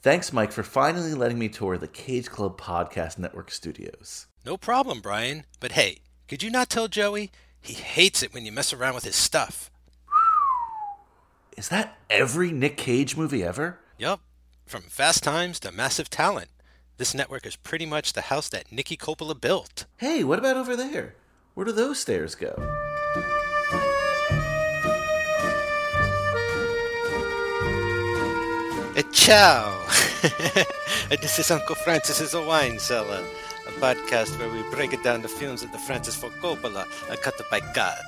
Thanks, Mike, for finally letting me tour the Cage Club Podcast Network studios. No problem, Brian. But hey, could you not tell Joey? He hates it when you mess around with his stuff. Is that every Nick Cage movie ever? Yup. From Fast Times to Massive Talent. This network is pretty much the house that Nicky Coppola built. Hey, what about over there? Where do those stairs go? Ciao! this is Uncle Francis's A Wine Cellar, a podcast where we break it down the films of the Francis Ford Coppola, a cut by cut.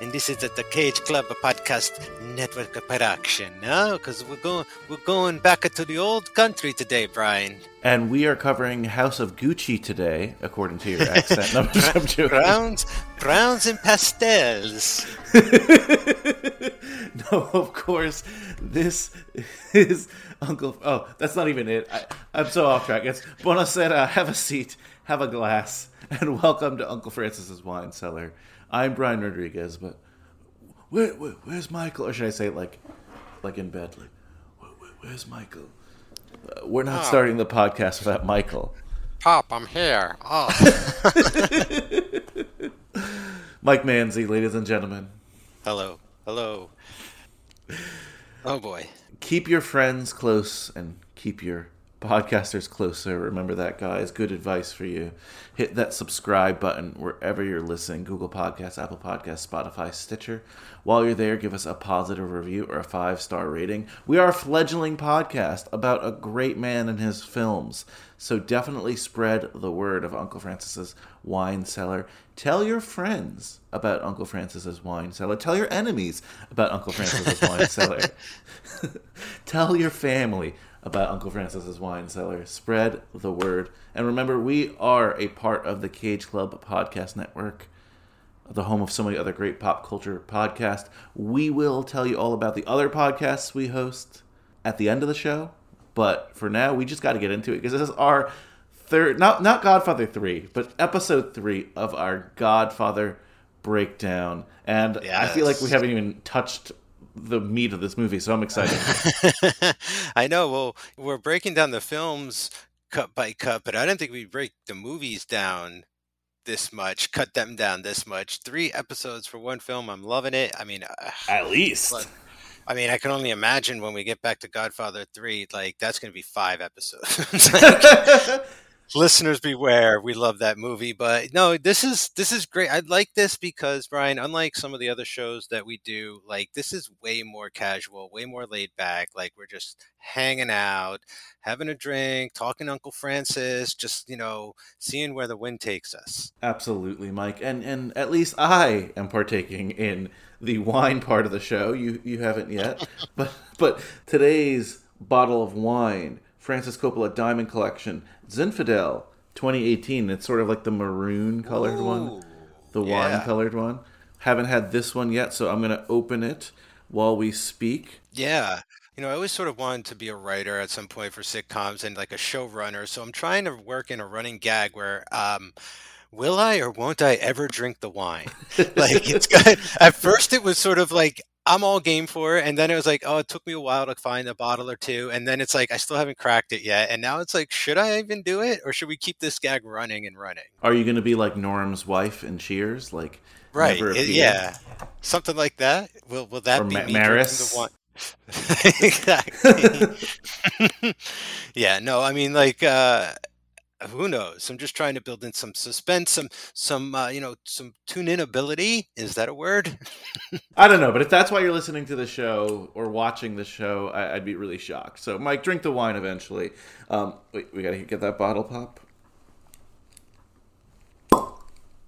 And this is the, the Cage Club podcast network production, no? Because we're going we're going back to the old country today, Brian. And we are covering House of Gucci today, according to your accent. No. Browns, browns and pastels. no, of course, this is Uncle. Oh, that's not even it. I, I'm so off track. It's Buonasera, have a seat, have a glass, and welcome to Uncle Francis's Wine Cellar. I'm Brian Rodriguez, but where, where, where's Michael? Or should I say like, like in bed, like, where, where, where's Michael? Uh, we're not Oh. starting the podcast without Michael. Pop, I'm here. Oh, Mike Manzi, ladies and gentlemen. Hello, hello. Oh boy. keep your friends close and keep your podcasters closer. Remember that, guys. Good advice for you. Hit that subscribe button wherever you're listening Google Podcasts, Apple Podcasts, Spotify, Stitcher. While you're there, give us a positive review or a five star rating. We are a fledgling podcast about a great man and his films. So definitely spread the word of Uncle Francis's Wine Cellar. Tell your friends about Uncle Francis's Wine Cellar. Tell your enemies about Uncle Francis's Wine Cellar. Tell your family about Uncle Francis's Wine Cellar. Spread the word. And remember, we are a part of the Cage Club Podcast Network, the home of so many other great pop culture podcasts. We will tell you all about the other podcasts we host at the end of the show. But for now, we just got to get into it because this is our third, not not Godfather three, but episode three of our Godfather breakdown. And I feel like we haven't even touched the meat of this movie, so I'm excited. I know. Well, we're breaking down the films cut by cut, but I didn't think we'd break the movies down this much, cut them down this much. Three episodes for one film. I'm loving it. I mean, uh, At least. I mean, I can only imagine when we get back to Godfather Three, like that's going to be five episodes. Like, listeners beware we love that movie but no this is this is great i like this because brian unlike some of the other shows that we do like this is way more casual way more laid back like we're just hanging out having a drink talking to uncle francis just you know seeing where the wind takes us Absolutely, Mike. And and at least I am partaking in the wine part of the show. You you haven't yet. but but today's bottle of wine, Francis Coppola Diamond Collection, Zinfandel 2018. It's sort of like the maroon colored one, the wine colored one. Haven't had this one yet, so I'm going to open it while we speak. Yeah. You know, I always sort of wanted to be a writer at some point for sitcoms and like a showrunner. So I'm trying to work in a running gag where, um, will I or won't I ever drink the wine? Like it's good. At first, it was sort of like I'm all game for it, and then it was like, oh, it took me a while to find a bottle or two, and then it's like I still haven't cracked it yet, and now it's like, should I even do it, or should we keep this gag running and running? Are you going to be like Norm's wife in Cheers, like Right? it- yeah, something like that. Will will that Or be Ma- me Maris? the wine? exactly. yeah, no, I mean, like, uh, who knows? I'm just trying to build in some suspense, some, some, uh, you know, some tune-in ability. Is that a word? I don't know, but if that's why you're listening to the show or watching the show, I, I'd be really shocked. So, Mike, drink the wine eventually. Um, wait, we gotta get that bottle pop.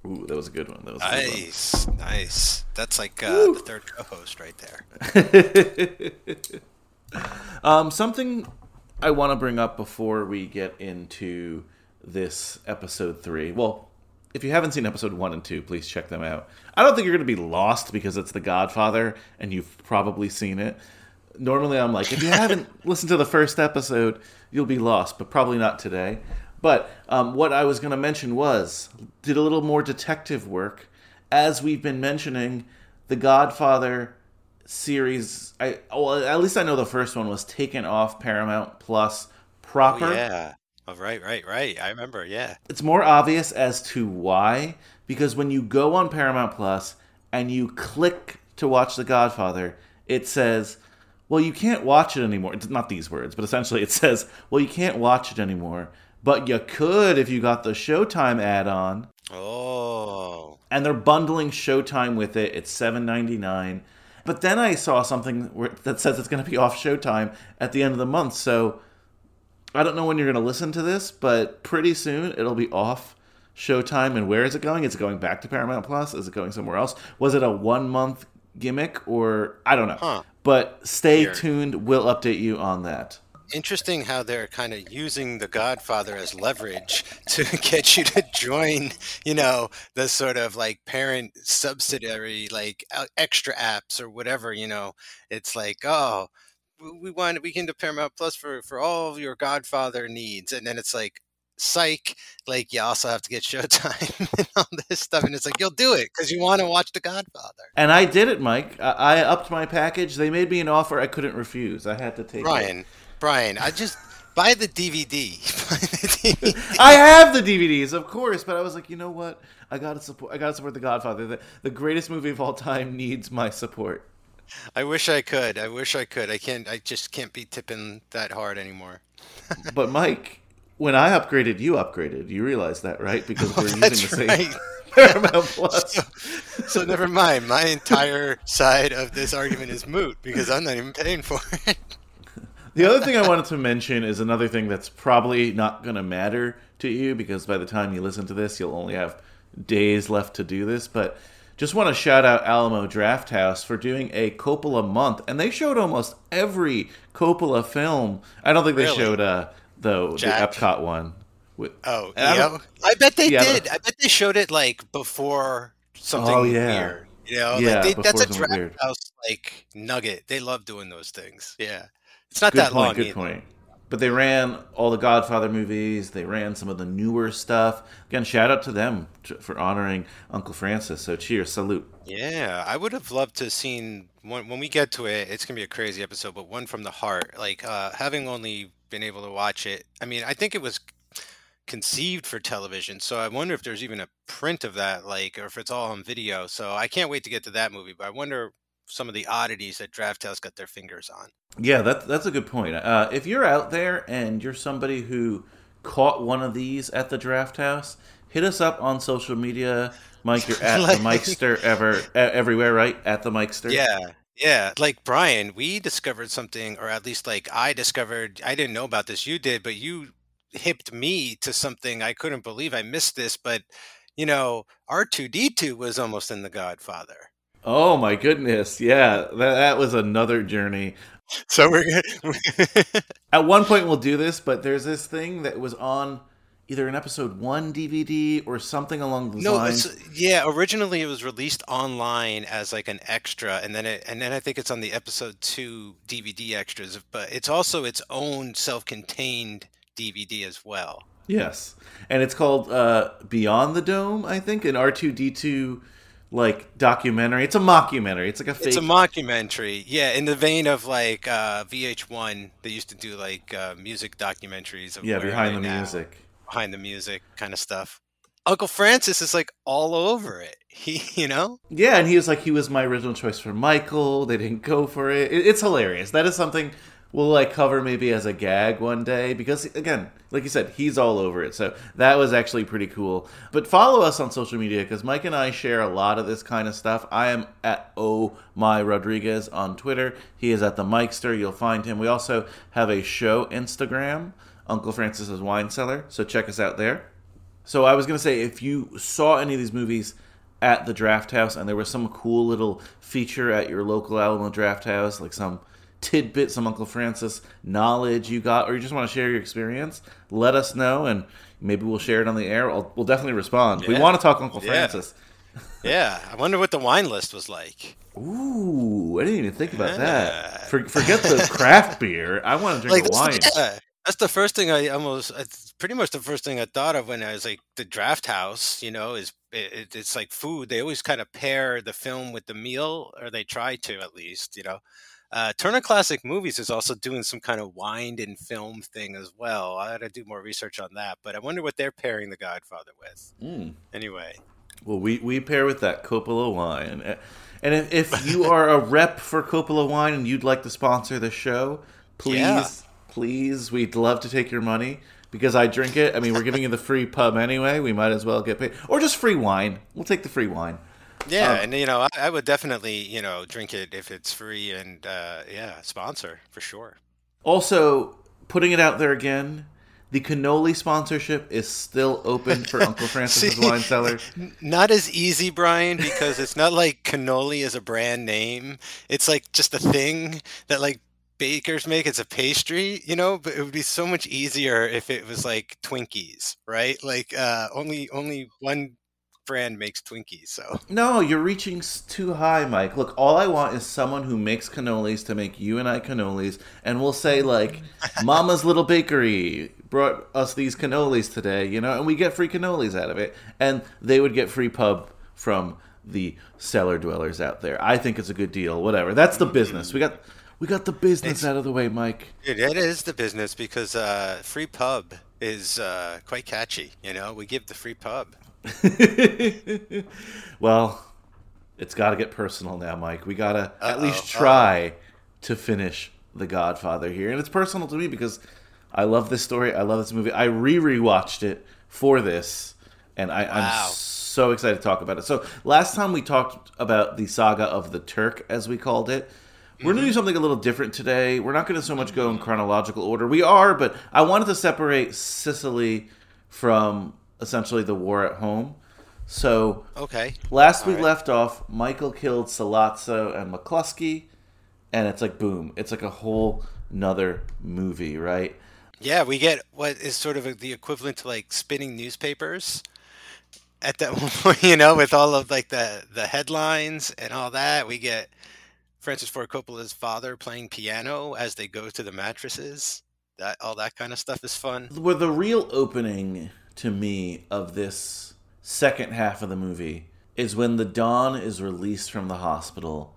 Ooh, that was a good one. That was a good one. Nice, nice. That's like uh, the third co-host right there. um, something I want to bring up before we get into this episode three. Well, if you haven't seen episode one and two, please check them out. I don't think you're going to be lost because it's The Godfather and you've probably seen it. Normally, I'm like, if you haven't listened to the first episode, you'll be lost, but probably not today. But um, what I was going to mention was did a little more detective work. As we've been mentioning, The Godfather series. I well, at least I know the first one was taken off Paramount Plus proper. Oh, yeah. Oh, right, right, right. I remember. Yeah. It's more obvious as to why because when you go on Paramount Plus and you click to watch The Godfather, it says, "Well, you can't watch it anymore." It's not these words, but essentially it says, "Well, you can't watch it anymore." But you could if you got the Showtime add-on. Oh. And they're bundling Showtime with it. It's seven ninety nine. But then I saw something that says it's going to be off Showtime at the end of the month. So I don't know when you're going to listen to this, but pretty soon it'll be off Showtime. And where is it going? Is it going back to Paramount Plus? Is it going somewhere else? Was it a one month gimmick or I don't know. Huh. But stay Weird. tuned. We'll update you on that. Interesting how they're kind of using The Godfather as leverage to get you to join, you know, the sort of like parent subsidiary, like uh, extra apps or whatever, you know. It's like, oh, we- want we can do Paramount Plus for for all of your Godfather needs, and then it's like, psych, like you also have to get Showtime and all this stuff, and it's like you'll do it because you want to watch The Godfather. And I did it, Mike. I, I upped my package. They made me an offer I couldn't refuse. I had to take it. Brian, Brian, I just buy the DVD. buy the DVD. I have the DVDs, of course, but I was like, you know what? I gotta support. I gotta support The Godfather. The, the greatest movie of all time needs my support. I wish I could. I wish I could. I can't. I just can't be tipping that hard anymore. But Mike, when I upgraded, you upgraded. You realize that, right? Because oh, we're using That's the same. Paramount Plus. So never mind. My entire side of this argument is moot because I'm not even paying for it. The other thing I wanted to mention is another thing that's probably not going to matter to you because by the time you listen to this, you'll only have days left to do this. But just want to shout out Alamo Draft House for doing a Coppola month, and they showed almost every Coppola film. I don't think they Really? showed uh, the Jack? the Epcot one. With, Oh, yeah. I bet they Yeah, did. I bet they showed it like before something Oh, yeah. weird. You know, Yeah, like they, that's a draft weird. house like nugget. They love doing those things. Yeah, it's not good that point. long. good either. point. But they ran all the Godfather movies. They ran some of the newer stuff. Again, shout out to them for honoring Uncle Francis. So cheers, salute. Yeah, I would have loved to have seen when when we get to it. It's gonna be a crazy episode, but one from the heart. Like uh, having only been able to watch it. I mean, I think it was conceived for television, so I wonder if there's even a print of that, like, or if it's all on video. So I can't wait to get to that movie. But I wonder some of the oddities that Draft House got their fingers on. Yeah, that, that's a good point. Uh, if you're out there and you're somebody who caught one of these at the draft house, hit us up on social media. Mike, you're at Like- the Mikester ever everywhere, right? At the Mikester. Yeah. Yeah, like Brian, we discovered something, or at least like I discovered, I didn't know about this, you did, but you hipped me to something I couldn't believe I missed this, but you know, R2D2 was almost in The Godfather. Oh my goodness. Yeah, that, that was another journey. So we're gonna, At one point we'll do this, but there's this thing that was on either an episode one DVD or something along those no, lines. it's, yeah, originally it was released online as like an extra, and then it, and then I think it's on the episode two DVD extras, but it's also its own self-contained DVD as well. Yes, and it's called uh, Beyond the Dome, I think, an R two D two like documentary. It's a mockumentary. It's like a fake. It's a mockumentary, yeah, in the vein of like uh, VH1. They used to do like uh, music documentaries of yeah, behind the now, music. behind the music kind of stuff. Uncle Francis is like all over it. He, you know, Yeah, and he was like, he was my original choice for Michael. They didn't go for it. it. It's hilarious. That is something we'll like cover maybe as a gag one day because again, like you said, he's all over it. So that was actually pretty cool. But follow us on social media because Mike and I share a lot of this kind of stuff. I am at O My Rodriguez on Twitter. He is at the Mikester. You'll find him. We also have a show Instagram, Uncle Francis's Wine Cellar. So check us out there. So I was gonna say, if you saw any of these movies at the draft house and there was some cool little feature at your local Alamo draft house, like some tidbit, some Uncle Francis knowledge you got, or you just want to share your experience, let us know and maybe we'll share it on the air. I'll, we'll definitely respond. We want to talk Uncle Yeah. Francis. yeah. I wonder what the wine list was like. Ooh, I didn't even think about Yeah. that. For, forget the craft beer. I want to drink Like, a wine. yeah, That's the first thing I almost. It's pretty much the first thing I thought of when I was like the draft house. You know, is it, it's like food. They always kind of pair the film with the meal, or they try to at least. You know, uh, Turner Classic Movies is also doing some kind of wind and film thing as well. I got to do more research on that, but I wonder what they're pairing The Godfather with. Mm. Anyway, Well, we, we pair with that Coppola wine. And if, if you are a rep for Coppola wine and you'd like to sponsor the show, please, Yeah. please, we'd love to take your money because I drink it. I mean, we're giving you the free pub anyway. We might as well get paid. Or just free wine. We'll take the free wine. Yeah, Um, and you know, I, I would definitely you know drink it if it's free and uh, yeah, sponsor for sure. Also, putting it out there again, the cannoli sponsorship is still open for Uncle Francis's See? Wine Cellar. Not as easy, Brian, because it's not like cannoli is a brand name. It's like just a thing that like bakers make. It's a pastry, you know. But it would be so much easier if it was like Twinkies, right? Like uh, only only one brand makes Twinkies. So No, you're reaching too high, Mike. Look, all I want is someone who makes cannolis to make you and I cannolis, and we'll say like, "Mama's Little Bakery brought us these cannolis today," you know, and we get free cannolis out of it, and they would get free pub from the cellar dwellers out there. I think it's a good deal. Whatever. That's the business. We got we got the business It's- out of the way, Mike. it, it is the business because uh, free pub is uh, quite catchy. You know, we give the free pub. well, it's got to get personal now, Mike. We got to at Uh-oh, least try to finish The Godfather here. And it's personal to me because I love this story. I love this movie. I re rewatched it for this, and I, Wow. I'm so excited to talk about it. So, last time we talked about the saga of the Turk, as we called it. We're going to mm-hmm. do something a little different today. We're not going to so much go in chronological order. We are, but I wanted to separate Sicily from essentially the war at home. So, Okay. Last we All right. left off, Michael killed Sollozzo and McCluskey, and it's like boom, it's like a whole nother movie, right? Yeah, we get what is sort of the equivalent to like spinning newspapers at that one point, you know, with all of like the the headlines and all that. We get Francis Ford Coppola's father playing piano as they go to the mattresses. That all that kind of stuff is fun. Where the real opening to me of this second half of the movie is when the Don is released from the hospital,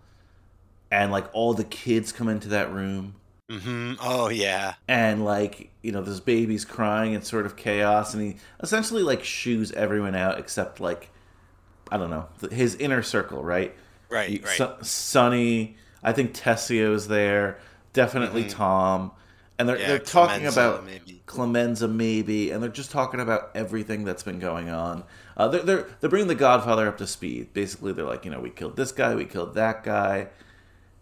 and like all the kids come into that room, hmm Oh yeah. and like you know this baby's crying and sort of chaos and he essentially like shoos everyone out except like i don't know his inner circle right Right, You- right. Sonny i think tessio's there definitely tom and they're, Yeah, they're talking Clemenza, about maybe. Clemenza maybe and they're just talking about everything that's been going on. Uh, they're, they're, they're bringing the godfather up to speed. Basically they're like you know we killed this guy we killed that guy.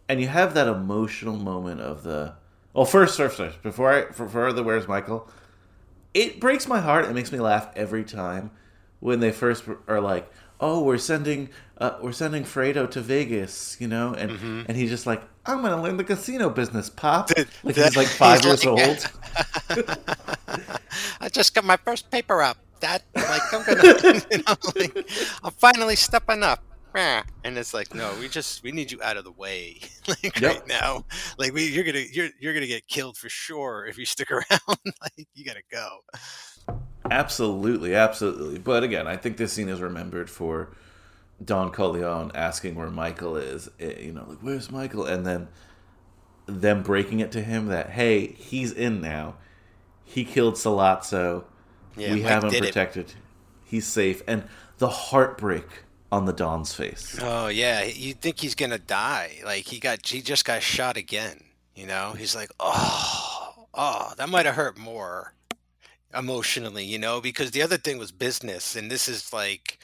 And you have that emotional moment of the well first first first before i before the where's michael it breaks my heart. It makes me laugh every time when they first are like oh we're sending uh, we're sending fredo to vegas you know and Mm-hmm. and he's just like i'm gonna learn the casino business pop like he's like five he's years like- old I just got my first paper up. That like I'm gonna, you know, like I'm finally stepping up. And it's like, no, we just we need you out of the way, like Yep. right now. Like we, you're gonna you're you're gonna get killed for sure if you stick around. like you gotta go. Absolutely, absolutely. But again, I think this scene is remembered for Don Corleone asking where Michael is. eh, You know, like where's Michael, and then them breaking it to him that hey, he's in now. He killed Sollozzo. Yeah, we Mike have him did it. protected. He's safe, and the heartbreak on the Don's face. Oh yeah, you think he's gonna die? Like he got he just got shot again. You know, he's like, oh, oh, that might have hurt more emotionally. You know, because the other thing was business, and this is like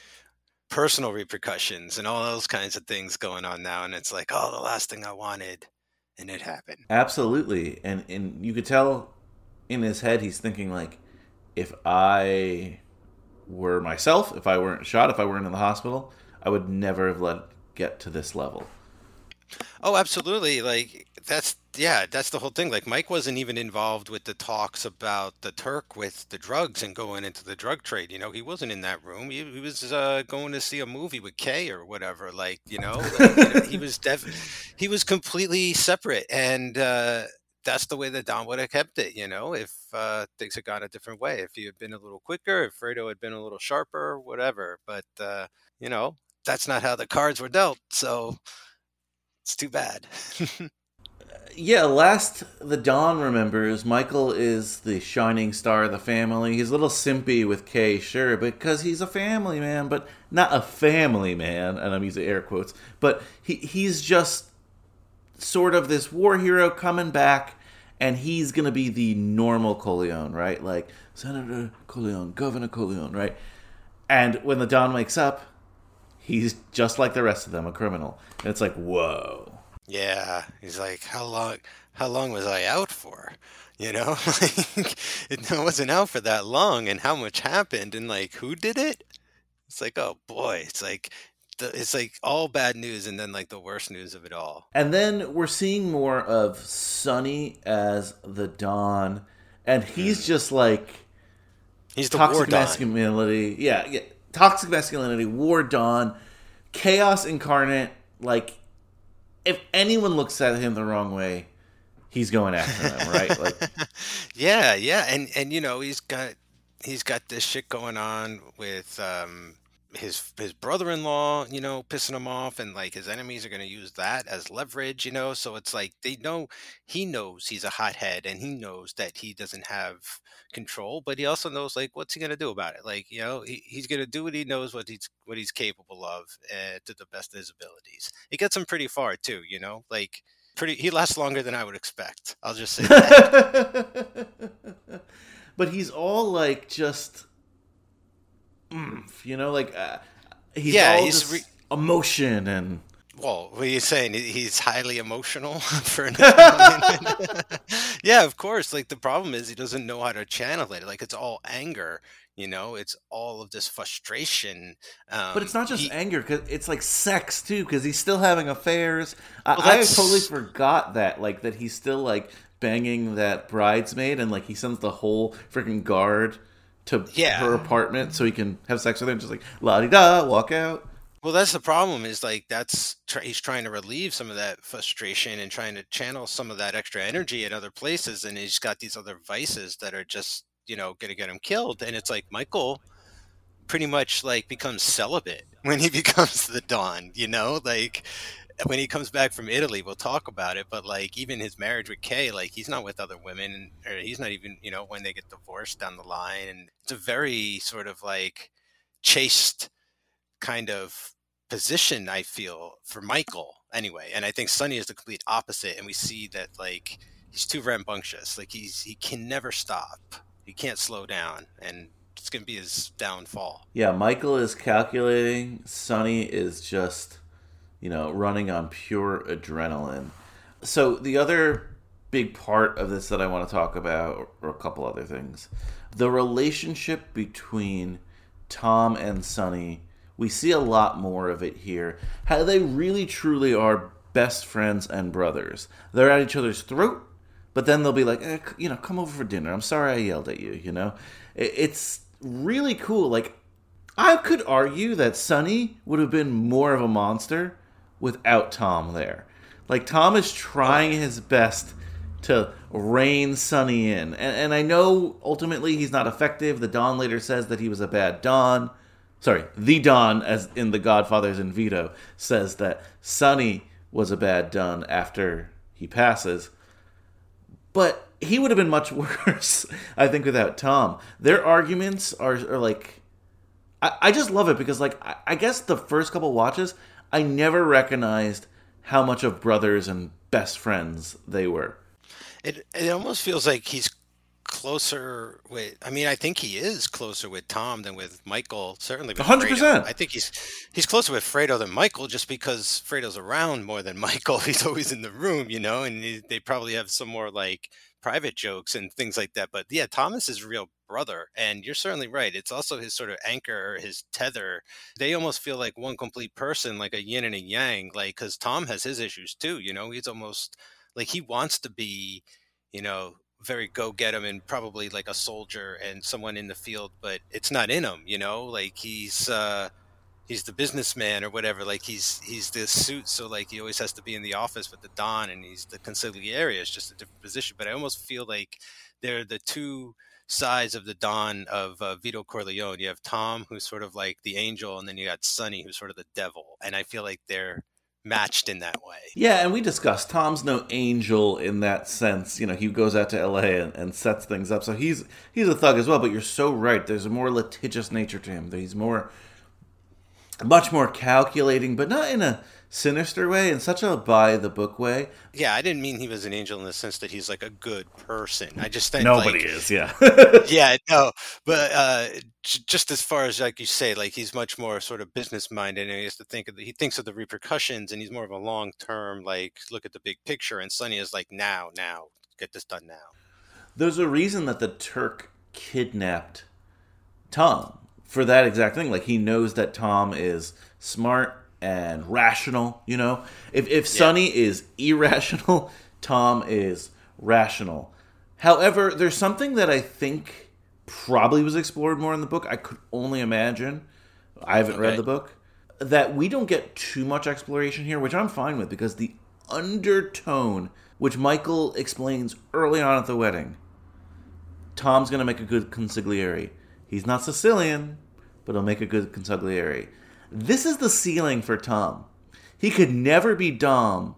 personal repercussions and all those kinds of things going on now. And it's like, oh, the last thing I wanted, and it happened. Absolutely, and and you could tell in his head he's thinking like, if I were myself, if I weren't shot, if I weren't in the hospital, I would never have let get to this level. Oh, absolutely. Like that's yeah, that's the whole thing. Like Mike wasn't even involved with the talks about the Turk with the drugs and going into the drug trade. You know, he wasn't in that room. He, he was uh, going to see a movie with Kay or whatever. Like you know, like, he was def- he was completely separate. And uh, that's the way that Don would have kept it, you know, if uh, things had gone a different way. If he had been a little quicker, if Fredo had been a little sharper, whatever. But, uh, you know, that's not how the cards were dealt. So it's too bad. yeah, last the Don remembers, Michael is the shining star of the family. He's a little simpy with Kay, sure, because he's a family man, but not a family man. And I'm using air quotes, but he he's just sort of this war hero coming back, and he's gonna be the normal Corleone, right? Like Senator Corleone, Governor Corleone, right? And when the Don wakes up, he's just like the rest of them, a criminal. And it's like, whoa. Yeah, he's like, how long? How long was I out for? You know, like it wasn't out for that long, and how much happened, and like who did it? It's like, oh boy, it's like the, it's like all bad news, and then like the worst news of it all. And then we're seeing more of Sonny as the Don, and he's mm. just like he's the toxic masculinity. Yeah, yeah, toxic masculinity, war Don, chaos incarnate. Like if anyone looks at him the wrong way, he's going after them, right? Like, yeah, yeah, and and you know he's got he's got this shit going on with um his his brother-in-law, you know, pissing him off, and like his enemies are going to use that as leverage, you know. So it's like they know he knows he's a hothead, and he knows that he doesn't have control, but he also knows like what's he going to do about it. Like you know, he, he's going to do what he knows what he's what he's capable of uh, to the best of his abilities. It gets him pretty far too, you know, like pretty. He lasts longer than I would expect. I'll just say that. but he's all like just you know, like uh, he's yeah, all he's re- emotion and. Well, what are you saying? He's highly emotional for an Yeah, of course. Like the problem is he doesn't know how to channel it. Like it's all anger, you know. It's all of this frustration. Um, but it's not just he, anger because it's like sex too. Because he's still having affairs. Well, I, I totally forgot that. Like that he's still like banging that bridesmaid and like he sends the whole freaking guard to yeah. her apartment so he can have sex with her and just like la di da walk out. Well, that's the problem. Is like that's he's trying to relieve some of that frustration and trying to channel some of that extra energy at other places, and he's got these other vices that are just you know going to get him killed. And it's like Michael pretty much like becomes celibate when he becomes the Don. You know, like when he comes back from Italy, we'll talk about it. But like even his marriage with Kay, like he's not with other women, or he's not even you know when they get divorced down the line. And it's a very sort of like chaste kind of position. I feel for Michael anyway, and I think Sonny is the complete opposite. And we see that like he's too rambunctious. Like he's he can never stop. He can't slow down, and it's gonna be his downfall. Yeah, Michael is calculating. Sonny is just you know, running on pure adrenaline. So the other big part of this that I want to talk about, or a couple other things, the relationship between Tom and Sonny. We see a lot more of it here. How they really truly are best friends and brothers. They're at each other's throat, but then they'll be like, eh, you know, come over for dinner. I'm sorry I yelled at you. You know, it's really cool. Like I could argue that Sonny would have been more of a monster without Tom there. Like Tom is trying his best to rein Sonny in. And, and I know ultimately he's not effective. The Don later says that he was a bad Don. Sorry, the Don, as in The Godfathers and Vito, says that Sonny was a bad Don after he passes. But he would have been much worse, I think, without Tom. Their arguments are, are like. I, I just love it because, like, I, I guess the first couple watches, I never recognized how much of brothers and best friends they were. It it almost feels like he's closer with I mean I think he is closer with Tom than with Michael certainly with 100%. Fredo. I think he's he's closer with Fredo than Michael just because Fredo's around more than Michael he's always in the room you know and he, they probably have some more like private jokes and things like that but yeah Thomas is real brother. And you're certainly right. It's also his sort of anchor, his tether. They almost feel like one complete person, like a yin and a yang. Like, because Tom has his issues too. You know, he's almost like he wants to be, you know, very go get him and probably like a soldier and someone in the field, but it's not in him. You know, like he's. uh he's the businessman or whatever. Like he's he's the suit, so like he always has to be in the office with the Don, and he's the consigliere. It's just a different position. But I almost feel like they're the two sides of the Don of uh, Vito Corleone. You have Tom, who's sort of like the angel, and then you got Sonny, who's sort of the devil. And I feel like they're matched in that way. Yeah, and we discussed Tom's no angel in that sense. You know, he goes out to L.A. And, and, sets things up, so he's he's a thug as well. But you're so right. There's a more litigious nature to him. That He's more, much more calculating, but not in a sinister way, in such a by the book way. Yeah, I didn't mean he was an angel in the sense that he's like a good person. I just think nobody like, is. Yeah, yeah, no, but uh, just as far as like you say, like he's much more sort of business minded, and he has to think of the, he thinks of the repercussions, and he's more of a long term like look at the big picture. And Sonny is like now, now, get this done now. There's a reason that the Turk kidnapped Tom for that exact thing. Like he knows that Tom is smart and rational. You know, if if yeah. Is irrational, Tom is rational. However, there's something that I think probably was explored more in the book. I could only imagine. I haven't okay. read the book. That we don't get too much exploration here, which I'm fine with because the undertone, which Michael explains early on at the wedding, Tom's going to make a good consigliere. He's not Sicilian, but he'll make a good consigliere. This is the ceiling for Tom. He could never be Dom.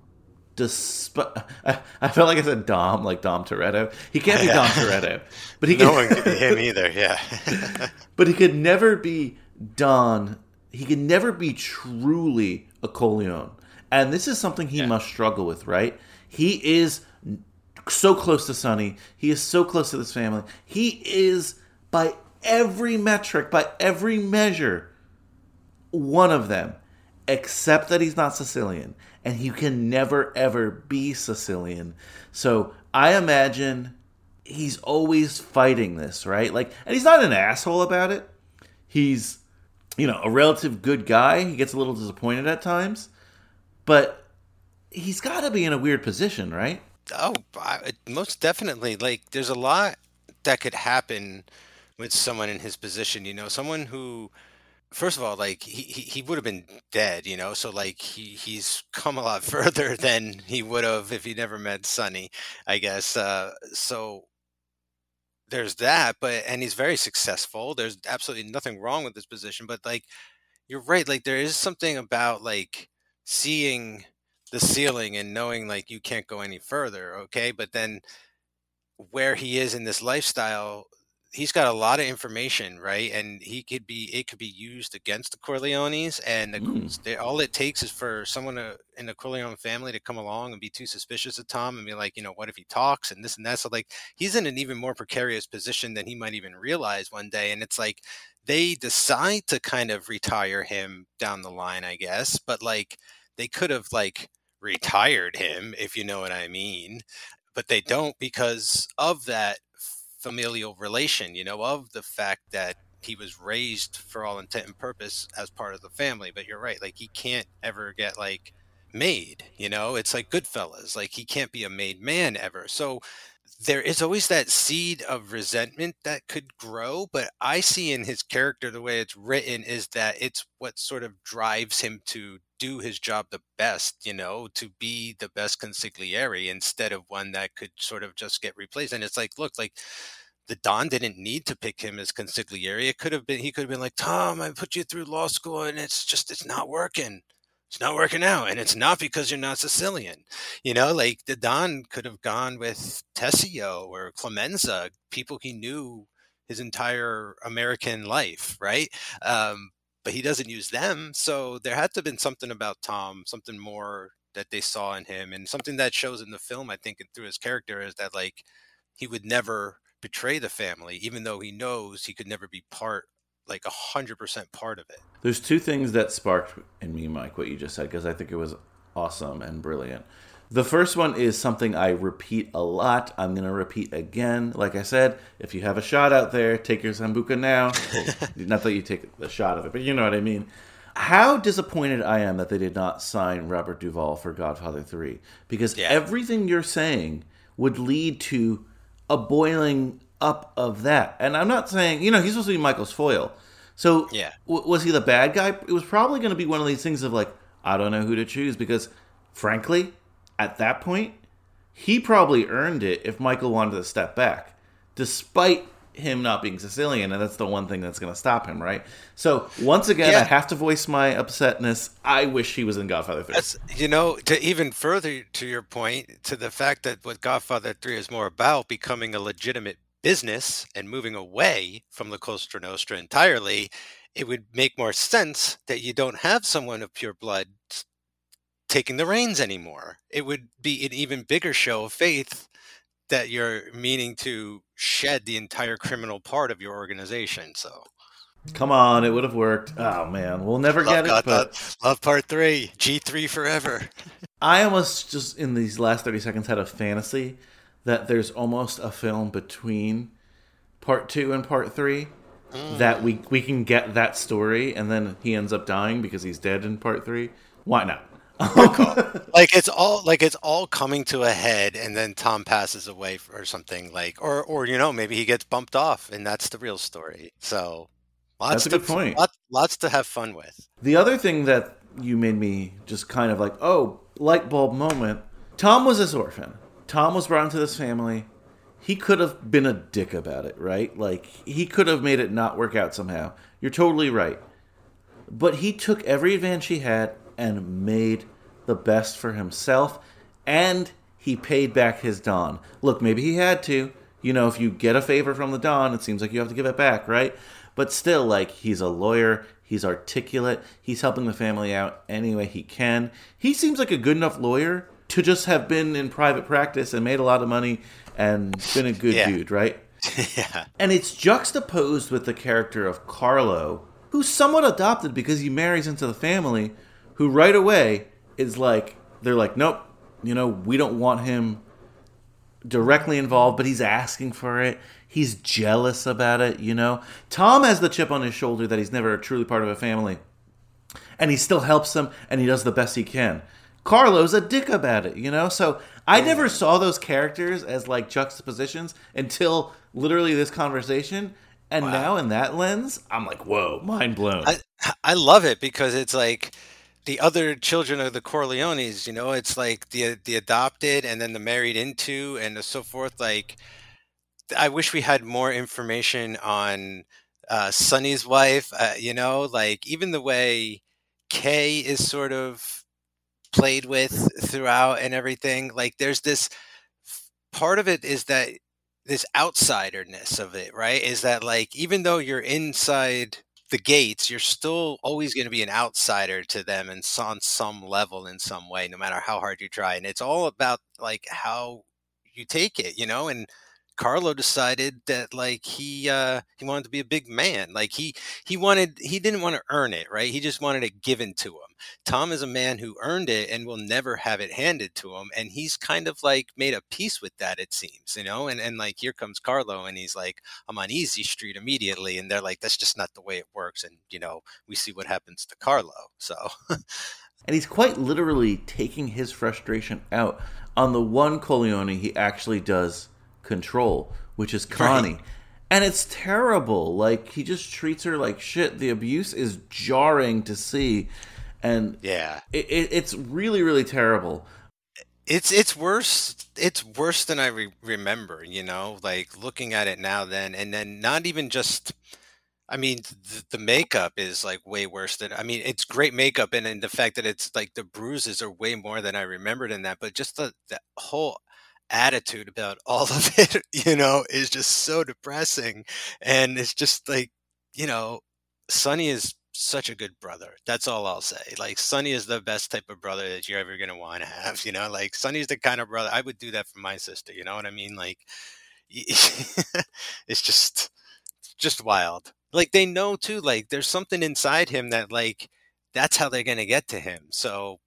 Despite, I, I felt like I said Dom, like Dom Toretto. He can't be Dom Toretto, but he no can, one could be him either. Yeah, but he could never be Don. He could never be truly a Corleone, and this is something he yeah. must struggle with. Right? He is so close to Sonny. He is so close to this family. He is by every metric, by every measure, one of them, except that he's not Sicilian, and he can never ever be Sicilian. So I imagine he's always fighting this, right? Like, and he's not an asshole about it. He's, you know, a relative good guy. He gets a little disappointed at times, but he's got to be in a weird position, right? Oh, most definitely. Like, there's a lot that could happen with someone in his position. You know, someone who first of all, like he, he, he would have been dead, you know. So like he he's come a lot further than he would have if he never met Sonny, I guess. Uh, so there's that, but and he's very successful. There's absolutely nothing wrong with this position, but like you're right, like there is something about like seeing the ceiling and knowing like you can't go any further, okay? But then where he is in this lifestyle he's got a lot of information, right? And he could be it could be used against the Corleones, and the, mm. all it takes is for someone to, in the Corleone family to come along and be too suspicious of Tom and be like, you know, what if he talks and this and that? So like he's in an even more precarious position than he might even realize one day, and it's like they decide to kind of retire him down the line, I guess, but like they could have like retired him if you know what I mean but they don't because of that familial relation, you know, of the fact that he was raised for all intent and purpose as part of the family. But you're right, like he can't ever get like made, you know, it's like Goodfellas, like he can't be a made man ever. So there is always that seed of resentment that could grow, but I see in his character the way it's written is that it's what sort of drives him to do his job the best, you know, to be the best consigliere instead of one that could sort of just get replaced. And it's like, look, like the Don didn't need to pick him as consigliere. It could have been he could have been like, Tom, I put you through law school and it's just it's not working it's not working out and it's not because you're not sicilian you know like the don could have gone with tessio or clemenza people he knew his entire american life right um, but he doesn't use them so there had to have been something about tom something more that they saw in him and something that shows in the film i think through his character is that like he would never betray the family even though he knows he could never be part like a hundred percent part of it. There's two things that sparked in me, Mike, what you just said, because I think it was awesome and brilliant. The first one is something I repeat a lot. I'm going to repeat again. Like I said, if you have a shot out there, take your Sambuca now. well, not that you take the shot of it, but you know what I mean. How disappointed I am that they did not sign Robert Duvall for Godfather 3. Because yeah. everything you're saying would lead to a boiling up of that. And I'm not saying, you know, he's supposed to be Michael's foil, So Yeah. w- was he the bad guy? It was probably going to be one of these things of like, I don't know who to choose because, frankly, at that point, he probably earned it if Michael wanted to step back, despite him not being Sicilian, and that's the one thing that's going to stop him, right? So once again, I have to voice my upsetness. I wish he was in Godfather Three. That's you know to even further to your point to the fact that what Godfather Three is more about becoming a legitimate business and moving away from the Costa Nostra entirely, it would make more sense that you don't have someone of pure blood taking the reins anymore. It would be an even bigger show of faith that you're meaning to shed the entire criminal part of your organization. So Come on, it would have worked. Oh man, we'll never get love, it. But love part three, G three forever. I almost just in these last 30 seconds had a fantasy that there's almost a film between part 2 and part 3 that mm. we we can get that story and then he ends up dying because he's dead in part 3. Why not? Like it's all like it's all coming to a head and then tom passes away or something like or or you know maybe he gets bumped off and that's the real story so lots That's a to good point. Lots, lots to have fun with The other thing that you made me just kind of like, oh, light bulb moment. Tom was this orphan. Tom was brought into this family. He could have been a dick about it, right? Like, he could have made it not work out somehow. You're totally right. But he took every advantage he had and made the best for himself. And he paid back his Don. Look, maybe he had to. You know, if you get a favor from the Don, it seems like you have to give it back, right? But still, like, he's a lawyer. He's articulate. He's helping the family out any way he can. He seems like a good enough lawyer to just have been in private practice and made a lot of money and been a good Yeah. dude, right? yeah And it's juxtaposed with the character of Carlo, who's somewhat adopted because he marries into the family, who right away is like, they're like, nope, you know, we don't want him directly involved, but he's asking for it. He's jealous about it, you know. Tom has the chip on his shoulder that he's never truly part of a family, and he still helps them and he does the best he can. Carlo's a dick about it, you know? So I never saw those characters as like juxtapositions until literally this conversation. And now in that lens, I'm like, whoa, mind blown. I, I love it because it's like the other children of the Corleones, you know, it's like the the adopted and then the married into and so forth. Like, I wish we had more information on uh, Sonny's wife. Uh, you know, like even the way Kay is sort of played with throughout and everything. Like, there's this part of it is that this outsiderness of it, right? Is that like even though you're inside the gates, you're still always going to be an outsider to them and on some level in some way, no matter how hard you try. And it's all about like how you take it, you know, and Carlo decided that like he uh he wanted to be a big man. Like he he wanted he didn't want to earn it, right? He just wanted it given to him. Tom is a man who earned it and will never have it handed to him. And he's kind of like made a peace with that, it seems, you know? And and like here comes Carlo and he's like, I'm on easy street immediately. And they're like, that's just not the way it works. And you know, we see what happens to Carlo. So and he's quite literally taking his frustration out on the one Corleone he actually does control, which is Connie. And it's terrible. Like he just treats her like shit. The abuse is jarring to see, and yeah. it, it, it's really, really terrible. it's it's worse it's worse than i re- remember you know like looking at it now then and then not even just i mean th- the makeup is like way worse than i mean it's great makeup and, and the fact that it's like the bruises are way more than i remembered in that but just the, the whole attitude about all of it you know is just so depressing and it's just like you know sonny is such a good brother. That's all I'll say. Like Sonny is the best type of brother that you're ever gonna want to have. You know, like Sonny's the kind of brother I would do that for my sister. You know what I mean? Like, it's just, just wild. Like they know too. Like there's something inside him that like that's how they're gonna get to him. So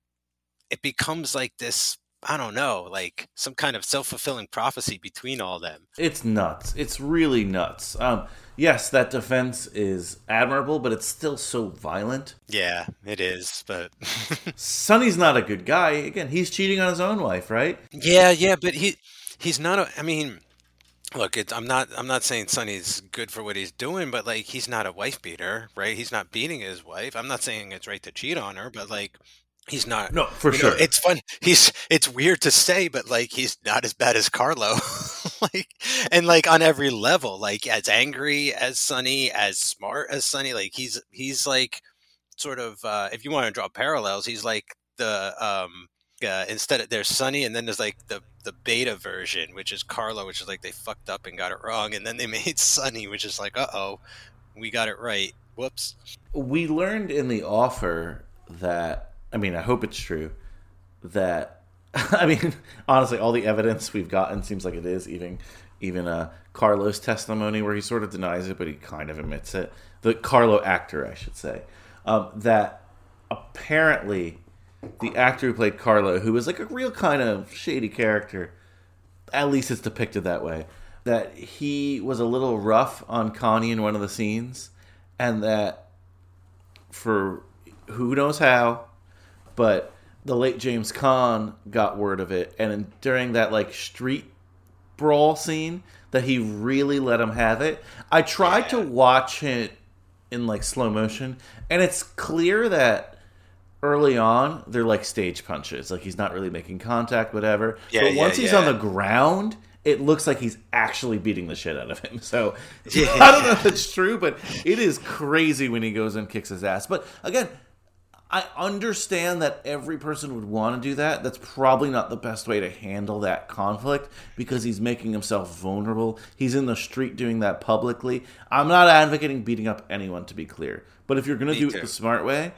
it becomes like this. I don't know, like some kind of self fulfilling prophecy between all them. It's nuts. It's really nuts. Um, yes, that defense is admirable, but it's still so violent. Yeah, it is. But Sonny's not a good guy. Again, he's cheating on his own wife, right? Yeah, yeah, but he he's not a I mean, look, it's, I'm not I'm not saying Sonny's good for what he's doing, but like he's not a wife beater, right? He's not beating his wife. I'm not saying it's right to cheat on her, but like he's not. No, for you know, sure. it's fun. He's it's weird to say, but like he's not as bad as Carlo, like and like on every level, like as angry as Sonny, as smart as Sonny. Like he's he's like sort of uh, if you want to draw parallels, he's like the um uh, instead of there's Sonny, and then there's like the the beta version, which is Carlo, which is like they fucked up and got it wrong, and then they made Sonny, which is like, uh oh, we got it right. Whoops. we learned in the offer that I mean, I hope it's true that I mean, honestly, all the evidence we've gotten seems like it is even even uh, Carlo's testimony where he sort of denies it, but he kind of admits it. The Carlo actor, I should say, um, that apparently the actor who played Carlo, who was like a real kind of shady character, at least it's depicted that way, that he was a little rough on Connie in one of the scenes, and that for who knows how, but the late James Caan got word of it, and during that like street brawl scene, that he really let him have it. I tried to watch it in like slow motion, and it's clear that early on they're like stage punches, like he's not really making contact, whatever. Yeah, but yeah, once he's yeah. on the ground. It looks like he's actually beating the shit out of him. So. I don't know if it's true, but it is crazy when he goes and kicks his ass. But again, I understand that every person would want to do that. That's probably not the best way to handle that conflict because he's making himself vulnerable. He's in the street doing that publicly. I'm not advocating beating up anyone, to be clear. But if you're going to do it the smart way,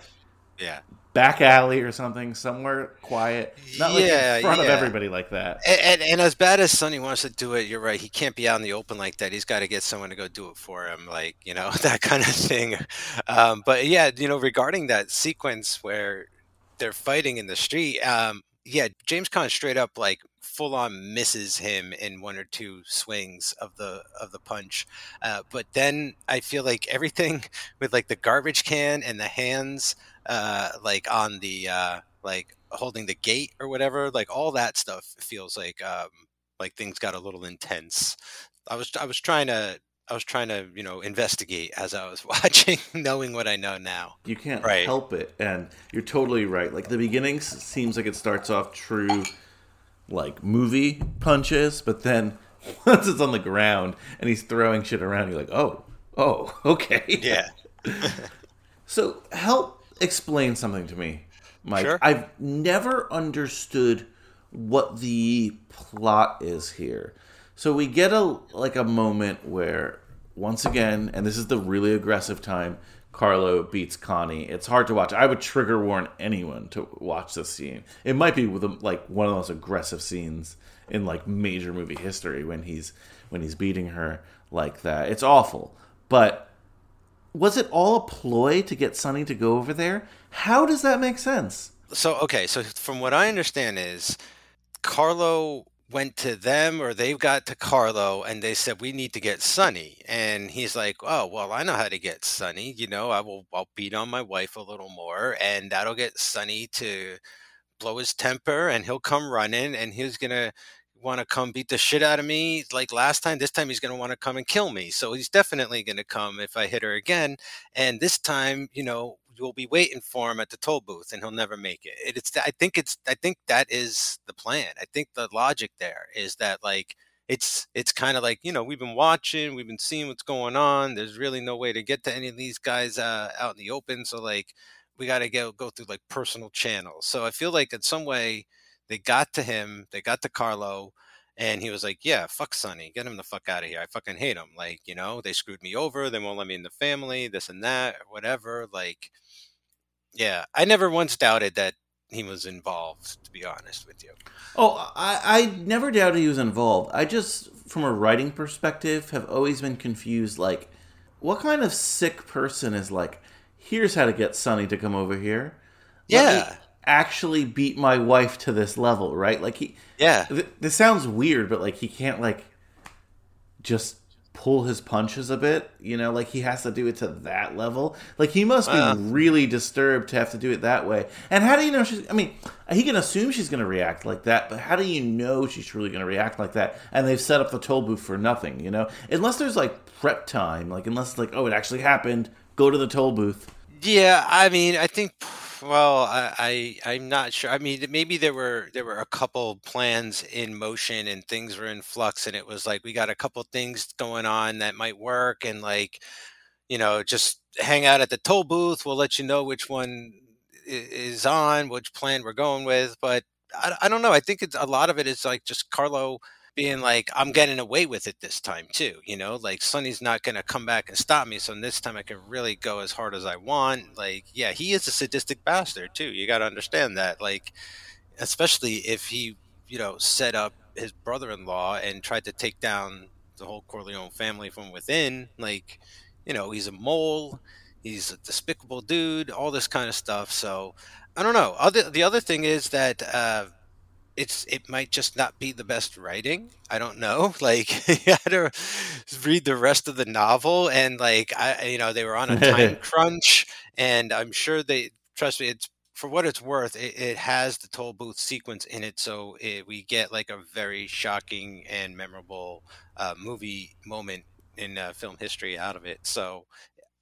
Yeah. Back alley or something, somewhere quiet, not like Yeah, in front of everybody like that. And, and, and as bad as Sonny wants to do it, you're right. He can't be out in the open like that. He's got to get someone to go do it for him, like you know that kind of thing. Um, but yeah, you know, regarding that sequence where they're fighting in the street, um, yeah, James Caan straight up like full on misses him in one or two swings of the of the punch. Uh, but then I feel like everything with like the garbage can and the hands, uh, like on the uh, like holding the gate or whatever, like all that stuff feels like um, like things got a little intense. I was I was trying to I was trying to you know investigate as I was watching, knowing what I know now. You can't Right. help it. And you're totally right. Like the beginning seems like it starts off true, like movie punches, but then once it's on the ground and he's throwing shit around, you're like, oh, oh, okay. Yeah. So help explain something to me, Mike. Sure. I've never understood what the plot is here. So we get a like a moment where once again, and this is the really aggressive time, Carlo beats Connie. It's hard to watch. I would trigger warn anyone to watch this scene. It might be with like one of the most aggressive scenes in like major movie history when he's when he's beating her like that. It's awful. But was it all a ploy to get Sonny to go over there? How does that make sense? So okay, so from what I understand is Carlo went to them or they've got to Carlo and they said we need to get Sonny. And he's like oh well I know how to get Sonny you know I will I'll beat on my wife a little more and that'll get Sonny to blow his temper and he'll come running and he's gonna want to come beat the shit out of me like last time this time he's gonna want to come and kill me. So he's definitely gonna come if I hit her again. And this time you know you'll be waiting for him at the toll booth and he'll never make it. It- it's i think it's i think that is the plan. I think the logic there is that like it's it's kind of like you know we've been watching we've been seeing what's going on. There's really no way to get to any of these guys uh, out in the open so like we got to go go through like personal channels. So i feel like in some way they got to him they got to carlo and he was like, "Yeah, fuck Sonny, get him the fuck out of here. I fucking hate him. Like, you know, they screwed me over. They won't let me in the family. This and that, whatever. Like, yeah, I never once doubted that he was involved. To be honest with you, Oh, I, I never doubted he was involved. I just, from a writing perspective, have always been confused. Like, what kind of sick person is like, here's how to get Sonny to come over here? Let me Yeah. Actually beat my wife to this level, right? Like, he, yeah, th- this sounds weird, but like, he can't, like, just pull his punches a bit. You know, like he has to do it to that level. Like he must be Uh. really disturbed to have to do it that way. And how do you know she's? I mean, he can assume she's going to react like that, but how do you know she's truly going to react like that? And they've set up the toll booth for nothing. You know, unless there's like prep time, like unless like oh it actually happened, go to the toll booth. Yeah, I mean, I think. Well, I, I I'm not sure. I mean, maybe there were there were a couple plans in motion and things were in flux, and it was like we got a couple things going on that might work, and like you know, just hang out at the toll booth. We'll let you know which one is on, which plan we're going with. But I, I don't know. I think it's a lot of it is like just Carlo being like, I'm getting away with it this time too. You know, like Sonny's not going to come back and stop me. So this time I can really go as hard as I want. Like, yeah, he is a sadistic bastard too. You got to understand that. Like, especially if he, you know, set up his brother-in-law and tried to take down the whole Corleone family from within. Like, you know, he's a mole. He's a despicable dude. All this kind of stuff. So I don't know. Other the other thing is that. uh it's it might just not be the best writing. I don't know. Like you had to read the rest of the novel, and like I, you know, they were on a time crunch, and I'm sure they trust me. It's for what it's worth. It, it has the toll booth sequence in it, so it, we get like a very shocking and memorable uh, movie moment in uh, film history out of it. So.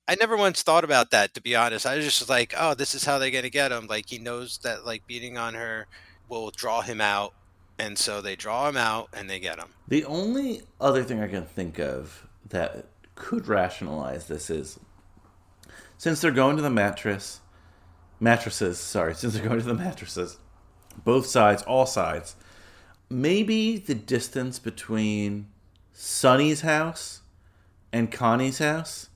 I never once thought about that, to be honest. I was just like, "Oh, this is how they're gonna get him." Like he knows that, like beating on her will draw him out, and so they draw him out and they get him. The only other thing I can think of that could rationalize this is since they're going to the mattress, mattresses, sorry, since they're going to the mattresses, both sides, all sides, maybe the distance between Sonny's house and Connie's house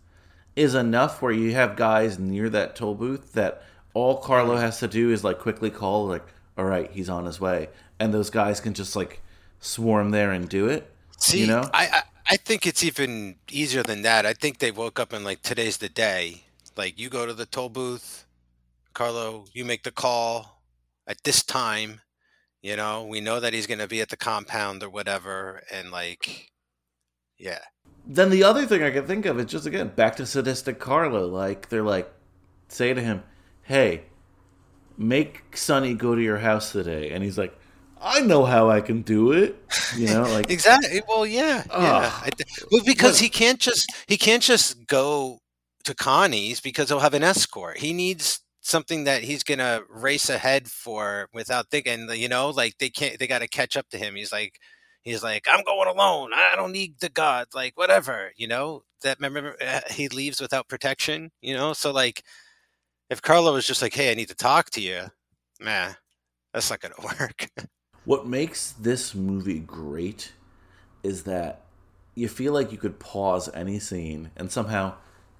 is enough where you have guys near that toll booth that all Carlo has to do is like quickly call like all right he's on his way and those guys can just like swarm there and do it See, you know I, I I think it's even easier than that. I think they woke up and like today's the day. Like you go to the toll booth, Carlo, you make the call at this time. You know, we know that he's going to be at the compound or whatever, and like, yeah, then the other thing I can think of is just again back to sadistic Carlo. Like they're like, say to him, "Hey, make Sonny go to your house today," and he's like, "I know how I can do it." You know, like exactly. Well, yeah, yeah. I th- well, because What- he can't just he can't just go to Connie's because he'll have an escort. He needs something that he's gonna race ahead for without thinking. You know, like they can't. They got to catch up to him. He's like, he's like, I'm going alone. I don't need the god. Like whatever. You know that. Remember, uh, he leaves without protection. You know, so like, if Carlo was just like, hey, I need to talk to you, man, that's not gonna work. What makes this movie great is that you feel like you could pause any scene and somehow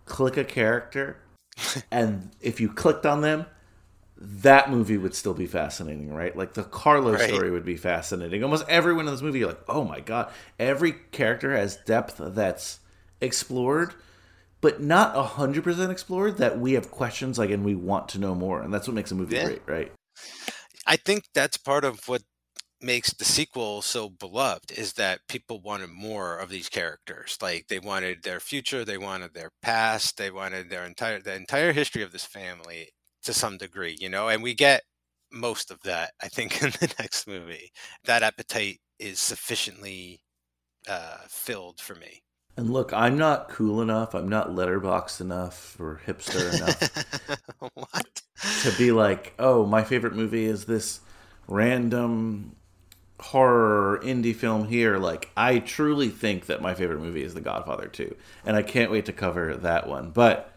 click a character, and if you clicked on them, that movie would still be fascinating, right? Like the Carlo Right. story would be fascinating. Almost everyone in this movie, you're like, oh my god, every character has depth that's explored, but not hundred percent explored. That we have questions like, and we want to know more, and that's what makes a movie Yeah. great, right? I think that's part of what makes the sequel so beloved is that people wanted more of these characters. Like they wanted their future, they wanted their past, they wanted their entire the entire history of this family to some degree, you know, and we get most of that, I think, in the next movie. That appetite is sufficiently uh, filled for me. And look, I'm not cool enough. I'm not letterboxed enough or hipster enough what? to be like, oh, my favorite movie is this random horror indie film here. Like, I truly think that my favorite movie is The Godfather 2. And I can't wait to cover that one. But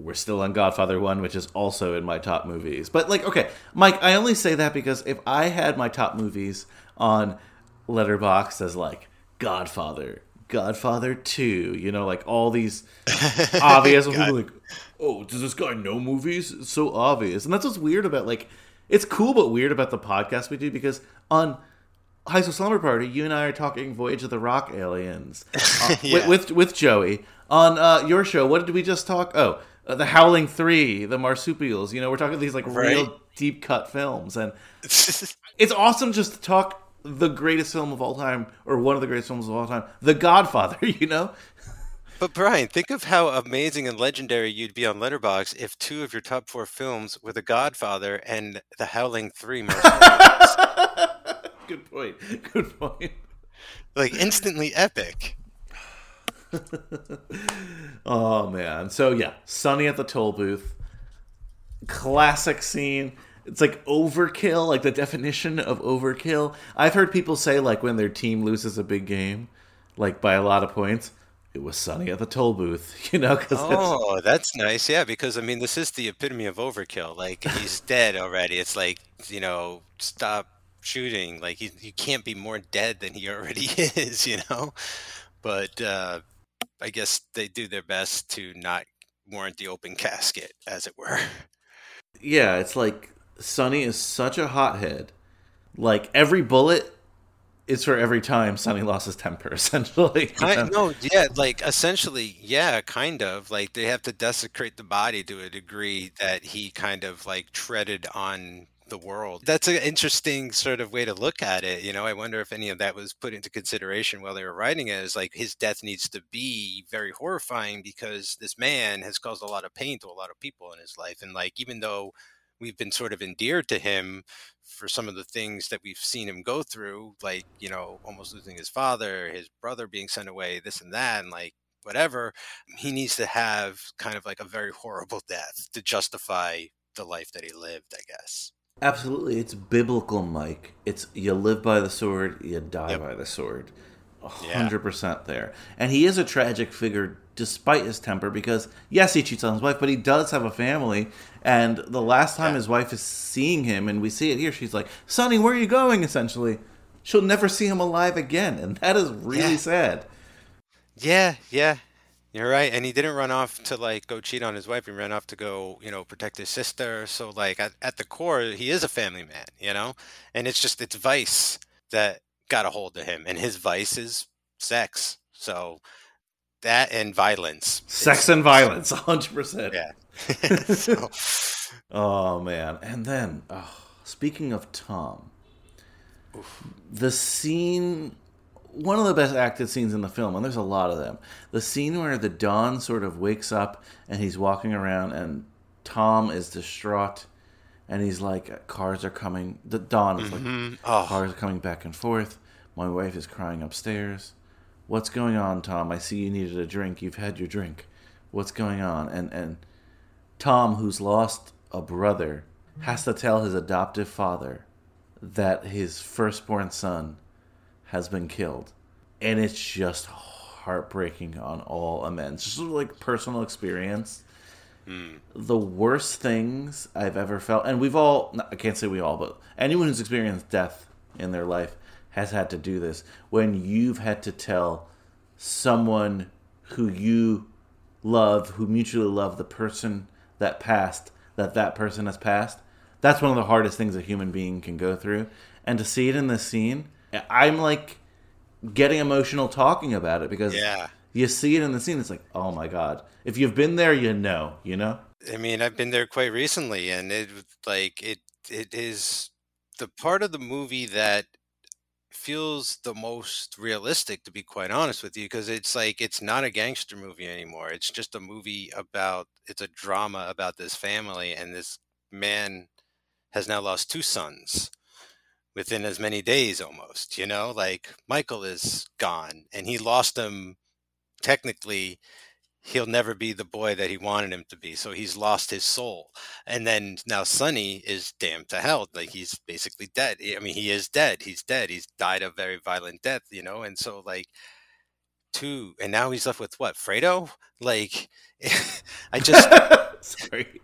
we're still on Godfather 1, which is also in my top movies. But, like, okay, Mike, I only say that because if I had my top movies on Letterboxd as, like, Godfather, Godfather 2, you know, like all these obvious people like, oh, does this guy know movies? It's so obvious. And that's what's weird about, like, it's cool but weird about the podcast we do because on High School Slumber Party, you and I are talking Voyage of the Rock Aliens uh, Yeah. with, with with Joey. On uh, your show, what did we just talk? Oh, uh, The Howling Three, The Marsupials. You know, we're talking these like real deep cut films, and it's awesome just to talk the greatest film of all time, or one of the greatest films of all time, The Godfather. You know, But Brian, think of how amazing and legendary you'd be on Letterbox if two of your top four films were The Godfather and The Howling Three. Good point. Good point. like instantly epic. Oh man. So yeah, Sonny at the toll booth. Classic scene. It's like overkill, like the definition of overkill. I've heard people say like when their team loses a big game, like by a lot of points, it was Sonny at the toll booth, you know, cuz Oh, that's nice. Yeah, because I mean, this is the epitome of overkill. Like he's dead already. It's like you know, stop shooting. Like you, you can't be more dead than he already is. You know, but uh, I guess they do their best to not warrant the open casket, as it were. yeah, it's like Sonny is such a hothead. Like every bullet is for every time Sonny lost his temper, essentially. know? no, yeah, like essentially, yeah, kind of. Like they have to desecrate the body to a degree that he kind of like treaded on the world. That's an interesting sort of way to look at it. You know, I wonder if any of that was put into consideration while they were writing it. Is like his death needs to be very horrifying because this man has caused a lot of pain to a lot of people in his life. And like, even though we've been sort of endeared to him for some of the things that we've seen him go through, like, you know, almost losing his father, his brother being sent away, this and that, and like whatever, he needs to have kind of like a very horrible death to justify the life that he lived, I guess. Absolutely, it's biblical, Mike. It's you live by the sword, you die Yep. by the sword. A Yeah. hundred percent there. And he is a tragic figure despite his temper because yes, he cheats on his wife, but he does have a family. And the last time Yeah. his wife is seeing him, and we see it here, she's like, "Sonny, where are you going?" Essentially, she'll never see him alive again, and that is really Yeah. sad. Yeah, yeah. You're right. And he didn't run off to like go cheat on his wife. He ran off to go, you know, protect his sister. So like at, at the core, he is a family man, you know? And it's just it's vice that got a hold of him. And his vice is sex. So that and violence. Sex and violence, a hundred percent. Yeah. so, Oh man! And then, oh, speaking of Tom, the scene, one of the best acted scenes in the film, and there's a lot of them. The scene where the Don sort of wakes up and he's walking around, and Tom is distraught, and he's like, "Cars are coming." The Don is like, mhm. oh, Cars are coming back and forth. My wife is crying upstairs. What's going on, Tom? I see you needed a drink. You've had your drink. What's going on? And and Tom, who's lost a brother, has to tell his adoptive father that his firstborn son has been killed. And it's just heartbreaking on all amends. Just like personal experience the worst things I've ever felt, and we've all, I can't say we all, but anyone who's experienced death in their life has had to do this. When you've had to tell someone who you love, who mutually love, the person that passed, that that person has passed, that's one of the hardest things a human being can go through. And to see it in this scene, I'm like getting emotional talking about it because yeah. You see it in the scene. It's like, oh my god! If you've been there, you know. You know. I mean, I've been there quite recently, and it like it it is the part of the movie that feels the most realistic, to be quite honest with you, because it's like it's not a gangster movie anymore. It's just a movie about it's a drama about this family, and this man has now lost two sons within as many days almost, you know? Like Michael is gone, and he lost them technically he'll never be the boy that he wanted him to be. So he's lost his soul. And then now Sonny is damned to hell. Like he's basically dead. I mean, he is dead. He's dead. He's died a very violent death, you know? And so like two and now he's left with what? Fredo? Like I just Sorry.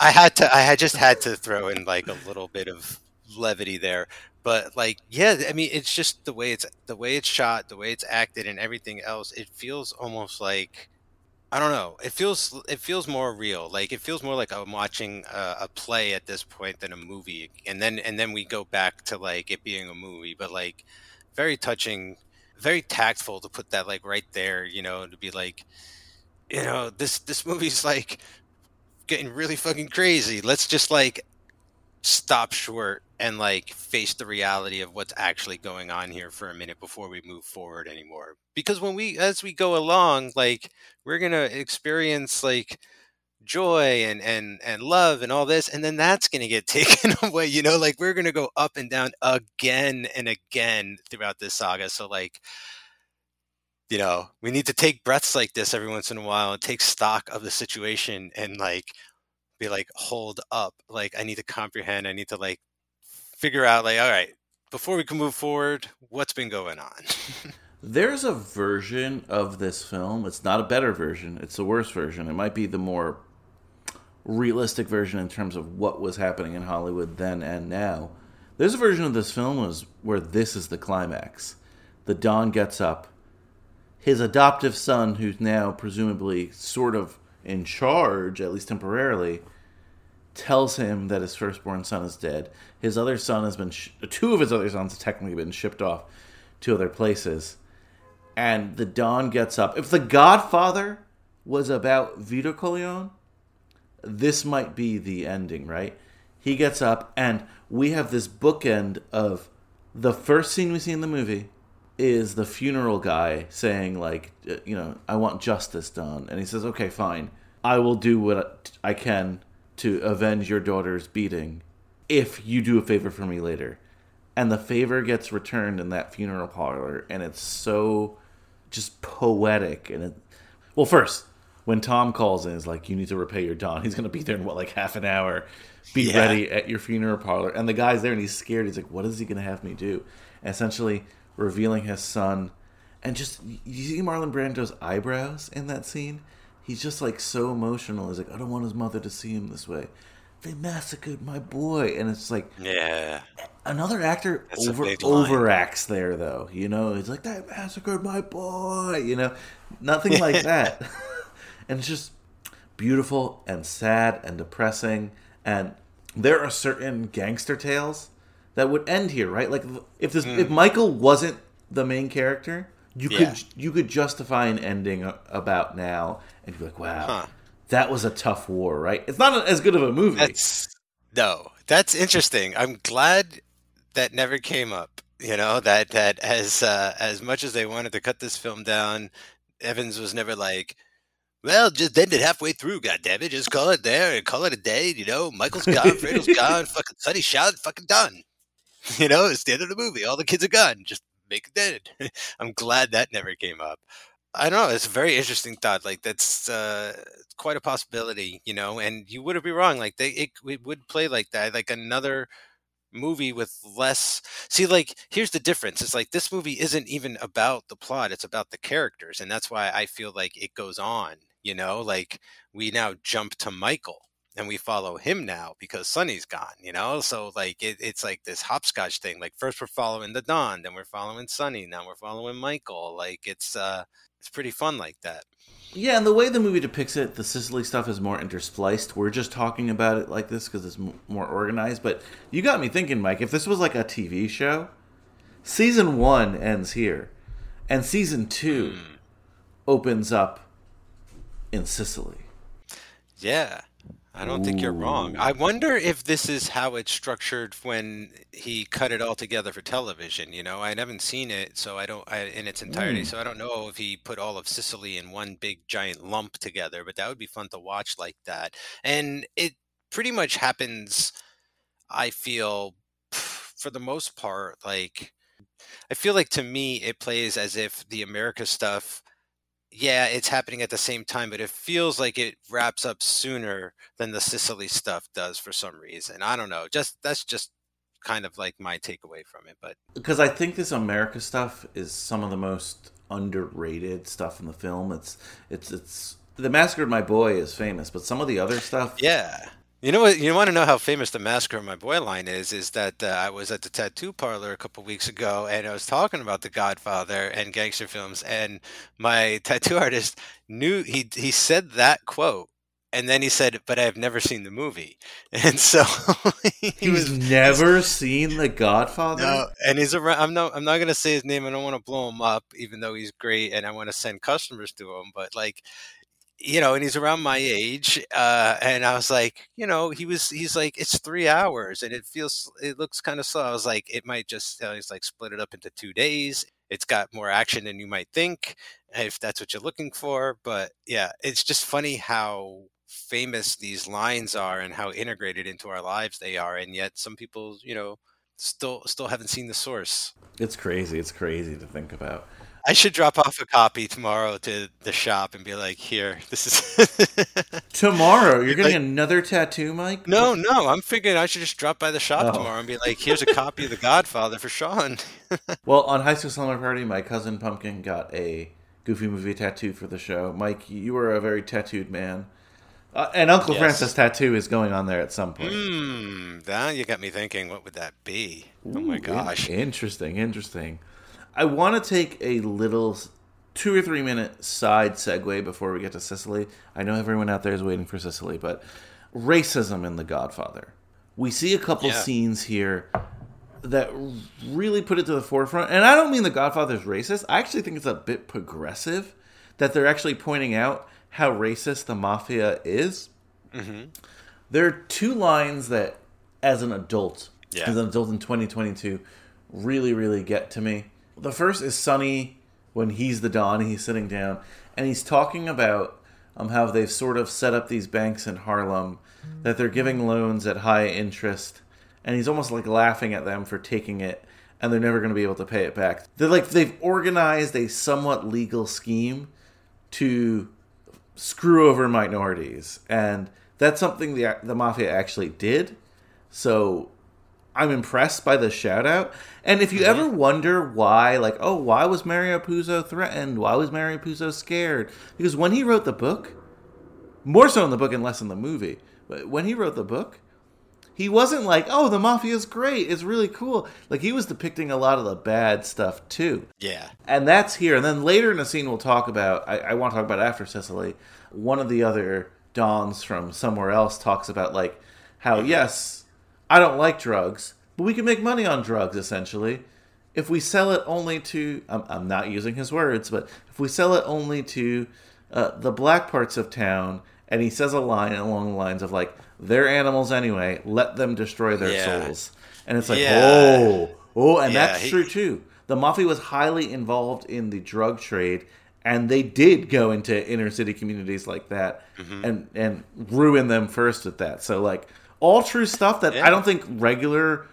I had to I had just had to throw in like a little bit of levity there. But like yeah, I mean it's just the way it's the way it's shot, the way it's acted and everything else. It feels almost like I don't know. It feels it feels more real. Like it feels more like I'm watching a, a play at this point than a movie. And then and then we go back to like it being a movie, but like very touching, very tactful to put that like right there, you know, to be like you know, this this movie's like getting really fucking crazy. Let's just like stop short and like face the reality of what's actually going on here for a minute before we move forward anymore. Because when we as we go along like we're going to experience like joy and and and love and all this and then that's going to get taken away you know? Like we're going to go up and down again and again throughout this saga. So like you know we need to take breaths like this every once in a while and take stock of the situation and like be like hold up. Like i need to comprehend. I need to like figure out like all right before we can move forward what's been going on There's a version of this film. It's not a better version. It's the worst version. It might be the more realistic version in terms of what was happening in Hollywood then and now. There's a version of this film was where this is the climax. The Don gets up. His adoptive son, who's now presumably sort of in charge, at least temporarily, tells him that his firstborn son is dead. His other son has been, sh- two of his other sons have technically been shipped off to other places. And the Don gets up. If The Godfather was about Vito Corleone, this might be the ending, right? He gets up, and we have this bookend of the first scene we see in the movie is the funeral guy saying, like, uh, you know, I want justice done. And he says, okay, fine. I will do what I can to avenge your daughter's beating if you do a favor for me later. And the favor gets returned in that funeral parlor, and it's so just poetic. And it, well, first, when Tom calls in, is like, you need to repay your Don. He's going to be there in what, like half an hour. Be Yeah. ready at your funeral parlor. And the guy's there and he's scared. He's like, what is he going to have me do? And essentially revealing his son. And just, you see Marlon Brando's eyebrows in that scene? He's just like so emotional. He's like, I don't want his mother to see him this way. They massacred my boy. And it's like, yeah. another actor That's over overacts there though you know? He's like they massacred my boy you know? Nothing like that. And it's just beautiful and sad and depressing. And there are certain gangster tales that would end here right? Like if this if michael wasn't the main character you. Yeah. could you could justify an ending about now and be like wow Huh. that was a tough war right it's not as good of a movie That's no, that's interesting. I'm glad that never came up. You know that that as uh, as much as they wanted to cut this film down, Evans was never like, well, just end it halfway through. God damn it, just call it there and call it a day. You know, Michael's gone, Fredo's gone, fucking Sonny shot, fucking done. You know, it's the end of the movie. All the kids are gone. Just make dead. I'm glad that never came up. I don't know. It's a very interesting thought. Like that's uh, quite a possibility, you know. And you wouldn't be wrong. Like they, it, it would play like that. Like another movie with less. See, like here's the difference. It's like this movie isn't even about the plot. It's about the characters, and that's why I feel like it goes on. You know, like we now jump to Michael. And we follow him now because Sonny's gone, you know. So like it, it's like this hopscotch thing. Like first we're following the Don, then we're following Sonny, now we're following Michael. Like it's uh, it's pretty fun like that. Yeah, and the way the movie depicts it, the Sicily stuff is more interspliced. We're just talking about it like this because it's m- more organized. But you got me thinking, Mike. If this was like a TV show, season one ends here, and season two opens up in Sicily. Yeah, I don't think you're wrong. I wonder if this is how it's structured when he cut it all together for television. You know, I haven't seen it, so I don't I, in its entirety. Mm. So I don't know if he put all of Sicily in one big giant lump together. But that would be fun to watch like that. And it pretty much happens. I feel, for the most part, like I feel like to me it plays as if the America stuff yeah, it's happening at the same time, but it feels like it wraps up sooner than the Sicily stuff does for some reason. I don't know. Just that's just kind of like my takeaway from it. But Because I think this America stuff is some of the most underrated stuff in the film. It's it's it's the Massacre of My Boy is famous, but some of the other stuff. yeah. You know what? You want to know how famous the Massacre of My Boy line is? Is that uh, I was at the tattoo parlor a couple weeks ago, and I was talking about The Godfather and gangster films, and my tattoo artist knew he he said that quote, and then he said, "But I've never seen the movie," and so he He's was never seen The Godfather. No, and he's around. I'm not. I'm not gonna say his name. I don't want to blow him up, even though he's great, and I want to send customers to him. But like, you know, and he's around my age, uh, and I was like, you know, he was, he's like, it's three hours, and it feels, it looks kind of slow. I was like, it might just, uh, he's like, split it up into two days. It's got more action than you might think, if that's what you're looking for. But yeah, it's just funny how famous these lines are and how integrated into our lives they are, and yet some people, you know, still still haven't seen the source. It's crazy. It's crazy to think about. I should drop off a copy tomorrow to the shop and be like, "Here, this is." tomorrow, you're getting like, another tattoo, Mike? No, no. I'm figuring I should just drop by the shop oh. tomorrow and be like, "Here's a copy of The Godfather for Sean." well, on High School Slumber Party, my cousin Pumpkin got a Goofy movie tattoo for the show. Mike, you are a very tattooed man. Uh, and Uncle yes. Francis tattoo is going on there at some point. Hmm, now you got me thinking. What would that be? Ooh, oh my gosh! Interesting, interesting. I want to take a little two or three minute side segue before we get to Sicily. I know everyone out there is waiting for Sicily, but racism in The Godfather. We see a couple yeah. scenes here that really put it to the forefront. And I don't mean The Godfather's racist. I actually think it's a bit progressive that they're actually pointing out how racist the mafia is. Mm-hmm. There are two lines that, as an adult, yeah. as an adult in 2022, really, really get to me. The first is Sonny when he's the Don, he's sitting down, and he's talking about um, how they've sort of set up these banks in Harlem, that they're giving loans at high interest, and he's almost like laughing at them for taking it, and they're never going to be able to pay it back. They're like they've organized a somewhat legal scheme to screw over minorities, and that's something the the mafia actually did. So I'm impressed by the shout out. And if you mm-hmm. ever wonder why, like, oh, why was Mario Puzo threatened? Why was Mario Puzo scared? Because when he wrote the book, more so in the book and less in the movie, but when he wrote the book, he wasn't like, oh, the mafia is great. It's really cool. Like, he was depicting a lot of the bad stuff, too. Yeah. And that's here. And then later in the scene, we'll talk about, I, I want to talk about after Sicily, one of the other Dons from somewhere else talks about, like, how, yes, I don't like drugs, but we can make money on drugs essentially. If we sell it only to, I'm, I'm not using his words, but if we sell it only to uh, the black parts of town, and he says a line along the lines of like, "They're animals anyway. Let them destroy their yeah. souls." And it's like, yeah. oh, oh, and yeah, that's he... true too. The mafia was highly involved in the drug trade, and they did go into inner city communities like that mm-hmm. and and ruin them first at that. So like all true stuff that yeah. I don't think regular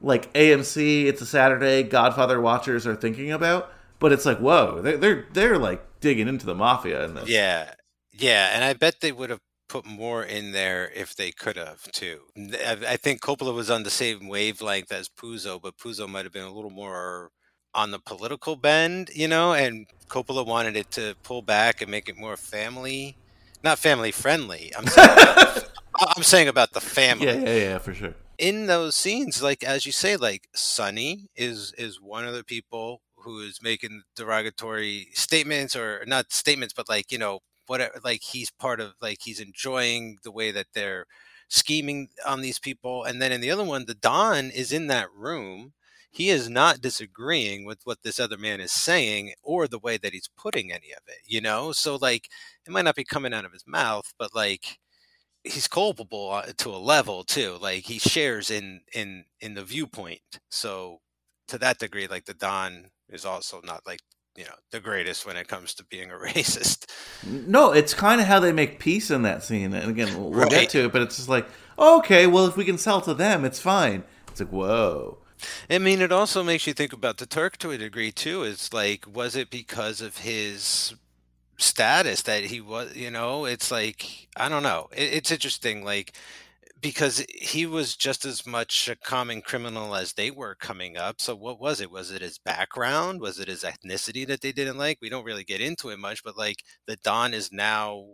like AMC, It's a Saturday, Godfather watchers are thinking about. But it's like, whoa, they're they're, they're like digging into the mafia in this. Yeah, yeah, and I bet they would have put more in there if they could have too. I think Coppola was on the same wavelength as Puzo, but Puzo might have been a little more on the political bend, you know, and Coppola wanted it to pull back and make it more family, not family friendly. I'm saying I'm saying about the family. Yeah, yeah, yeah, for sure. In those scenes, like as you say, like Sonny is is one of the people who is making derogatory statements or not statements, but like you know whatever. Like he's part of like he's enjoying the way that they're scheming on these people, and then in the other one, the Don is in that room. He is not disagreeing with what this other man is saying or the way that he's putting any of it, you know? So, like, it might not be coming out of his mouth, but like, he's culpable uh, to a level too like he shares in in in the viewpoint so to that degree like the don is also not like you know the greatest when it comes to being a racist no it's kind of how they make peace in that scene and again we'll, right. get to it but it's just like okay well if we can sell to them it's fine it's like whoa I mean, it also makes you think about the Turk to a degree too. It's like, was it because of his status that he was you know it's like i don't know it, it's interesting like because he was just as much a common criminal as they were coming up so what was it? Was it his background? Was it his ethnicity that they didn't like? We don't really get into it much but like the don is now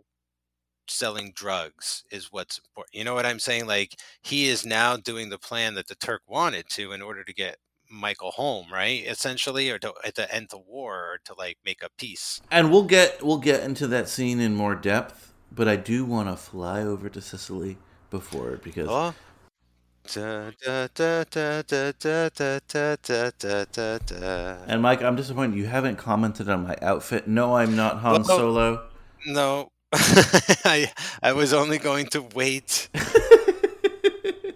selling drugs is what's important you know what i'm saying? Like he is now doing the plan that the turk wanted to in order to get Michael home, right? Essentially, or to at the end the war, or to like make a peace. And we'll get we'll get into that scene in more depth, but I do want to fly over to Sicily before it because. Oh. and Mike, I'm disappointed you haven't commented on my outfit. No, I'm not Han Solo. No, I I was only going to wait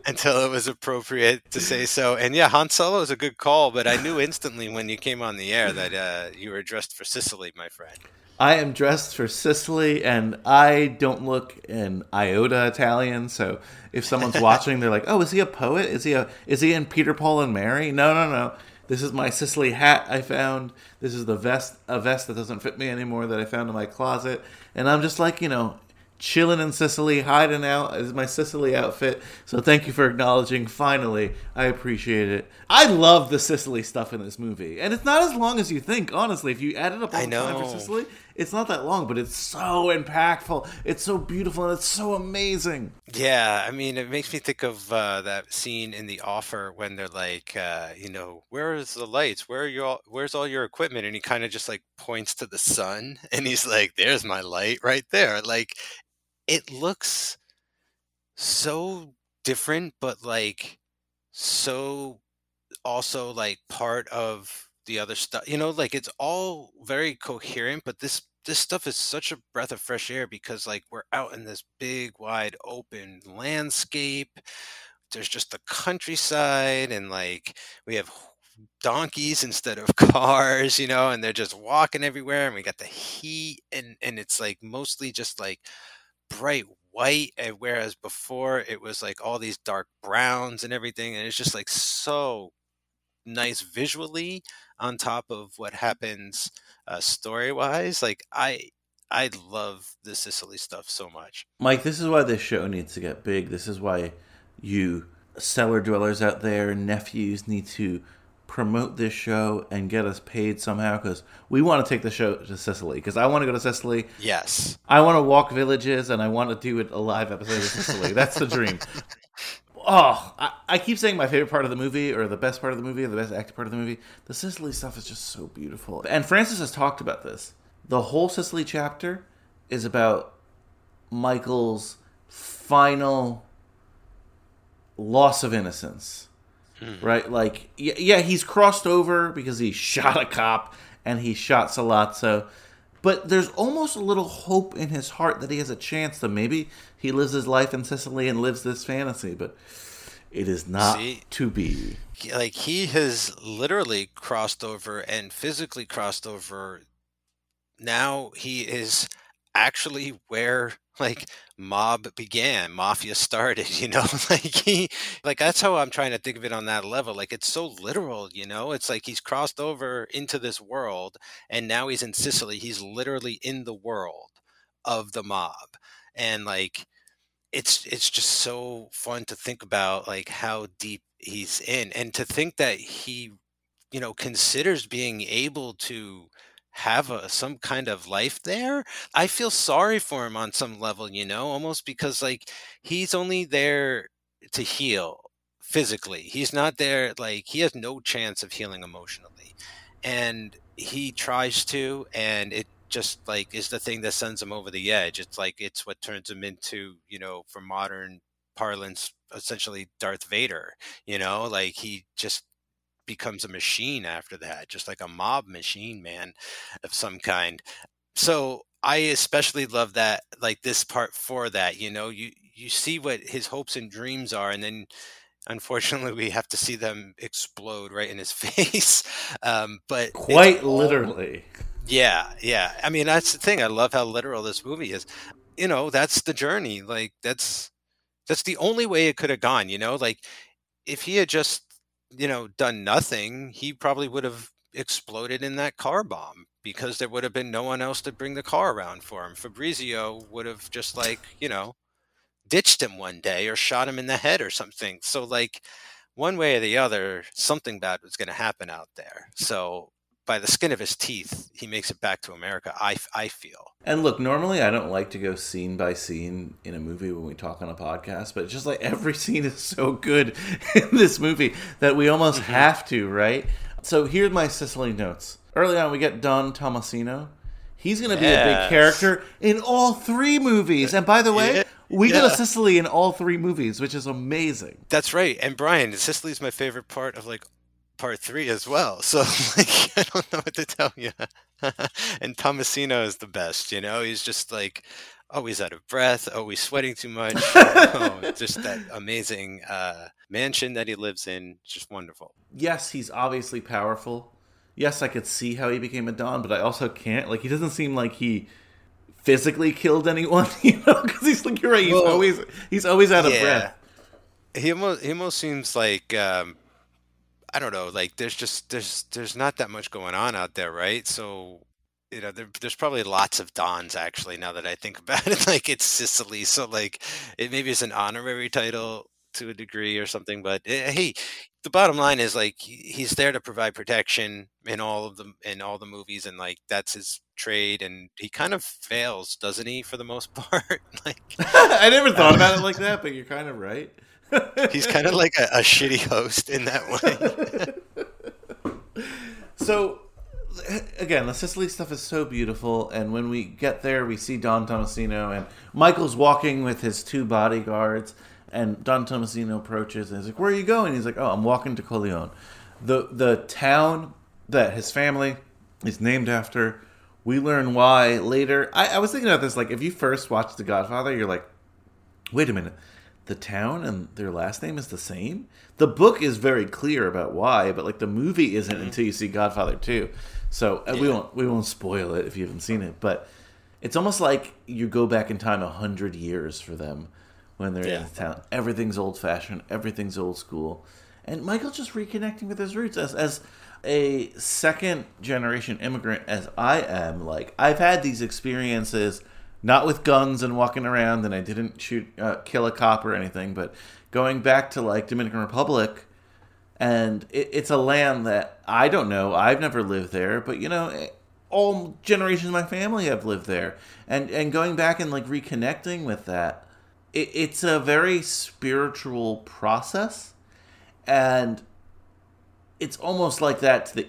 until it was appropriate to say so. And yeah, Han Solo is a good call, but I knew instantly when you came on the air that uh, you were dressed for Sicily, my friend. I am dressed for Sicily, and I don't look an iota Italian. So if someone's watching, they're like, "Oh, is he a poet? Is he a is he in Peter Paul and Mary?" No, no, no. This is my Sicily hat I found. This is the vest a vest that doesn't fit me anymore that I found in my closet, and I'm just like you know chilling in Sicily, hiding out is my Sicily outfit. So thank you for acknowledging. Finally, I appreciate it. I love the Sicily stuff in this movie, and it's not as long as you think. Honestly, if you added up all I the time for. Sicily, it's not that long, but it's so impactful. It's so beautiful and it's so amazing. Yeah, I mean, it makes me think of uh, that scene in The Offer when they're like, uh, you know, where's the lights? Where are you all, where's all your equipment? And he kind of just like points to the sun, and he's like, "There's my light right there." Like, it looks so different, but like so also like part of the other stuff. You know, like it's all very coherent, but this this stuff is such a breath of fresh air because like we're out in this big wide open landscape. There's just the countryside and like we have donkeys instead of cars, you know, and they're just walking everywhere and we got the heat and and it's like mostly just like bright white and whereas before it was like all these dark browns and everything and it's just like so nice visually on top of what happens uh, story wise like i i love the sicily stuff so much Mike, this is why this show needs to get big. This is why you cellar dwellers out there, nephews, need to promote this show and get us paid somehow because we want to take the show to Sicily. Because I want to go to Sicily. yes I want to walk villages and I want to do it a live episode of Sicily. That's the dream. Oh, I, I keep saying my favorite part of the movie or the best part of the movie or the best acted part of the movie. The Sicily stuff is just so beautiful. And Francis has talked about this. The whole Sicily chapter is about Michael's final loss of innocence. Mm-hmm. Right? Like, yeah, yeah, he's crossed over because he shot a cop and he shot Sollozzo. But there's almost a little hope in his heart that he has a chance to maybe he lives his life in Sicily and lives this fantasy, but it is not See? to be. Like he has literally crossed over and physically crossed over now he is actually where like mob began mafia started you know like he like that's how i'm trying to think of it on that level like it's so literal you know it's like he's crossed over into this world and now he's in sicily he's literally in the world of the mob and like it's it's just so fun to think about like how deep he's in and to think that he you know considers being able to have a, some kind of life there i feel sorry for him on some level you know almost because like he's only there to heal physically. He's not there like he has no chance of healing emotionally and he tries to and it just like is the thing that sends him over the edge. It's like it's what turns him into you know for modern parlance essentially darth vader you know like he just becomes a machine after that just like a mob machine man of some kind so i especially love that like this part for that you know you you see what his hopes and dreams are and then unfortunately we have to see them explode right in his face um but Quite all- literally. yeah, yeah. I mean, that's the thing. I love how literal this movie is. You know, that's the journey. Like that's that's the only way it could have gone, you know? Like if he had just, you know, done nothing, he probably would have exploded in that car bomb because there would have been no one else to bring the car around for him. Fabrizio would have just like, you know, ditched him one day or shot him in the head or something. So like one way or the other, something bad was going to happen out there. So by the skin of his teeth, he makes it back to America. I, I feel. And look, normally I don't like to go scene by scene in a movie when we talk on a podcast, but just like every scene is so good in this movie that we almost Mm-hmm. have to, right? So here's my Sicily notes. Early on, we get Don Tommasino. He's going to be a big character in all three movies. And by the way, Yeah. we Yeah. to Sicily in all three movies, which is amazing. That's right. And Brian, Sicily's my favorite part of like part three as well. So like I don't know what to tell you. and Tommasino is the best, you know? He's just like always out of breath, always sweating too much. oh, just that amazing uh, mansion that he lives in. Just wonderful. Yes, he's obviously powerful. Yes, I could see how he became a Don, but I also can't. Like, he doesn't seem like he physically killed anyone, you know? Because he's like, you're right. He's Well, always he's always out of yeah. breath. He almost he almost seems like um, I don't know. Like there's just there's there's not that much going on out there, right? So you know, there, there's probably lots of Dons actually. Now that I think about it, like it's Sicily, so like it maybe it's an honorary title to a degree or something. But eh, hey, the bottom line is like he's there to provide protection in all of the in all the movies, and like that's his trade. And he kind of fails, doesn't he, for the most part? like I never thought about it like that, but you're kind of right. He's kind of like a, a shitty host in that way. So, again, the Sicily stuff is so beautiful, and when we get there, we see Don Tommasino, and Michael's walking with his two bodyguards, and Don Tommasino approaches, and he's like, "Where are you going?" He's like, "Oh, I'm walking to Corleone." The the town that his family is named after. We learn why later. I, I was thinking about this, like, if you first watch The Godfather, you're like, wait a minute the town and their last name is the same? The book is very clear about why but like the movie isn't until you see godfather 2 so uh, we won't we won't spoil it if you haven't seen it but it's almost like you go back in time a hundred years for them when they're in Yeah. the town. Everything's old fashioned everything's old school and michael's just reconnecting with his roots. As as a second generation immigrant as i am like i've had these experiences not with guns and walking around and i didn't shoot uh, kill a cop or anything but going back to like dominican republic and it, it's a land that i don't know. I've never lived there but you know eh, all generations of my family have lived there. And and going back and like reconnecting with that it, it's a very spiritual process and it's almost like that to the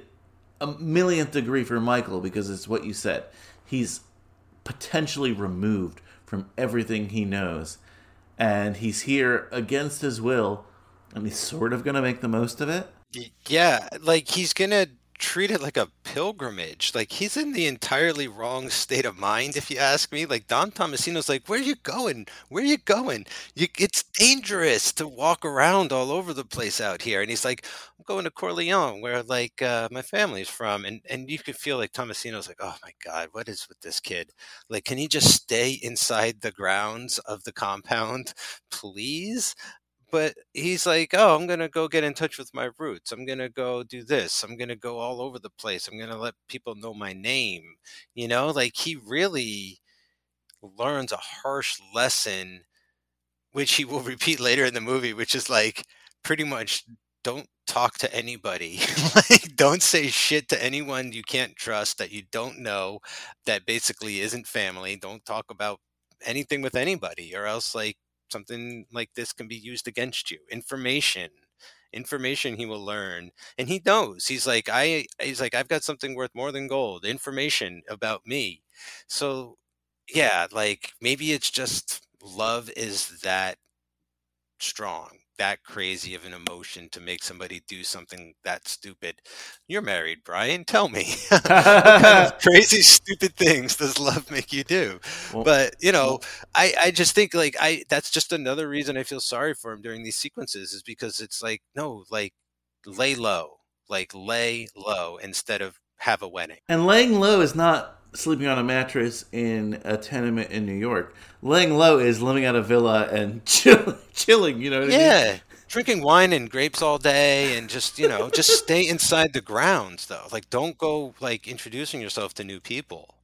a millionth degree for michael because it's what you said. He's potentially removed from everything he knows. And he's here against his will, and he's sort of going to make the most of it. Yeah, like he's gonna treat it like a pilgrimage. Like he's in the entirely wrong state of mind, if you ask me. Like Don Tommasino's like, "Where are you going? Where are you going? You, it's dangerous to walk around all over the place out here." And he's like, "I'm going to Corleone, where like uh, my family's from." And and you could feel like Tommasino's like, "Oh my God, what is with this kid? Like, can he just stay inside the grounds of the compound, please?" But he's like, "Oh, I'm gonna go get in touch with my roots. I'm gonna go do this. I'm gonna go all over the place. I'm gonna let people know my name." You know, like he really learns a harsh lesson, which he will repeat later in the movie, which is like pretty much don't talk to anybody. like don't say shit to anyone you can't trust that you don't know that basically isn't family. Don't talk about anything with anybody or else like something like this can be used against you. Information information he will learn and he knows. He's like i he's like i've got something worth more than gold information about me. So yeah like maybe it's just love is that strong that crazy of an emotion to make somebody do something that stupid. You're married brian. Tell me what kind of crazy stupid things does love make you do? Well- but you know I, I just think like I that's just another reason I feel sorry for him during these sequences is because it's like no like lay low like lay low instead of have a wedding. And laying low is not sleeping on a mattress in a tenement in New York. Laying low is living at a villa and chill, chilling. You know what I mean? yeah drinking wine and grapes all day and just you know just stay inside the grounds though like don't go like introducing yourself to new people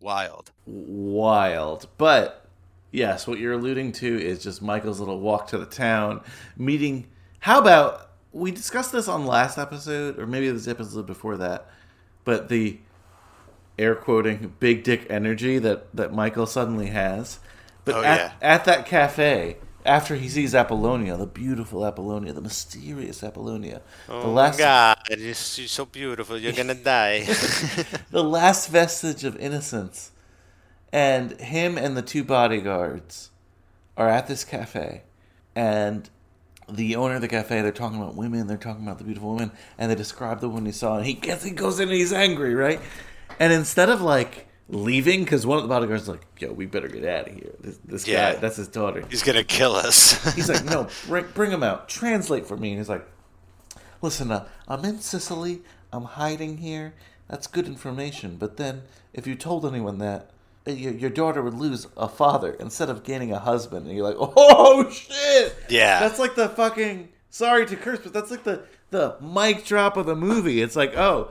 wild wild. But yes, what you're alluding to is just Michael's little walk to the town, meeting. How about we discussed this on last episode, or maybe this episode before that, but the air quoting big dick energy that that Michael suddenly has. But Oh, at, yeah. at that cafe, after he sees Apollonia, the beautiful Apollonia, the mysterious Apollonia, Oh the last god she's so beautiful you're gonna die the last vestige of innocence. And him and the two bodyguards are at this cafe. And the owner of the cafe, they're talking about women, they're talking about the beautiful women, and they describe the woman he saw, and he gets he goes in and he's angry, right? And instead of like leaving because one of the bodyguards is like, "Yo, we better get out of here." This, this Yeah. guy, that's his daughter. He's gonna kill us. He's like, "No, bring, bring him out. Translate for me." And he's like, "Listen, uh, I'm in Sicily. I'm hiding here. That's good information. But then, if you told anyone that, uh, your, your daughter would lose a father instead of gaining a husband." And you're like, "Oh shit!" Yeah. that's like the fucking. Sorry to curse, but that's like the the mic drop of the movie. It's like, oh,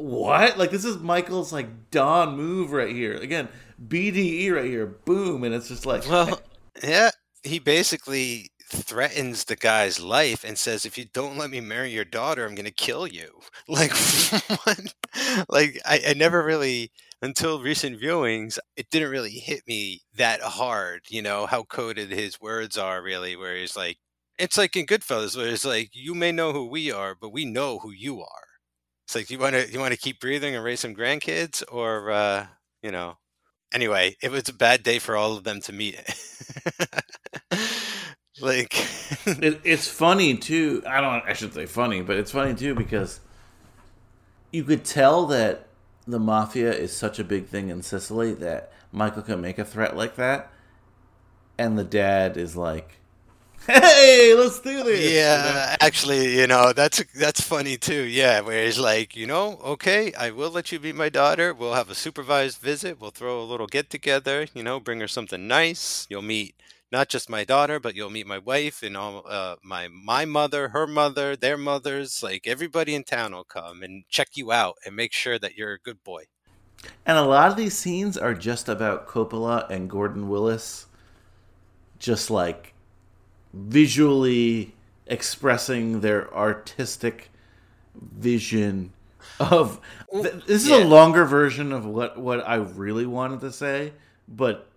what? Like this is Michael's like Don move right here. Again, BDE right here. Boom, and it's just like, well, yeah, he basically threatens the guy's life and says, "If you don't let me marry your daughter, I'm gonna kill you." Like, what? Like, I, I never really, until recent viewings, it didn't really hit me that hard. You know how coded his words are, really. Where he's like, it's like in Goodfellas, where it's like, "You may know who we are, but we know who you are." It's like you want to you want to keep breathing and raise some grandkids, or uh, you know. Anyway, it was a bad day for all of them to meet. like, it, it's funny too. I don't. I should say funny, but it's funny too because you could tell that the mafia is such a big thing in Sicily that Michael can make a threat like that, and the dad is like, "Hey, let's do this." you know? yeah, actually, you know that's that's funny too. Yeah, where he's like, you know, okay, I will let you be my daughter. We'll have a supervised visit. We'll throw a little get together. You know, bring her something nice. You'll meet not just my daughter, but you'll meet my wife and all uh, my my mother, her mother, their mothers. Like everybody in town will come and check you out and make sure that you're a good boy. And a lot of these scenes are just about Coppola and Gordon Willis just like visually expressing their artistic vision of th- this is yeah. a longer version of what what I really wanted to say, but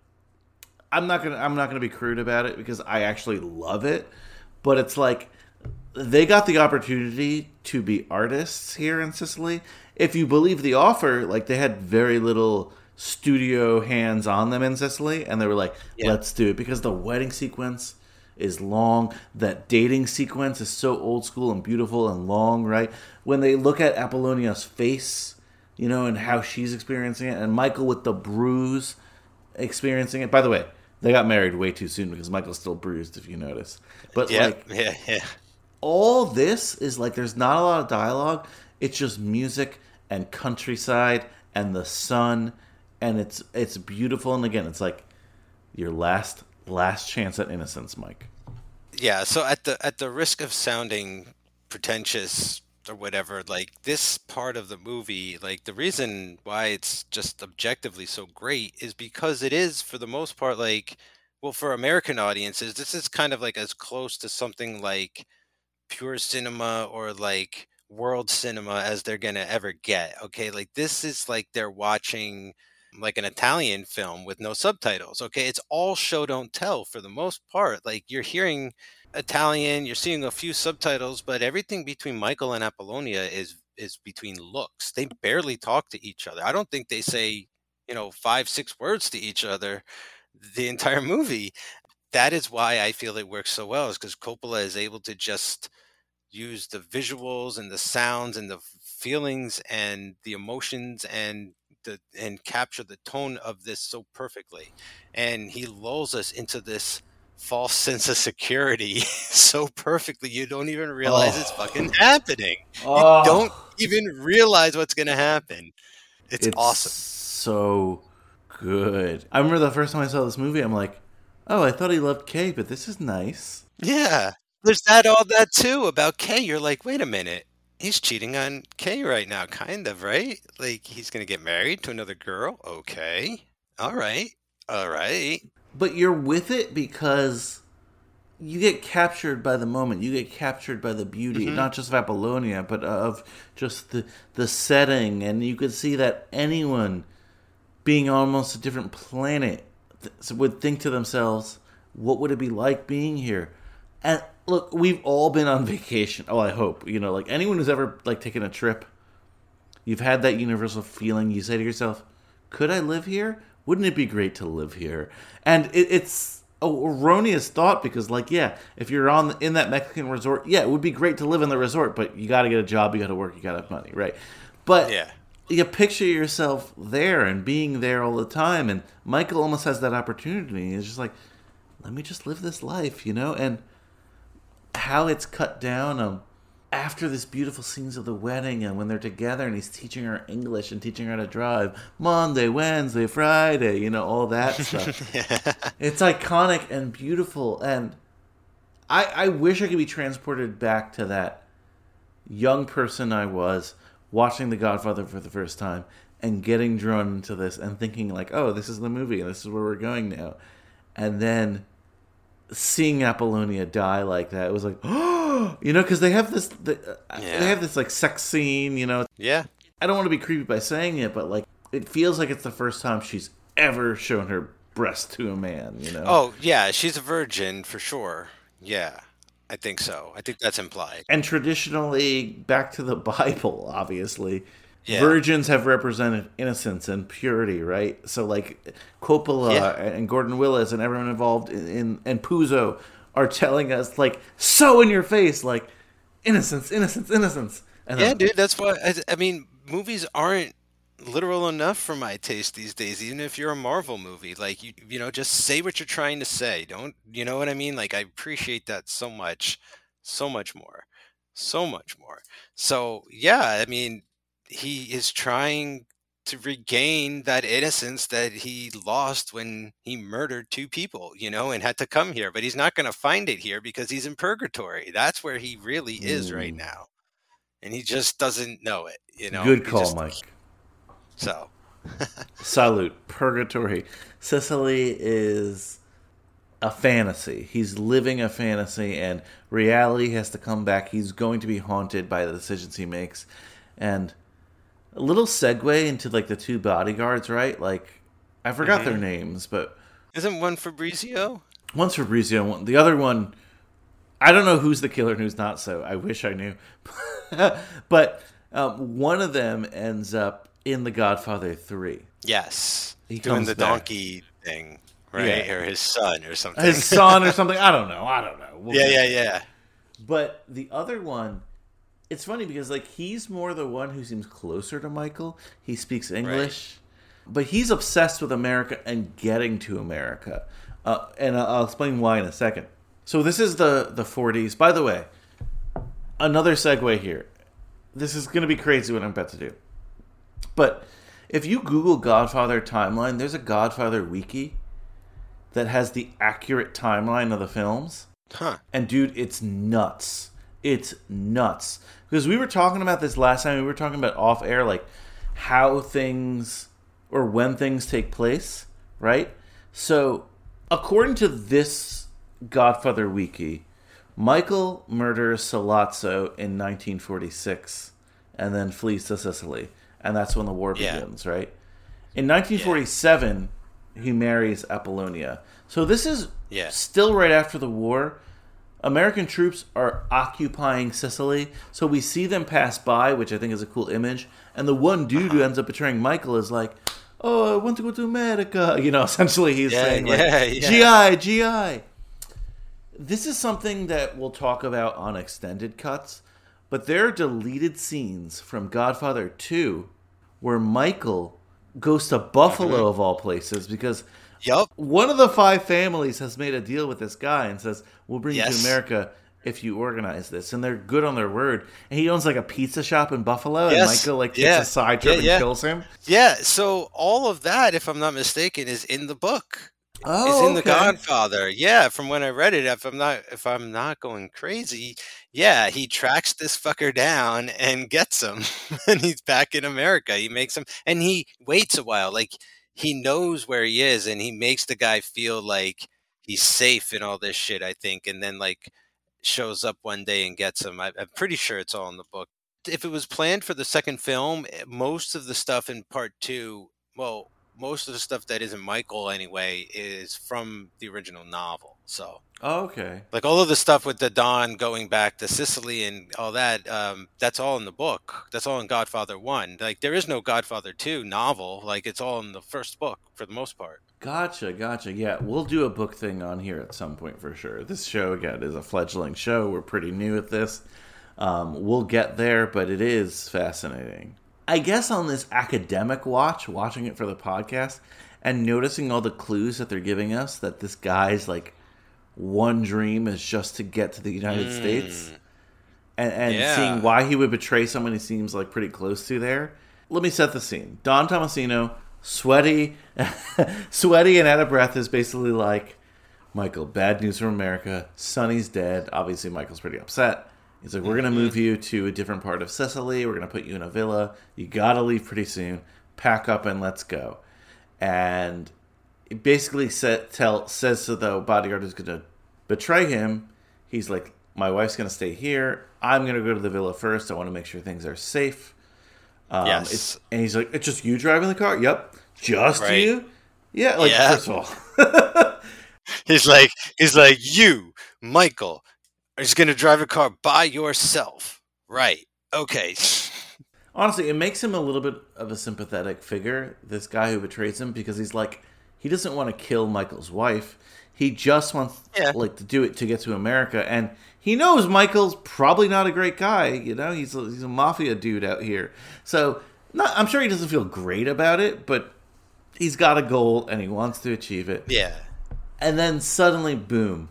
I'm not going to I'm not going to be crude about it because I actually love it, but it's like they got the opportunity to be artists here in Sicily. If you believe the offer, like they had very little studio hands on them in Sicily, and they were like, Yeah. "Let's do it," because the wedding sequence is long. That dating sequence is so old school and beautiful and long. Right when they look at Apollonia's face, you know, and how she's experiencing it, and Michael with the bruise experiencing it. By the way, they got married way too soon because Michael's still bruised, if you notice. But Yeah, like yeah, yeah. all this is like there's not a lot of dialogue. It's just music and countryside and the sun and it's it's beautiful and again it's like your last last chance at innocence, Mike. Yeah, so at the at the risk of sounding pretentious or whatever, like this part of the movie, like the reason why it's just objectively so great is because it is for the most part like well for American audiences, this is kind of like as close to something like pure cinema or like world cinema as they're going to ever get. Okay, like this is like they're watching like an Italian film with no subtitles. Okay, it's all show don't tell for the most part. Like you're hearing Italian, you're seeing a few subtitles, but everything between Michael and Apollonia is is between looks. They barely talk to each other. I don't think they say, you know, five, six words to each other the entire movie. That is why I feel it works so well, is because Coppola is able to just use the visuals and the sounds and the feelings and the emotions and the and capture the tone of this so perfectly and he lulls us into this false sense of security so perfectly you don't even realize it's Oh. fucking happening. Oh, you don't even realize what's gonna happen. It's, it's awesome. So good. I remember the first time I saw this movie, I'm like, oh, I thought he loved Kay, but this is nice. yeah. There's that all that too about kay. You're like wait a minute he's cheating on kay right now kind of right like he's gonna get married to another girl okay all right all right But you're with it because you get captured by the moment. You get captured by the beauty, Mhm. not just of Apollonia, but of just the the setting, and you could see that anyone being almost a different planet th- would think to themselves, "What would it be like being here?" And look, we've all been on vacation. Oh, I hope you know, like anyone who's ever like taken a trip, you've had that universal feeling. You say to yourself, "Could I live here? Wouldn't it be great to live here?" And it, it's a erroneous thought because, like, yeah, if you're on in that Mexican resort, yeah, it would be great to live in the resort, but you got to get a job, you got to work, you got to have money, right? But yeah you picture yourself there and being there all the time. And Michael almost has that opportunity. He's just like, let me just live this life, you know? And how it's cut down um, after this beautiful scenes of the wedding and when they're together and he's teaching her English and teaching her how to drive Monday, Wednesday, Friday, you know, all that stuff. It's iconic and beautiful. And I, I wish I could be transported back to that young person I was watching The Godfather for the first time and getting drawn into this and thinking like, oh, this is the movie and this is where we're going now. And then seeing Apollonia die like that, it was like, oh, you know, because they have this, the, uh, Yeah. they have this like sex scene, you know. Yeah. I don't want to be creepy by saying it, but like, it feels like it's the first time she's ever shown her breast to a man, you know. Oh, yeah, she's a virgin for sure. Yeah. I think so. I think that's implied. and traditionally back to the bible obviously Yeah. virgins have represented innocence and purity right so like coppola Yeah. and gordon willis and everyone involved in, in and puzo are telling us like so in your face like innocence innocence innocence and Yeah, I'm- dude, that's why I, I mean, movies aren't literal enough for my taste these days. Even if you're a Marvel movie, like you, you know, just say what you're trying to say. Don't, you know what I mean? Like I appreciate that so much, so much more, so much more. So yeah, I mean, he is trying to regain that innocence that he lost when he murdered two people, you know, and had to come here. But he's not going to find it here because he's in purgatory. That's where he really is right Mm. now and he just doesn't know it. You know, good call just- mike So salute purgatory sicily is a fantasy he's living a fantasy and reality has to come back he's going to be haunted by the decisions he makes and a little segue into like the two bodyguards right like i forgot their names but isn't one Fabrizio? one's fabrizio one the other one i don't know who's the killer and who's not so i wish i knew but um, one of them ends up in the godfather 3 Yes, He doing the back. donkey thing, right? Yeah. Or his son or something. his son or something. I don't know. I don't know. We'll yeah, yeah, yeah. But the other one, it's funny because like he's more the one who seems closer to Michael. He speaks English, but he's obsessed with America and getting to America. Uh, and I'll I'll explain why in a second. So this is the the 40s. By the way, another segue here. This is going to be crazy what I'm about to do. But if you Google Godfather timeline, there's a Godfather wiki that has the accurate timeline of the films. Huh. And dude, it's nuts. It's nuts. Because we were talking about this last time. We were talking about off air, like how things or when things take place, right? So, according to this Godfather wiki, Michael murders Sollozzo in 1946 and then flees to Sicily. And that's when the war Yeah. begins, right? In 1947, he marries Apollonia. So this is Yeah. still right after the war. American troops are occupying Sicily, so we see them pass by, which I think is a cool image. And the one dude Uh-huh. who ends up betraying Michael is like, "Oh, I want to go to America." You know, essentially he's Yeah, saying like, yeah, yeah. "GI, GI." This is something that we'll talk about on extended cuts, but there are deleted scenes from Godfather 2 where Michael goes to Buffalo of all places because Yup. one of the five families has made a deal with this guy and says, "We'll bring you to America if you organize this." And they're good on their word. And he owns like a pizza shop in Buffalo, yes. and Michael like takes Yeah. a side trip Yeah, and yeah. kills him. Yeah. So all of that, if I'm not mistaken, is in the book. Oh, is in the. Godfather. Yeah, from when I read it, if I'm not if I'm not going crazy, yeah, he tracks this fucker down and gets him, and he's back in America. He makes him, and he waits a while, like he knows where he is, and he makes the guy feel like he's safe in all this shit. I think, and then like shows up one day and gets him. I, I'm pretty sure it's all in the book. If it was planned for the second film, eh, most of the stuff in part two, well, most of the stuff that isn't Michael anyway is from the original novel. So, Oh, okay. like all of the stuff with the Don going back to Sicily and all that, um, that's all in the book. That's all in Godfather One. Like there is no Godfather Two novel. Like it's all in the first book for the most part. Gotcha, gotcha. Yeah, we'll do a book thing on here at some point for sure. This show again is a fledgling show. We're pretty new at this. Um, we'll get there, but it is fascinating. I guess on this academic watch, watching it for the podcast, and noticing all the clues that they're giving us that this guy's like one dream is just to get to the United hmm. States, and, and Yeah. seeing why he would betray someone he seems like pretty close to there. Let me set the scene. Don Tommasino, sweaty, sweaty and out of breath, is basically like, Michael, bad news from America. Sonny's dead. Obviously, Michael's pretty upset. He's like, we're going to move you to a different part of Sicily. We're going to put you in a villa. You got to leave pretty soon. Pack up and let's go. And it basically sa- tell, says to the bodyguard who's going to betray him, he's like, my wife's going to stay here. I'm going to go to the villa first. I want to make sure things are safe. Um, Yes. It's, and he's like, it's just you driving the car? Yep. Just Right. you? Yeah. Like, Yeah. first of all. He's like, he's like, you, Michael, are just gonna drive a car by yourself, right? Okay. Honestly, it makes him a little bit of a sympathetic figure, this guy who betrays him, because he's like, he doesn't want to kill Michael's wife. He just wants Yeah. like to do it to get to America, and he knows Michael's probably not a great guy. You know, he's a, he's a mafia dude out here. So, not, I'm sure he doesn't feel great about it, but he's got a goal and he wants to achieve it. Yeah. And then suddenly, boom,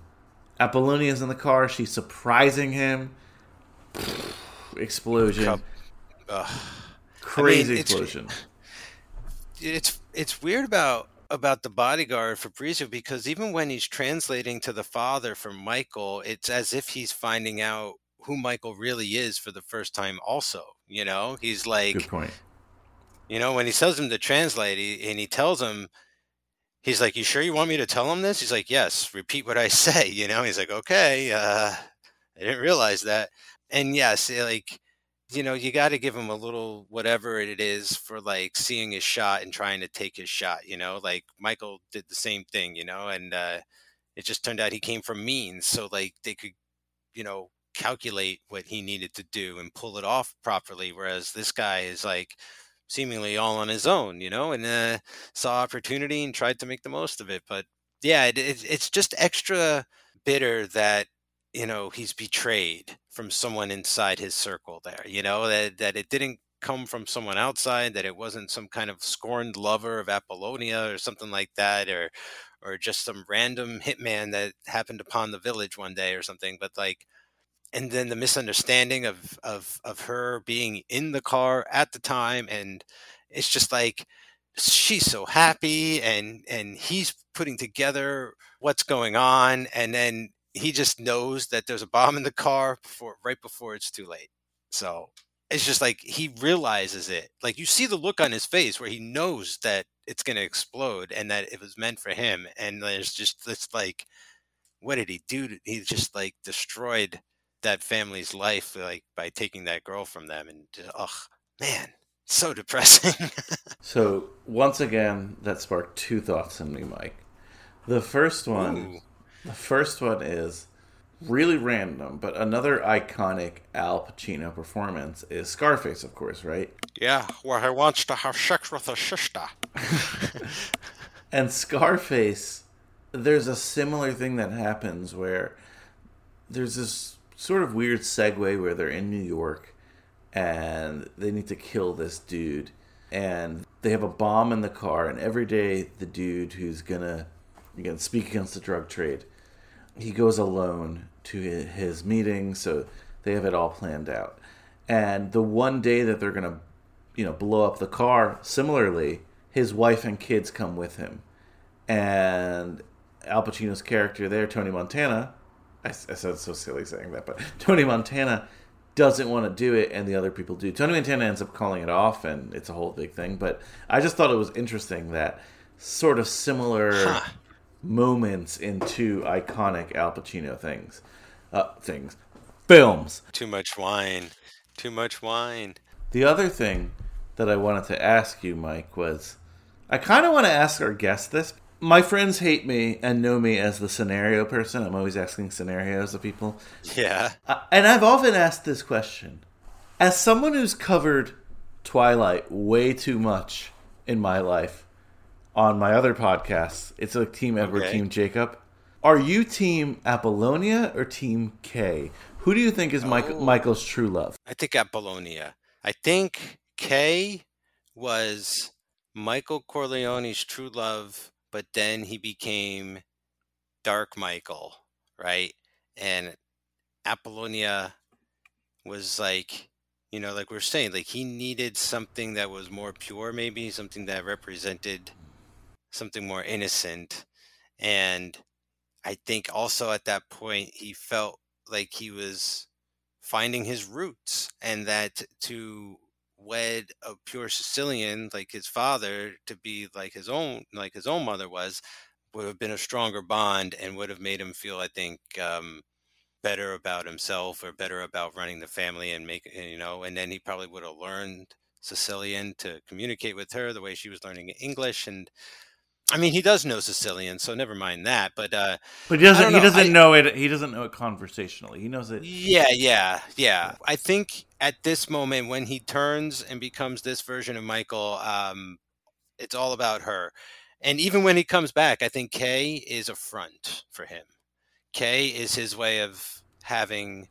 Apollonia's in the car. She's surprising him. Explosion. Crazy it's- explosion. it's it's weird about about the bodyguard Fabrizio because even when he's translating to the father for Michael, it's as if he's finding out who Michael really is for the first time. Also, you know, he's like, Good point. you know, when he tells him to translate, he, and he tells him, he's like, "You sure you want me to tell him this?" He's like, "Yes, repeat what I say." You know, he's like, "Okay, uh, I didn't realize that." And yes, eh, like, you know, you got to give him a little whatever it is for like seeing his shot and trying to take his shot. You know, like Michael did the same thing. You know, and uh, it just turned out he came from means, so like they could, you know, calculate what he needed to do and pull it off properly. Whereas this guy is like seemingly all on his own, you know, and uh, saw opportunity and tried to make the most of it. But yeah, it, it, it's just extra bitter that you know he's betrayed from someone inside his circle there. You know that that it didn't come from someone outside, that it wasn't some kind of scorned lover of Apollonia or something like that, or or just some random hitman that happened upon the village one day or something. But like and then the misunderstanding of of of her being in the car at the time and it's just like she's so happy and and he's putting together what's going on and then he just knows that there's a bomb in the car before right before it's too late. So it's just like he realizes it. Like you see the look on his face where he knows that it's going to explode and that it was meant for him and there's just this like what did he do he just like destroyed that family's life like by taking that girl from them and oh man so depressing So once again, that sparked two thoughts in me, Mike. The first one, Ooh. the first one is really random, but another iconic Al Pacino performance is Scarface, of course, right? Yeah, where he wants to have sex with a sister. And Scarface, there's a similar thing that happens where there's this sort of weird segue where they're in New York and they need to kill this dude. And they have a bomb in the car, and every day the dude who's gonna again speak against the drug trade, he goes alone to his meeting, so they have it all planned out. And the one day that they're gonna, you know, blow up the car, similarly, his wife and kids come with him, and Al Pacino's character there, Tony Montana, I, I said so silly saying that, but Tony Montana doesn't want to do it, and the other people do. Tony Montana ends up calling it off, and it's a whole big thing. But I just thought it was interesting that sort of similar Huh. moments in two iconic Al Pacino things, uh, things, films. too much wine too much wine The other thing that I wanted to ask you, Mike, was I kind of want to ask our guest this. My friends hate me and know me as the scenario person. I'm always asking scenarios of people. yeah Uh, and I've often asked this question. As someone who's covered Twilight way too much in my life on my other podcasts, it's like Team Edward, Okay. Team Jacob. Are you Team Apollonia or Team Kay? Who do you think is Oh. Michael's true love? i think apollonia i think Kay was Michael Corleone's true love, but then he became Dark Michael, right? And Apollonia was like, you know, like we are saying, like he needed something that was more pure, maybe something that represented something more innocent. And I think also at that point, he felt like he was finding his roots and that to wed a pure Sicilian like his father to be like his own like his own mother was would have been a stronger bond and would have made him feel I think um, better about himself or better about running the family and make you know and then he probably would have learned Sicilian to communicate with her the way she was learning English and I mean, he does know Sicilian, so never mind that. But uh, but he doesn't. He doesn't I, know it. He doesn't know it conversationally. He knows it. Yeah, yeah, yeah. I think at this moment when he turns and becomes this version of Michael, um, it's all about her. And even when he comes back, I think Kay is a front for him. Kay is his way of having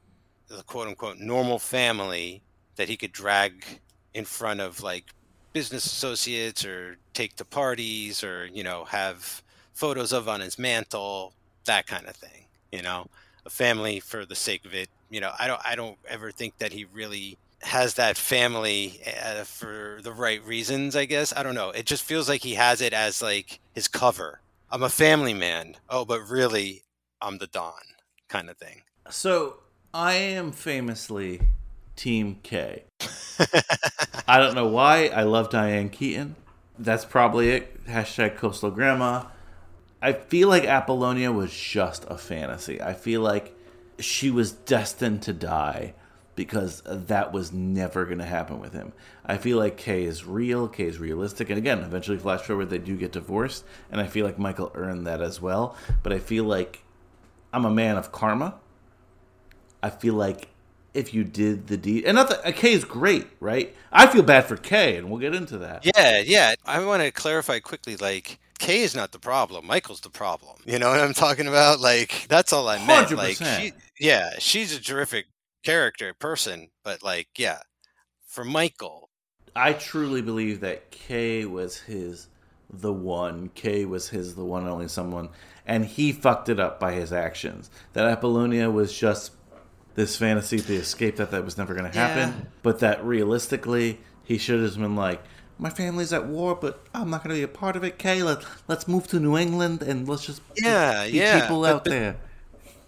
the quote unquote normal family that he could drag in front of like business associates or take to parties or you know have photos of on his mantle that kind of thing you know a family for the sake of it you know i don't i don't ever think that he really has that family uh, for the right reasons i guess i don't know it just feels like he has it as like his cover i'm a family man oh but really i'm the don kind of thing so i am famously team kay I don't know why. I love Diane Keaton. That's probably it. Hashtag coastal grandma. I feel like Apollonia was just a fantasy. I feel like she was destined to die because that was never going to happen with him. I feel like Kay is real, Kay is realistic, and again, eventually flash forward, they do get divorced, and I feel like Michael earned that as well. But I feel like I'm a man of karma. I feel like if you did the deed. And not that uh, Kay is great, right? I feel bad for Kay, and we'll get into that. Yeah, yeah. I want to clarify quickly, like. Kay is not the problem. Michael's the problem. You know what I'm talking about? Like that's all I meant. 100%. Like she, yeah, she's a terrific character, person, but like, yeah, for Michael, I truly believe that Kay was his the one. Kay was his the one and only someone, and he fucked it up by his actions. That Apollonia was just this fantasy to escape that that was never going to happen, yeah. but that realistically he should have been like, my family's at war, but I'm not going to be a part of it. Kay, let, let's move to New England and let's just yeah, yeah. people but, out but, there.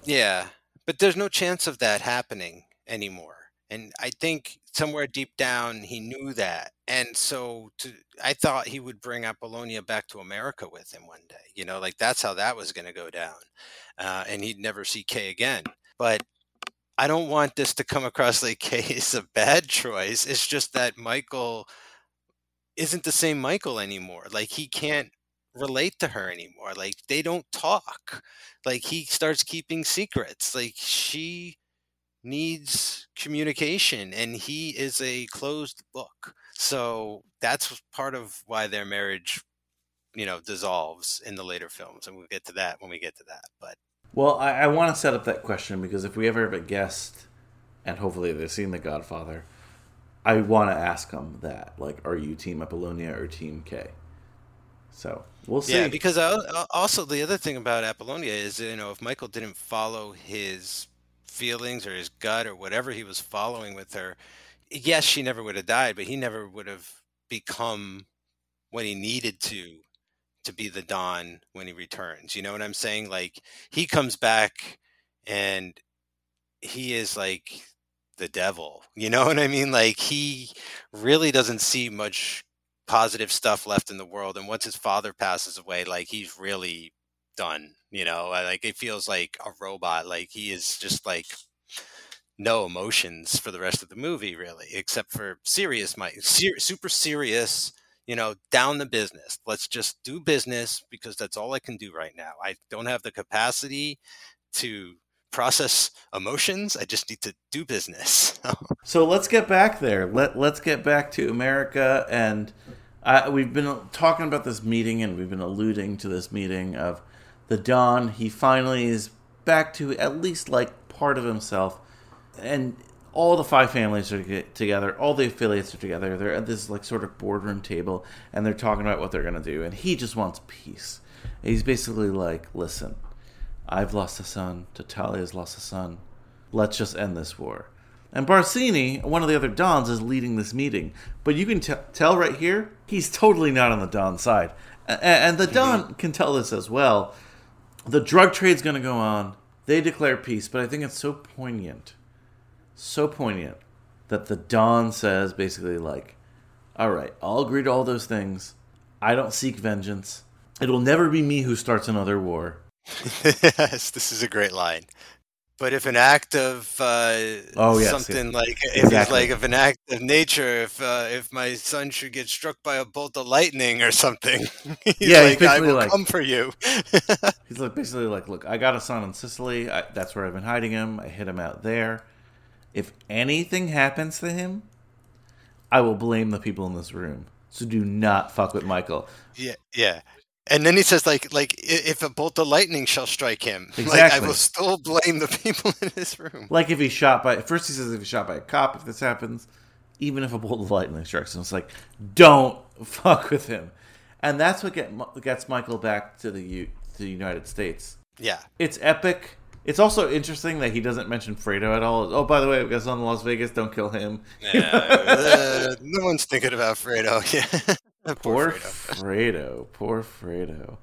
Yeah, but there's no chance of that happening anymore. And I think somewhere deep down he knew that. And so to, I thought he would bring Apollonia back to America with him one day. You know, like that's how that was going to go down. Uh, and he'd never see Kay again. But I don't want this to come across like Kay is a bad choice. It's just that Michael isn't the same Michael anymore. Like he can't relate to her anymore. Like they don't talk. Like he starts keeping secrets. Like she needs communication and he is a closed book. So that's part of why their marriage, you know, dissolves in the later films. And we'll get to that when we get to that. But well, I, I want to set up that question because if we ever have a guest, and hopefully they've seen The Godfather, I want to ask them that. Like, are you Team Apollonia or Team Kay? So we'll see. Yeah, because uh, uh, also the other thing about Apollonia is, you know, if Michael didn't follow his feelings or his gut or whatever he was following with her, yes, she never would have died, but he never would have become what he needed to to be the Don when he returns. You know what I'm saying? Like he comes back and he is like the devil. You know what I mean? Like he really doesn't see much positive stuff left in the world. And once his father passes away, like he's really done. You know, like it feels like a robot. Like he is just like no emotions for the rest of the movie, really, except for serious, my ser- super serious you know, down the business. Let's just do business because that's all I can do right now. I don't have the capacity to process emotions. I just need to do business. so let's get back there. Let let's get back to America and uh, we've been talking about this meeting and we've been alluding to this meeting of the Don. He finally is back to at least like part of himself. And all the five families are together, all the affiliates are together. They're at this like sort of boardroom table, and they're talking about what they're gonna do. And he just wants peace. And he's basically like, "Listen, I've lost a son. Tattaglia's lost a son. Let's just end this war." And Barzini, one of the other Dons, is leading this meeting. But you can t- tell right here, he's totally not on the Don side. A- and the Don can tell this as well. The drug trade's going to go on. They declare peace, but I think it's so poignant, so poignant that the Don says basically, like, all right, I'll agree to all those things. I don't seek vengeance. It'll never be me who starts another war. Yes, this is a great line. But if an act of uh, Oh, yes, something yes. like if it's Exactly. like if an act of nature, if uh, if my son should get struck by a bolt of lightning or something, he's Yeah, like, I will like- come for you. He's like basically like, look, I got a son in Sicily. I, that's where I've been hiding him. I hid him out there. If anything happens to him, I will blame the people in this room. So do not fuck with Michael. yeah, yeah. And then he says, like, like if a bolt of lightning shall strike him, like I will still blame the people in this room. Like if he's shot by first, he says if he's shot by a cop, if this happens, even if a bolt of lightning strikes him, it's like don't fuck with him, and that's what get, gets Michael back to the U, to the United States. Yeah, It's epic. It's also interesting that he doesn't mention Fredo at all. Oh, by the way, we got son in Las Vegas. Don't kill him. uh, no one's thinking about Fredo. Yeah, Poor Fredo. Fredo. Poor Fredo.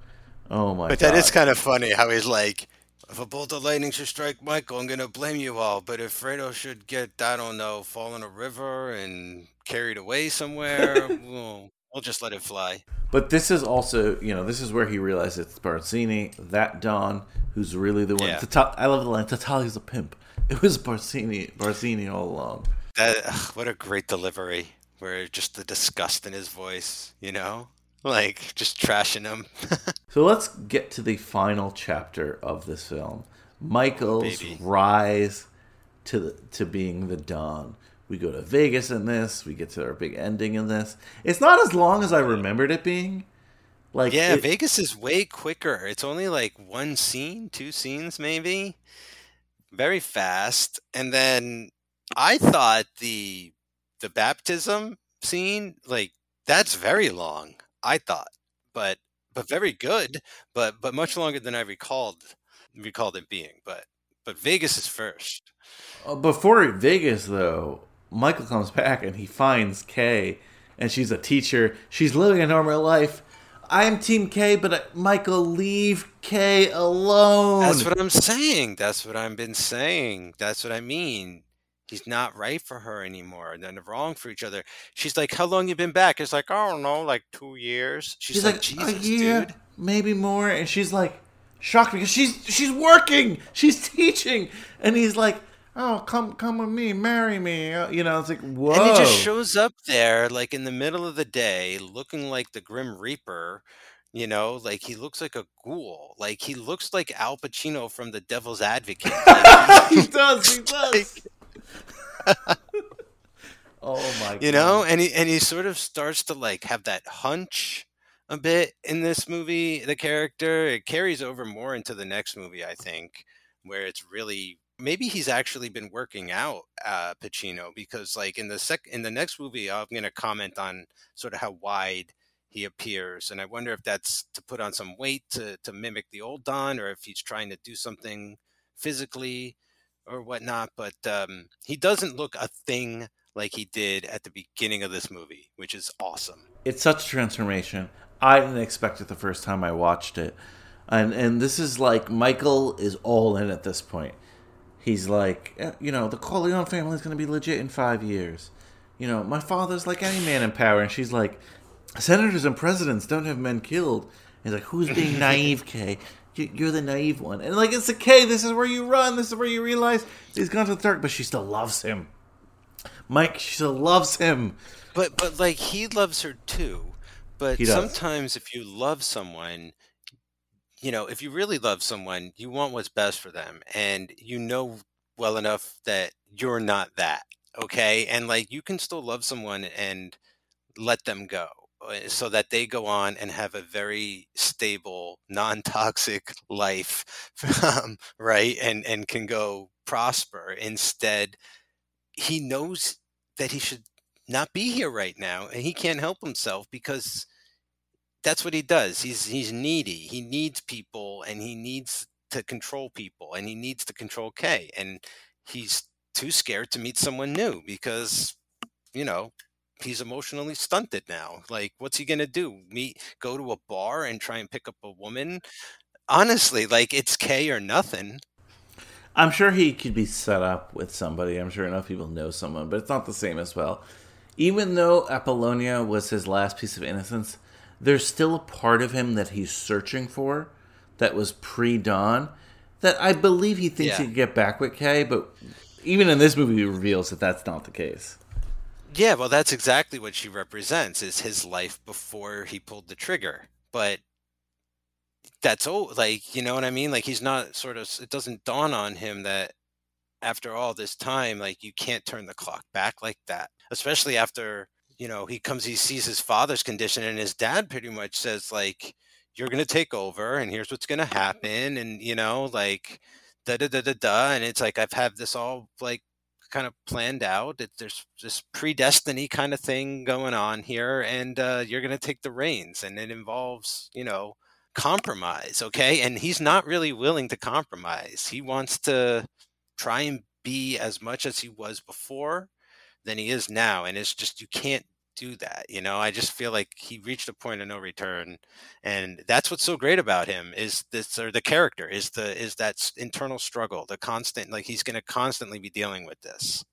Oh my But god. that is kind of funny how he's like, if a bolt of lightning should strike Michael, I'm gonna blame you all. But if Fredo should get, I don't know, fall in a river and carried away somewhere, we'll, we'll just let it fly. But this is also, you know, this is where he realizes it's Barzini, that Don, who's really the one. Yeah. Tata- I love the line. Tattaglia's a pimp. It was Barzini, Barzini all along. That ugh, what a great delivery. Where just the disgust in his voice, you know, like just trashing him. So let's get to the final chapter of this film. Michael's baby. rise to the, to being the Don. We go to Vegas in this. We get to our big ending in this. It's not as long as I remembered it being. Like yeah, it- Vegas is way quicker. It's only like one scene, two scenes maybe. Very fast. And then I thought the the baptism scene, like that's very long, I thought. But but very good, but but much longer than I recalled recalled it being. But but Vegas is first. Uh, Before Vegas, though, Michael comes back and he finds Kay, and she's a teacher. She's living a normal life. I'm Team Kay, but uh, Michael, leave Kay alone. That's what I'm saying. That's what I've been saying. That's what I mean. He's not right for her anymore. And then they're wrong for each other. She's like, "How long you been back?" It's like, "I don't know, like two years." She's, she's like, like, "Jesus, a year, dude." maybe more, and she's like shocked because she's she's working, she's teaching, and he's like, "Oh, come come with me, marry me," Uh, you know. It's like, whoa. And he just shows up there, like in the middle of the day, looking like the Grim Reaper. You know, like he looks like a ghoul. Like he looks like Al Pacino from The Devil's Advocate. He does, he does. oh my! God. You know and he and he sort of starts to like have that hunch a bit in this movie the character it carries over more into the next movie i think where it's really maybe he's actually been working out uh pacino because like in the sec in the next movie i'm going to comment on sort of how wide he appears and i wonder if that's to put on some weight to to mimic the old don or if he's trying to do something physically or whatnot but um he doesn't look a thing like he did at the beginning of this movie, which is awesome. it's such a transformation. I didn't expect it the first time I watched it, and and this is like Michael is all in at this point. He's like, eh, you know, the Corleone family is going to be legit in five years. You know, my father's like any man in power, and she's like, senators and presidents don't have men killed. He's like, who's being naive, Kay? You- You're the naive one, and like it's okay. This is where you run. This is where you realize he's gone to the dark, but she still loves him. Mike, she still loves him. But but like he loves her too. But sometimes if you love someone, you know, if you really love someone, you want what's best for them and you know well enough that you're not that, okay? And like you can still love someone and let them go so that they go on and have a very stable, non-toxic life, um, right? And and can go prosper instead he knows that he should not be here right now and he can't help himself because that's what he does he's he's needy he needs people and he needs to control people and he needs to control Kay and he's too scared to meet someone new because you know he's emotionally stunted now like what's he going to do meet go to a bar and try and pick up a woman honestly like it's Kay or nothing I'm sure he could be set up with somebody. I'm sure enough people know someone, but it's not the same as well. Even though Apollonia was his last piece of innocence, there's still a part of him that he's searching for that was pre dawn that I believe he thinks Yeah. he can get back with Kay, but even in this movie, he reveals that that's not the case. Yeah, well, that's exactly what she represents is his life before he pulled the trigger. But that's all like, you know what I mean? Like he's not sort of it doesn't dawn on him that after all this time, like you can't turn the clock back like that. Especially after, you know, he comes he sees his father's condition and his dad pretty much says like you're going to take over and here's what's going to happen and you know, like da da da da da and it's like I've had this all like kind of planned out. It, there's this predestiny kind of thing going on here, and uh, you're going to take the reins, and it involves, you know, compromise. Okay, and he's not really willing to compromise. He wants to try and be as much as he was before than he is now, and it's just you can't do that. You know, I just feel like he reached a point of no return, and that's what's so great about him is this or the character is the is that internal struggle, the constant like he's going to constantly be dealing with this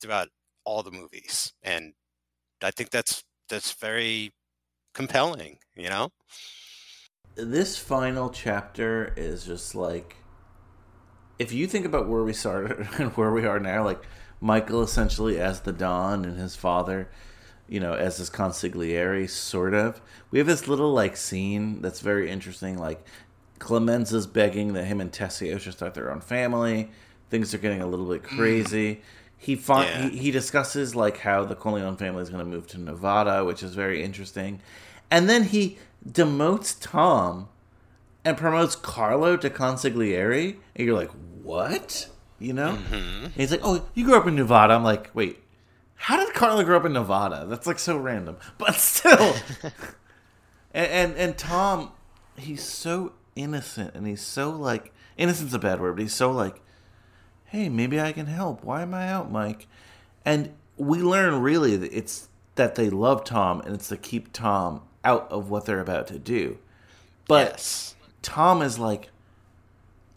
throughout all the movies, and I think that's that's very compelling. You know, This final chapter is just like if you think about where we started and where we are now, like Michael essentially as the Don and his father, you know, as his consigliere, sort of. We have this little like scene that's very interesting. Like Clemenza's begging that him and Tessio should start their own family. Things are getting a little bit hmm. crazy. He, Yeah. he he discusses like how the Corleone family is going to move to Nevada, which is very interesting. And then he demotes Tom and promotes Carlo to consigliere, and you're like, what? You know? Mm-hmm. And he's like, oh, you grew up in Nevada. I'm like, wait, how did Carlo grow up in Nevada? That's like so random, but still. and, and and Tom, he's so innocent, and he's so like innocent's a bad word, but he's so like, hey, maybe I can help. Why am I out, Mike? And we learn really that it's that they love Tom, and it's to keep Tom out of what they're about to do. But yes, Tom is like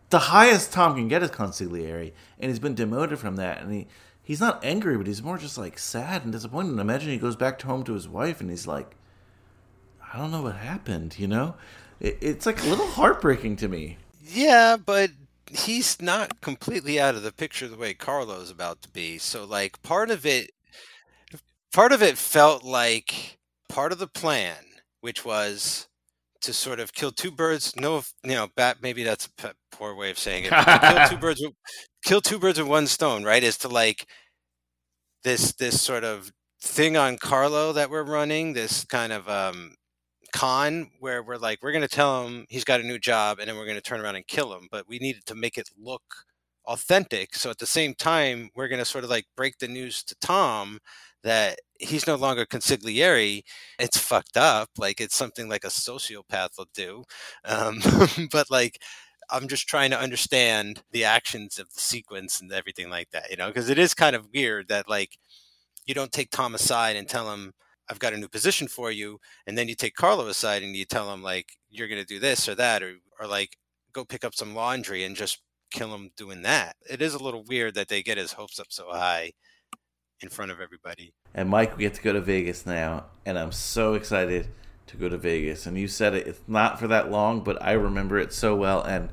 the highest Tom can get is consigliere, and he's been demoted from that. And he he's not angry, but he's more just like sad and disappointed. And imagine he goes back to home to his wife, and he's like, I don't know what happened. You know, it, it's like a little heartbreaking to me. yeah, but he's not completely out of the picture the way Carlo's about to be. So, like, part of it, part of it felt like part of the plan, which was to sort of kill two birds. No, you know, bat. Maybe that's a poor way of saying it. But to kill two birds. Kill two birds with one stone. Right? Is to like this this sort of thing on Carlo that we're running. This kind of um, con where we're like we're going to tell him he's got a new job and then we're going to turn around and kill him. But we needed to make it look authentic. So at the same time, we're going to sort of like break the news to Tom that he's no longer consigliere. It's fucked up. Like it's something like a sociopath will do. Um, but like, I'm just trying to understand the actions of the sequence and everything like that, you know, because it is kind of weird that like you don't take Tom aside and tell him, I've got a new position for you. And then you take Carlo aside and you tell him like, you're going to do this or that, or, or like go pick up some laundry and just kill him doing that. It is a little weird that they get his hopes up so high in front of everybody. And Mike, we get to go to Vegas now, and I'm so excited to go to Vegas. And you said it, it's not for that long, but I remember it so well. And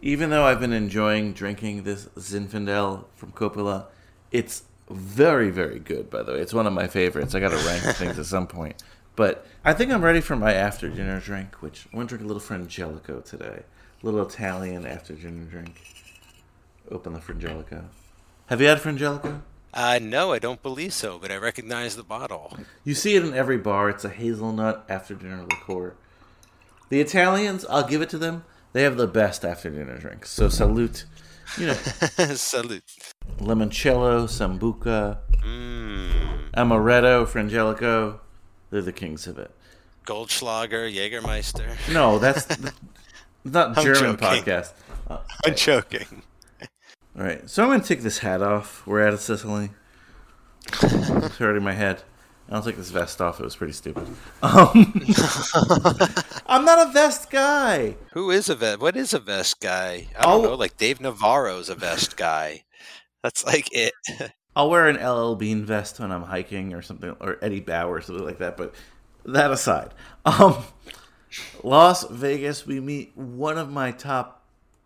even though I've been enjoying drinking this Zinfandel from Coppola, it's very, very good, by the way. It's one of my favorites. I got to rank things at some point. But I think I'm ready for my after dinner drink, which I'm going to drink a little Frangelico today. A little Italian after dinner drink. Open the Frangelico. Have you had Frangelico? Uh, no, I don't believe so, but I recognize the bottle. You see it in every bar. It's a hazelnut after dinner liqueur. The Italians, I'll give it to them. They have the best after dinner drinks. So salute you know, Salute. limoncello, sambuca, Mm. amaretto, frangelico. They're the kings of it. Goldschlager, Jägermeister. No, that's not German joking. podcast. I'm joking. All right, so I'm gonna take this hat off. We're out of Sicily. It's hurting my head. I'll take this vest off. It was pretty stupid. Um, I'm not a vest guy. Who is a vest? What is a vest guy? I don't Oh. know. Like Dave Navarro's a vest guy. That's like it. I'll wear an LL Bean vest when I'm hiking or something, or Eddie Bauer or something like that. But that aside, um, Las Vegas, we meet one of my top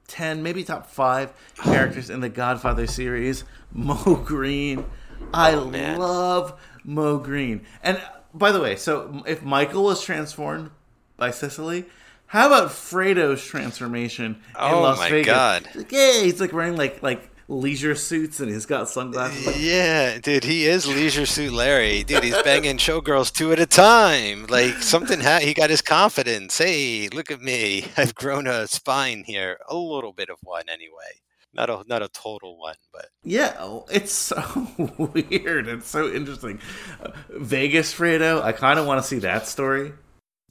ten, maybe top five characters in the Godfather series, Moe Greene. I Oh, love Moe Greene. And uh, by the way, so if Michael was transformed by Sicily. How about Fredo's transformation in Oh, Las my Vegas? God. Like, yeah, he's like wearing like like leisure suits and he's got sunglasses. Yeah, dude, he is Leisure Suit Larry. Dude, he's banging showgirls two at a time. Like something, ha- he got his confidence. Hey, look at me. I've grown a spine here, a little bit of one anyway. Not a not a total one, but Yeah, oh, it's so weird. It's so interesting. Uh, Vegas Fredo, I kind of want to see that story.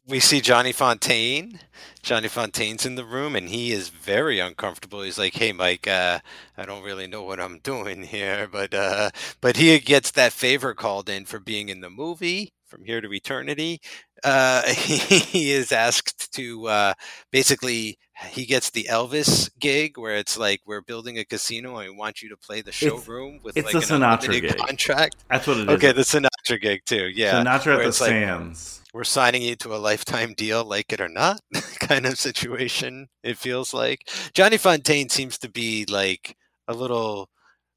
We see Johnny Fontane. Johnny Fontane's in the room, and he is very uncomfortable. He's like, "Hey, Mike, uh, I don't really know what I'm doing here, but uh, but he gets that favor called in for being in the movie from here to eternity. Uh, he is asked to uh, basically he gets the Elvis gig where it's like we're building a casino and we want you to play the showroom with it's like an Sinatra unlimited gig. contract. That's what it is. Okay, the Sinatra gig too. Yeah, Sinatra at the it's like, Sands. we're signing you to a lifetime deal, like it or not, kind of situation. It feels like Johnny Fontane seems to be like a little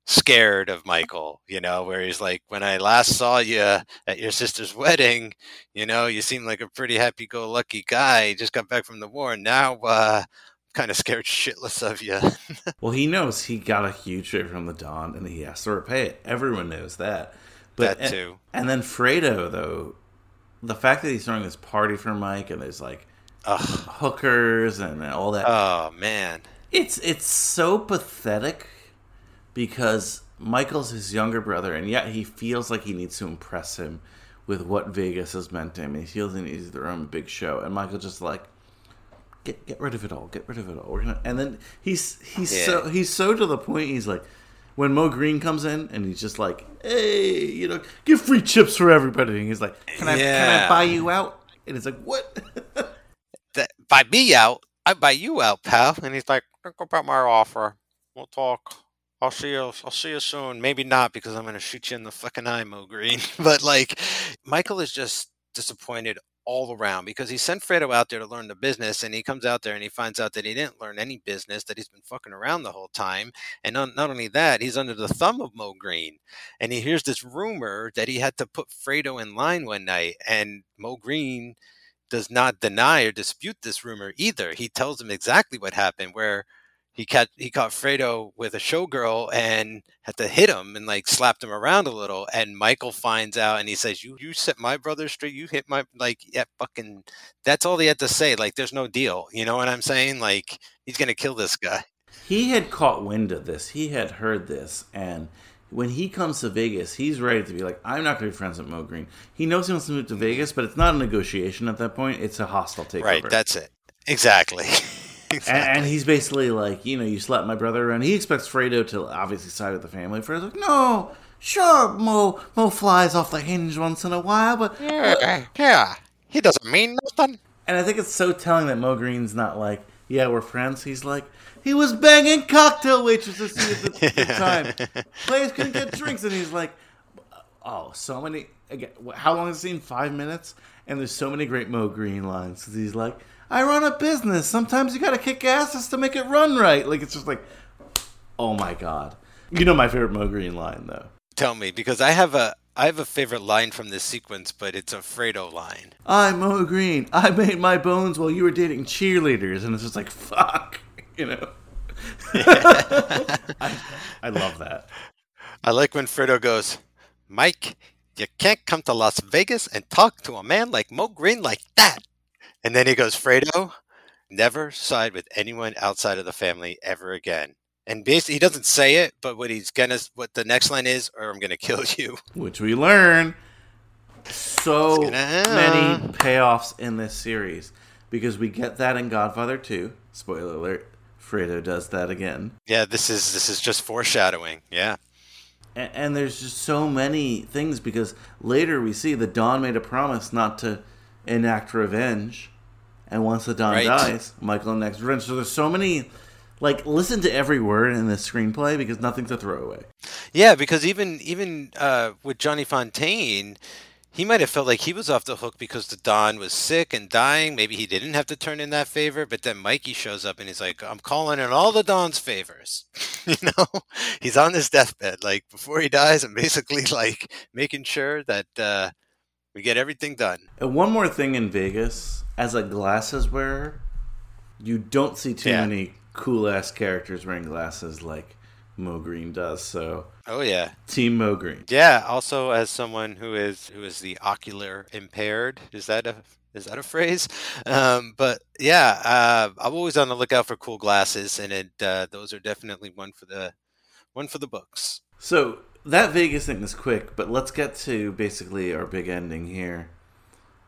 scared of Michael, you know, where he's like, when I last saw you at your sister's wedding, you know, you seem like a pretty happy go lucky guy. You just got back from the war. And now, uh, kind of scared shitless of you. Well, he knows he got a huge favor from the Don, and he has to repay it. Everyone knows that. But that too. And, then Fredo, though, the fact that he's throwing this party for Mike, and there's like Ugh. hookers and all that. Oh, man. It's it's so pathetic because Michael's his younger brother, and yet he feels like he needs to impress him with what Vegas has meant to him. He feels he needs to run a big show, and Michael just like get get rid of it all, get rid of it all. We're gonna, and then he's he's Yeah. so he's so to the point. He's like when Moe Greene comes in, and he's just like, hey, you know, give free chips for everybody. And he's like, can I can I buy you out? And it's like, what? That, buy me out. I buy you out, pal. And he's like, think about my offer. We'll talk. I'll see you. I'll see you soon. Maybe not because I'm gonna shoot you in the fucking eye, Moe Greene. but like, Michael is just disappointed all around because he sent Fredo out there to learn the business, and he comes out there and he finds out that he didn't learn any business. That he's been fucking around the whole time, and not, not only that, he's under the thumb of Moe Greene. And he hears this rumor that he had to put Fredo in line one night, and Moe Greene does not deny or dispute this rumor either. He tells him exactly what happened, where he caught he caught Fredo with a showgirl and had to hit him and like slapped him around a little. And Michael finds out and he says, "You you set my brother straight. You hit my like yeah fucking." That's all he had to say. Like there's no deal. You know what I'm saying? Like he's gonna kill this guy. he had caught wind of this. He had heard this, and when he comes to Vegas, he's ready to be like, "I'm not going to be friends with Moe Greene." He knows he wants to move to Vegas, but it's not a negotiation at that point. It's a hostile takeover. Right. That's it. Exactly. and, and he's basically like, you know, you slapped my brother around. He expects Fredo to obviously side with the family. Fredo's like, no, sure, Mo Mo flies off the hinge once in a while, but Yeah, yeah. Uh, he doesn't mean nothing. and I think it's so telling that Moe Greene's not like, yeah, we're friends. He's like, he was banging cocktail waitresses at the, the time. Players couldn't get drinks, and he's like, oh, so many. Again, how long is the scene? Five minutes, and there's so many great Moe Greene lines. he's like, I run a business. Sometimes you got to kick asses to make it run right. Like it's just like, oh my god. You know my favorite Moe Greene line though. Tell me because I have a I have a favorite line from this sequence, but it's a Fredo line. I'm Moe Greene. I made my bones while you were dating cheerleaders, and it's just like fuck, you know. I, I love that. I like when Fredo goes, Mike, you can't come to Las Vegas and talk to a man like Moe Greene like that. And then he goes, Fredo, never side with anyone outside of the family ever again. And basically, he doesn't say it, but what he's gonna, what the next line is, or I'm gonna kill you. which we learn so many payoffs in this series because we get that in Godfather 2. Spoiler alert, Fredo does that again. Yeah, this is this is just foreshadowing. Yeah, And, and there's just so many things because later we see the Don made a promise not to enact revenge. And once the Don Right. dies, Michael enacts revenge. So there's so many, like, listen to every word in this screenplay because nothing's a throwaway. yeah, because even even uh, with Johnny Fontane, he might have felt like he was off the hook because the Don was sick and dying. Maybe he didn't have to turn in that favor, but then Mikey shows up and he's like, "I'm calling in all the Don's favors." you know, he's on his deathbed, like before he dies, and basically like making sure that uh, we get everything done. And one more thing in Vegas, as a glasses wearer, you don't see too Yeah. many cool ass characters wearing glasses like Moe Greene does. So, Oh yeah, Team Moe Greene. Yeah, also as someone who is who is the ocular impaired, is that a is that a phrase? Um, but yeah, uh, I'm always on the lookout for cool glasses, and it, uh, those are definitely one for the one for the books. So that Vegas thing is quick, but let's get to basically our big ending here.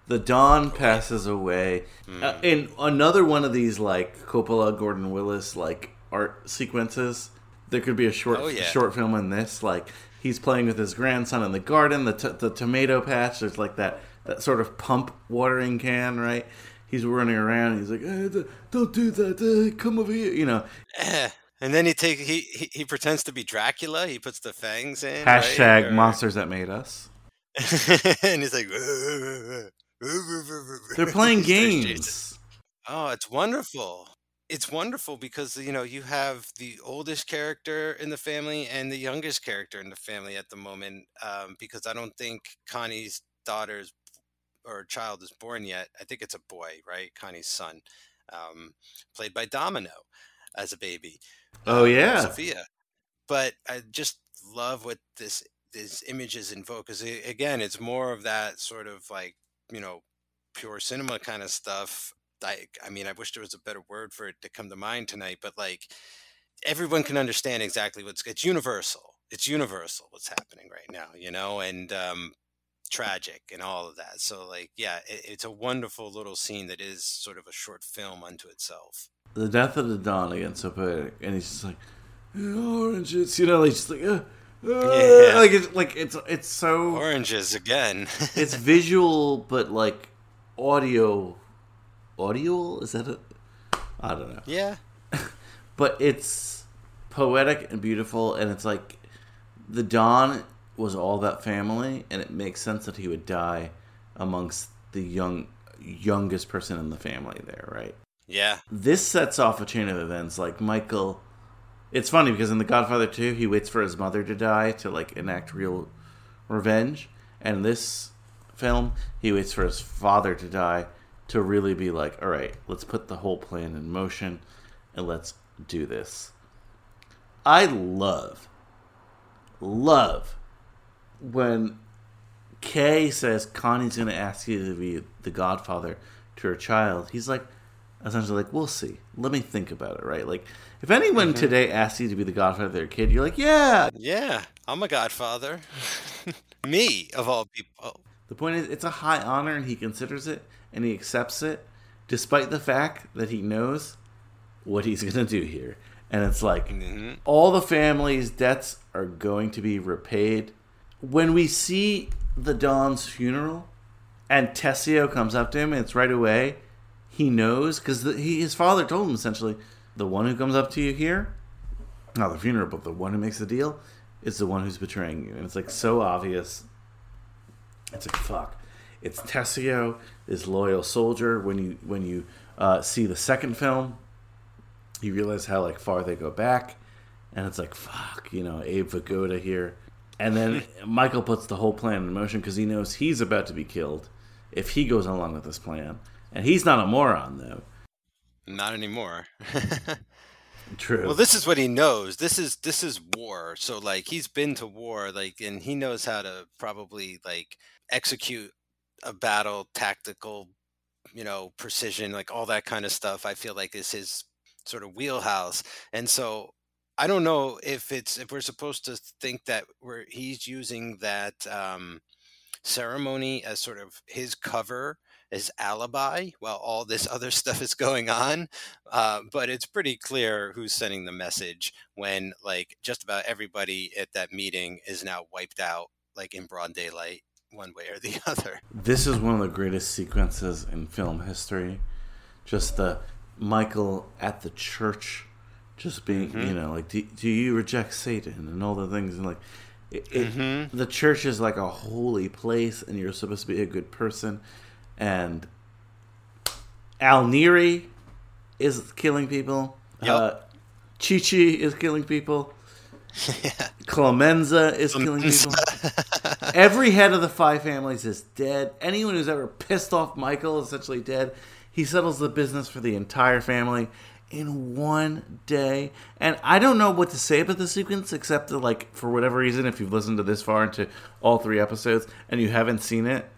The Don passes away. Hmm. Uh, in another one of these like Coppola, Gordon Willis like art sequences, there could be a short Oh, yeah. short film in this. Like he's playing with his grandson in the garden, the t- the tomato patch. There's like that that sort of pump watering can, right? He's running around. He's like, "Don't do that! come over here!" You know. And then he take he, he he pretends to be Dracula. He puts the fangs in. right? Hashtag Or- monsters that made us. and he's like, They're playing He starts chasing. games. Oh, it's wonderful. It's wonderful because you know you have the oldest character in the family and the youngest character in the family at the moment. Um, because I don't think Connie's daughter's or child is born yet. I think it's a boy, right? Connie's son, um, played by Domino as a baby. Oh um, yeah. Sophia. But I just love what this these images invoke because again, it's more of that sort of like you know pure cinema kind of stuff. I, I mean, I wish there was a better word for it to come to mind tonight, but like everyone can understand exactly what's it's universal. It's universal what's happening right now, you know, and um, tragic and all of that. So, like, yeah, it, it's a wonderful little scene that is sort of a short film unto itself. The death of the Don again so poetic and he's just like oranges you know like just like uh, uh, Yeah. like it's like it's it's so Oranges again. it's visual but like audio audio is that a i don't know yeah. but it's poetic and beautiful and it's like the Don was all that family and it makes sense that he would die amongst the young youngest person in the family there right Yeah. this sets off a chain of events like michael it's funny because in the godfather 2 he waits for his mother to die to like enact real revenge and in this film he waits for his father to die to really be like all right let's put the whole plan in motion and let's do this i love love when kay says connie's going to ask you to be the godfather to her child he's like essentially like we'll see let me think about it right like if anyone today asks you to be the godfather of their kid you're like yeah Yeah. I'm a godfather. Me, of all people. the point is it's a high honor and he considers it and he accepts it despite the fact that he knows what he's going to do here and it's like Mhm. all the family's debts are going to be repaid when we see the don's funeral and tessio comes up to him and it's right away he knows because his father told him essentially the one who comes up to you here not the funeral but the one who makes the deal is the one who's betraying you. And it's like so obvious. It's like fuck. It's tessio this loyal soldier. When you when you uh, see the second film you realize how like far they go back. And it's like fuck you know abe vigoda here. And then michael puts the whole plan in motion because he knows he's about to be killed if he goes along with this plan and he's not a moron though Not anymore. true well, this is what he knows. This is this is war. So like he's been to war, like, and he knows how to probably like execute a battle, tactical, you know, precision, like all that kind of stuff. I feel like is his sort of wheelhouse. And so I don't know if it's if we're supposed to think that we're he's using that um, ceremony as sort of his cover as alibi while all this other stuff is going on. Uh, but it's pretty clear who's sending the message when like just about everybody at that meeting is now wiped out like in broad daylight one way or the other. This is one of the greatest sequences in film history. Just the Michael at the church, just being, Mm-hmm. you know, like, do, do you reject Satan and all the things? And like, it, it, Mm-hmm. the church is like a holy place, and you're supposed to be a good person. And Al Neri is killing people. Yep. Uh, Cicci is killing people. Clemenza is killing people. Every head of the five families is dead. Anyone who's ever pissed off Michael is essentially dead. He settles the business for the entire family in one day. And I don't know what to say about the sequence, except that, like, for whatever reason, if you've listened to this far into all three episodes and you haven't seen it,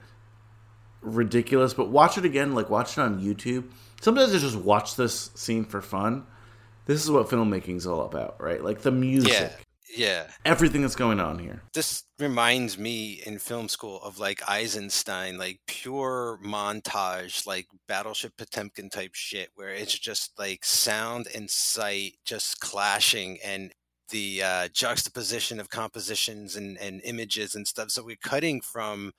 ridiculous. But watch it again, like, watch it on YouTube. Sometimes I just watch this scene for fun. This is what filmmaking's all about, right? Like the music, Yeah. Yeah. everything that's going on here. This reminds me in film school of like Eisenstein, like pure montage, like Battleship Potemkin type shit, where it's just like sound and sight just clashing and the uh, juxtaposition of compositions and, and images and stuff. So we're cutting from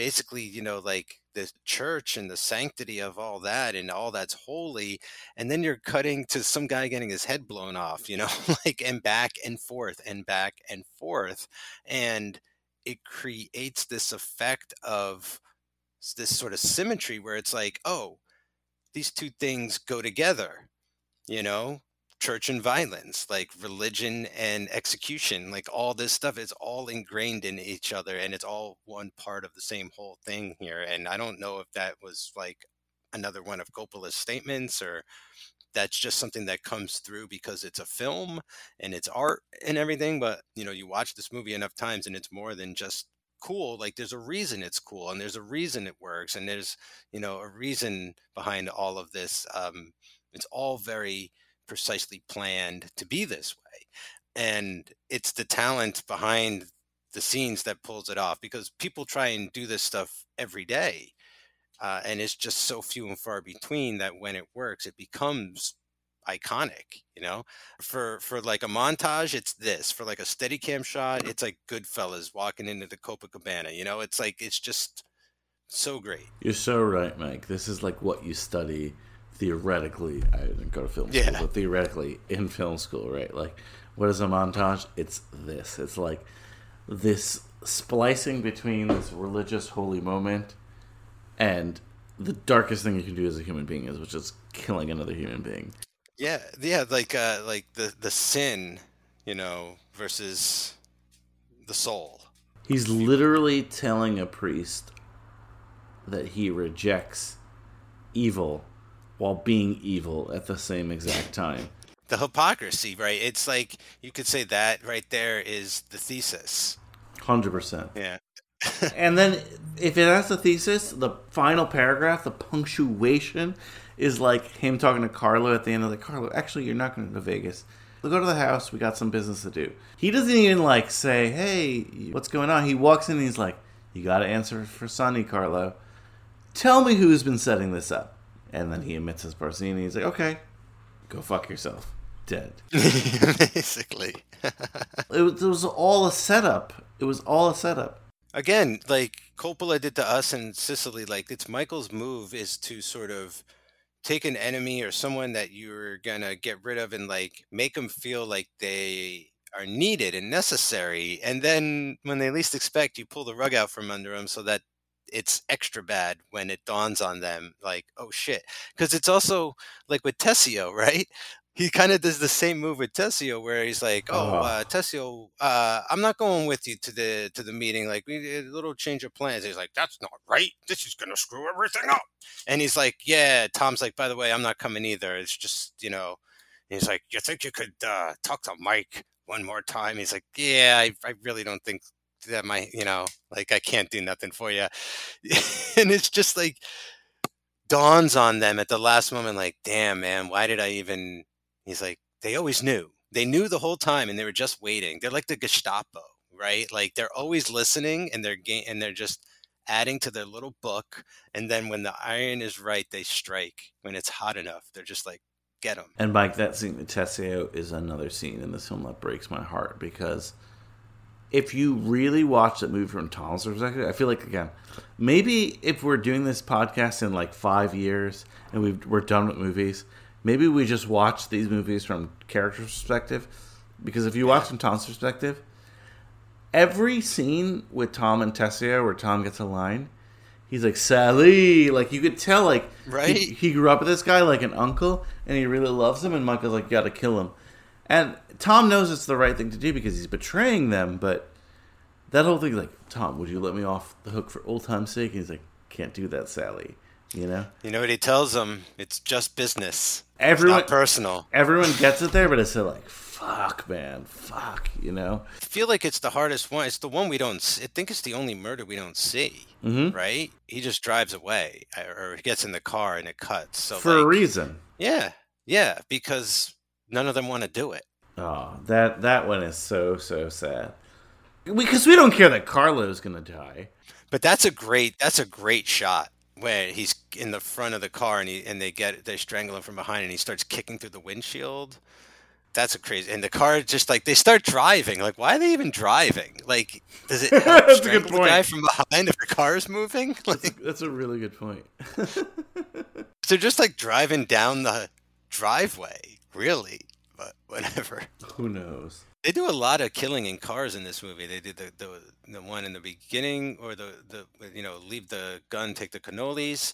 basically, you know, like the church and the sanctity of all that and all that's holy. And then you're cutting to some guy getting his head blown off, you know, like and back and forth and back and forth. And it creates this effect of this sort of symmetry where it's like, oh, these two things go together, you know, church and violence, like religion and execution, like all this stuff is all ingrained in each other and it's all one part of the same whole thing here. And I don't know if that was like another one of Coppola's statements or that's just something that comes through because it's a film and it's art and everything. But you know, you watch this movie enough times and it's more than just cool. Like there's a reason it's cool and there's a reason it works and there's, you know, a reason behind all of this. Um, it's all very precisely planned to be this way. And it's the talent behind the scenes that pulls it off because people try and do this stuff every day. Uh, and it's just so few and far between that when it works, it becomes iconic, you know? For for like a montage, it's this. For like a steady cam shot, it's like Goodfellas walking into the Copacabana, you know? It's like it's just so great. You're so right, Mike. This is like what you study theoretically. I didn't go to film school, Yeah. but theoretically in film school, right? Like, what is a montage? It's this. It's like this splicing between this religious holy moment and the darkest thing you can do as a human being is, which is killing another human being. Yeah, yeah, like uh like the the sin, you know, versus the soul. He's literally telling a priest that he rejects evil while being evil at the same exact time. The hypocrisy, right? It's like you could say that right there is the thesis. 100%. Yeah. And then if it has a thesis, the final paragraph, the punctuation is like him talking to Carlo at the end of the Carlo, actually you're not going to to Vegas. We'll go to the house, we got some business to do. He doesn't even like say, "Hey, what's going on?" He walks in and he's like, "You got to answer for Sonny, Carlo. Tell me who's been setting this up." And then he admits his Barzini. He's like, "Okay, go fuck yourself." Dead. Basically. It was, it was all a setup. It was all a setup. Again, like Coppola did to us in Sicily, like it's Michael's move is to sort of take an enemy or someone that you're gonna get rid of and like make them feel like they are needed and necessary, and then when they least expect, you pull the rug out from under them so that it's extra bad when it dawns on them, like oh shit, because it's also like with Tessio, right? He kind of does the same move with Tessio, where he's like, "Oh, uh, Tessio, uh, I'm not going with you to the to the meeting. Like, we did a little change of plans." He's like, "That's not right. This is gonna screw everything up." And he's like, "Yeah." Tom's like, "By the way, I'm not coming either. It's just, you know." He's like, "You think you could uh, talk to Mike one more time?" He's like, "Yeah, I, I really don't think that my, you know, like I can't do nothing for you." and it's just like dawns on them at the last moment, like, "Damn, man, why did I even?" He's like, "They always knew." they knew the whole time and they were just waiting. They're like the Gestapo, right? Like they're always listening and they're ga- and they're just adding to their little book. And then when the iron is right, they strike. When it's hot enough, they're just like, get them. And Mike, that scene with Tessio is another scene in this film that breaks my heart because if you really watch that movie from Tom's perspective, I feel like again, maybe if we're doing this podcast in like five years and we've, we're done with movies, maybe we just watch these movies from character perspective. Because if you watch from Tom's perspective, every scene with Tom and Tessio where Tom gets a line, he's like Sally. Like you could tell, like Right. he, he grew up with this guy like an uncle, and he really loves him. And Michael's like, you got to kill him. And Tom knows it's the right thing to do because he's betraying them. But that whole thing, like Tom, would you let me off the hook for old time's sake? And he's like, can't do that, Sally. You know, You know what he tells them? It's just business. Everyone not personal. everyone gets it there, but it's still like, fuck, man, fuck. You know, I feel like it's the hardest one. It's the one we don't. I think it's the only murder we don't see. Mhm. Right? He just drives away, or he gets in the car and it cuts. So for a reason. Yeah, yeah, because none of them want to do it. Oh, that that one is so so sad. Because we don't care that Carlo's is gonna die. But that's a great. That's a great shot when he's in the front of the car and he and they get they strangle him from behind and he starts kicking through the windshield. That's a crazy. And the car just like they start driving. Like, why are they even driving? Like, does it That's a good strangle the guy from behind if the car is moving? Like, That's a really good point. they're just like driving down the driveway, really. But whatever. Who knows? They do a lot of killing in cars in this movie. They did the the, the one in the beginning, or the the you know leave the gun, take the cannolis.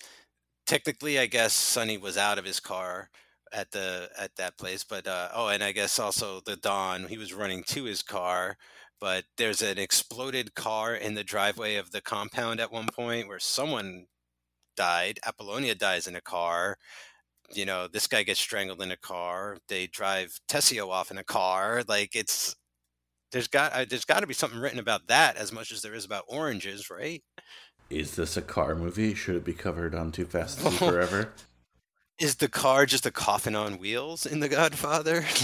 Technically, I guess Sonny was out of his car at the at that place, but uh, oh, and I guess also the Don he was running to his car. But there's an exploded car in the driveway of the compound at one point where someone died. Apollonia dies in a car you know, this guy gets strangled in a car. They drive Tessio off in a car. Like it's there's got uh, there's got to be something written about that as much as there is about oranges, right? Is this a car movie? Should it be covered on Too Fast Be Forever? Is the car just a coffin on wheels in The Godfather?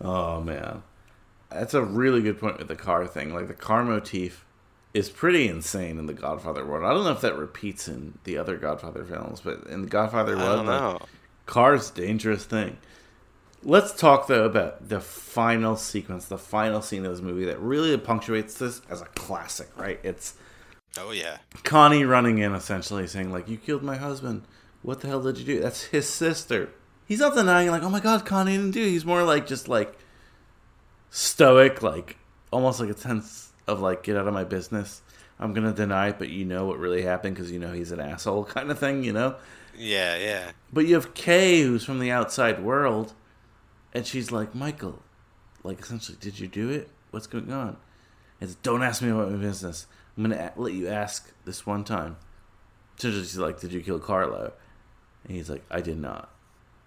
Oh man, that's a really good point with the car thing. Like the car motif is pretty insane in the Godfather world. I don't know if that repeats in the other Godfather films, but in the Godfather world, know. Car's dangerous thing. Let's talk though about the final sequence, the final scene of this movie that really punctuates this as a classic, right? It's Oh yeah, Connie running in essentially saying like, "You killed my husband. What the hell did you do?" That's his sister. He's not denying like, "Oh my god, Connie didn't do." it." He's more like just like stoic, like almost like a sense of like, "Get out of my business." I'm gonna deny it, but you know what really happened because you know he's an asshole, kind of thing, you know. yeah, yeah. But you have Kay, who's from the outside world, and she's like, Michael, like, essentially, did you do it? What's going on? It's, don't ask me about my business. I'm going to a- let you ask this one time. So she's like, did you kill Carlo? And he's like, I did not.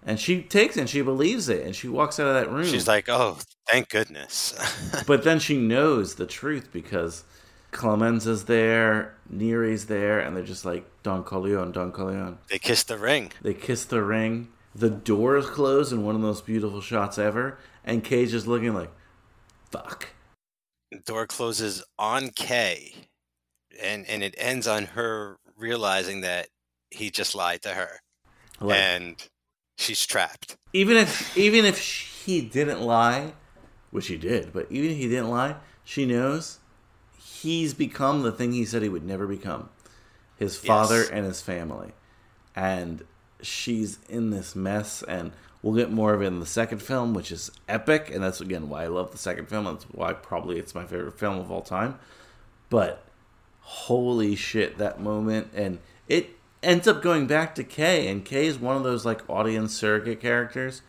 And she takes it and she believes it and she walks out of that room. She's like, oh, thank goodness. but then she knows the truth because Clemenza's there, Neri's there, and they're just like, Don Corleone, Don Corleone. they kiss the ring. They kiss the ring. The door is closed in one of the most beautiful shots ever. And Kay's is looking like, fuck. The door closes on Kay, and and it ends on her realizing that he just lied to her, Like, and she's trapped. even if even if he didn't lie, which he did, but even if he didn't lie, she knows he's become the thing he said he would never become. His father Yes. and his family. And she's in this mess and we'll get more of it in the second film, which is epic, and that's again why I love the second film. That's why probably it's my favorite film of all time. But holy shit, that moment and it ends up going back to Kay, and Kay is one of those like audience surrogate characters.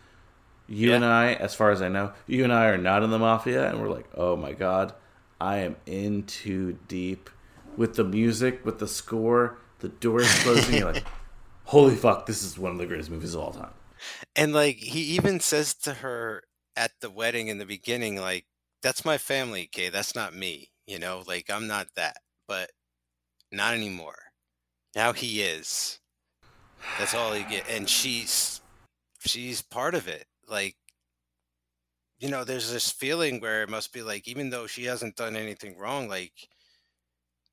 You Yeah. and I, as far as I know, you and I are not in the mafia, and we're like, oh my god, I am in too deep with the music, with the score, the doors closing. you're like, holy fuck, this is one of the greatest movies of all time. And like he even says to her at the wedding in the beginning, like, that's my family, Kay. That's not me. You know, like I'm not that. But not anymore. Now he is. That's all he get and she's she's part of it. Like you know, there's this feeling where it must be like, even though she hasn't done anything wrong, like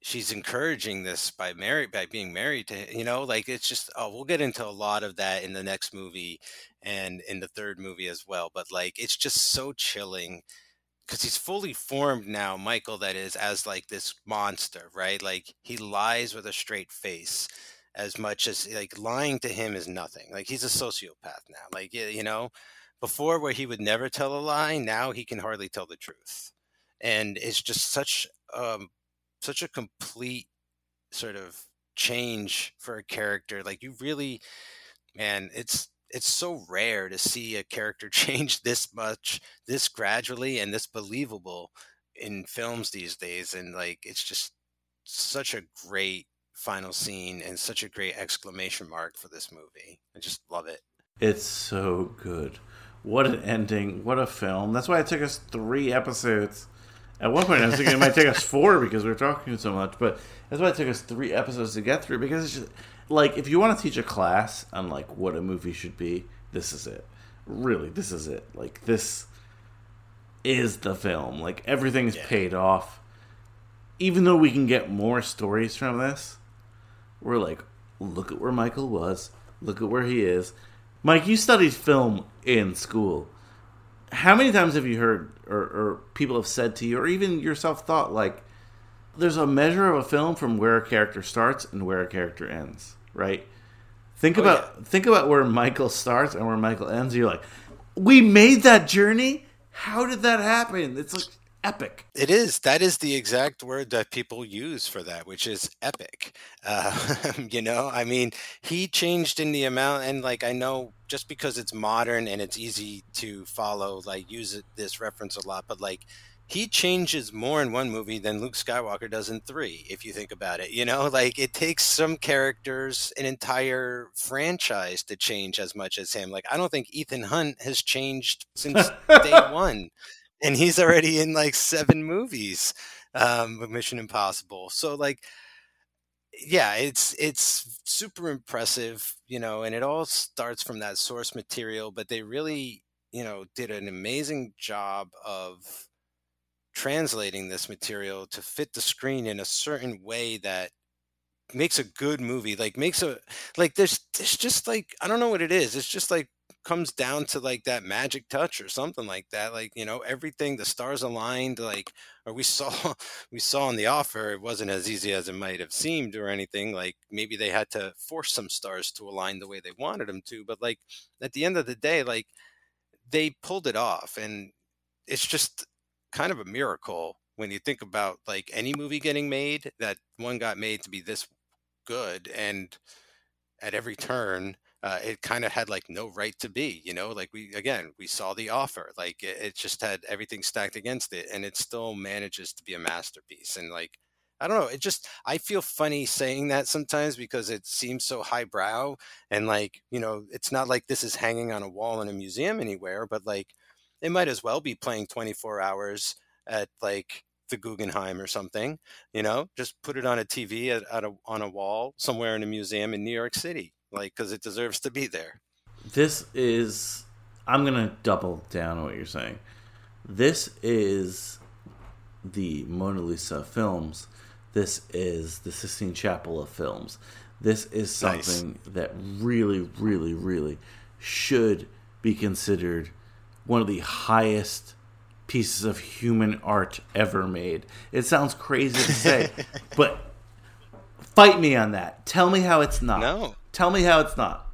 she's encouraging this by married by being married to you know like it's just oh we'll get into a lot of that in the next movie and in the third movie as well but like it's just so chilling because he's fully formed now michael that is as like this monster right? Like he lies with a straight face as much as like lying to him is nothing. Like he's a sociopath now like you know? Before where he would never tell a lie now he can hardly tell the truth. And it's just such um such a complete sort of change for a character. Like you really, man, it's it's so rare to see a character change this much, this gradually, and this believable in films these days. And like, it's just such a great final scene and such a great exclamation mark for this movie. I just love it. It's so good. What an ending. What a film. That's why it took us three episodes at one point, I was thinking it might take us four because we are talking so much, but that's why it took us three episodes to get through. Because it's just like if you want to teach a class on like what a movie should be, this is it. Really, this is it. Like this is the film. Like everything's yeah. paid off. Even though we can get more stories from this, we're like, look at where Michael was. Look at where he is. Mike, you studied film in school how many times have you heard or, or people have said to you, or even yourself thought, like, there's a measure of a film from where a character starts and where a character ends, right? Think oh, about yeah. think about where Michael starts and where Michael ends. You're like, we made that journey. How did that happen? It's like epic. It is. That is the exact word that people use for that, which is epic. Uh, you know, I mean, he changed in the amount, and like I know just because it's modern and it's easy to follow, like use it, this reference a lot, but like he changes more in one movie than Luke Skywalker does in three, if you think about it. You know, like it takes some characters, an entire franchise to change as much as him. Like, I don't think Ethan Hunt has changed since day one and he's already in like seven movies um, with Mission Impossible. So like, yeah, it's it's super impressive, you know, and it all starts from that source material. But they really, you know, did an amazing job of translating this material to fit the screen in a certain way that makes a good movie like makes a like there's there's just like i don't know what it is it's just like comes down to like that magic touch or something like that like you know everything the stars aligned like or we saw we saw in the offer it wasn't as easy as it might have seemed or anything like maybe they had to force some stars to align the way they wanted them to but like at the end of the day like they pulled it off and it's just kind of a miracle when you think about like any movie getting made that one got made to be this good and at every turn uh, it kind of had like no right to be, you know, like we, again, we saw the offer, like it, it, just had everything stacked against it and it still manages to be a masterpiece. And like, I don't know, it just, I feel funny saying that sometimes because it seems so highbrow and like, you know, it's not like this is hanging on a wall in a museum anywhere, but like it might as well be playing 24 hours at like, the Guggenheim or something, you know, just put it on a TV at, at a, on a wall somewhere in a museum in New York City like because it deserves to be there. This is. I'm gonna double down on what you're saying. This is the Mona Lisa films. This is the Sistine Chapel of films. This is something nice. that really, really, really should be considered one of the highest pieces of human art ever made. It sounds crazy to say, but fight me on that. Tell me how it's not. No. Tell me how it's not.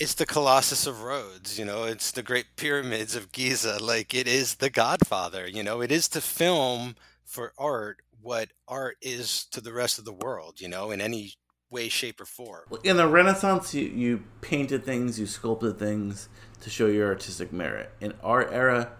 It's the Colossus of Rhodes, you know, it's the Great Pyramids of Giza. Like, it is the Godfather, you know, it is to film for art what art is to the rest of the world, you know, in any way, shape, or form. In the Renaissance, you, you painted things, you sculpted things to show your artistic merit. In our era,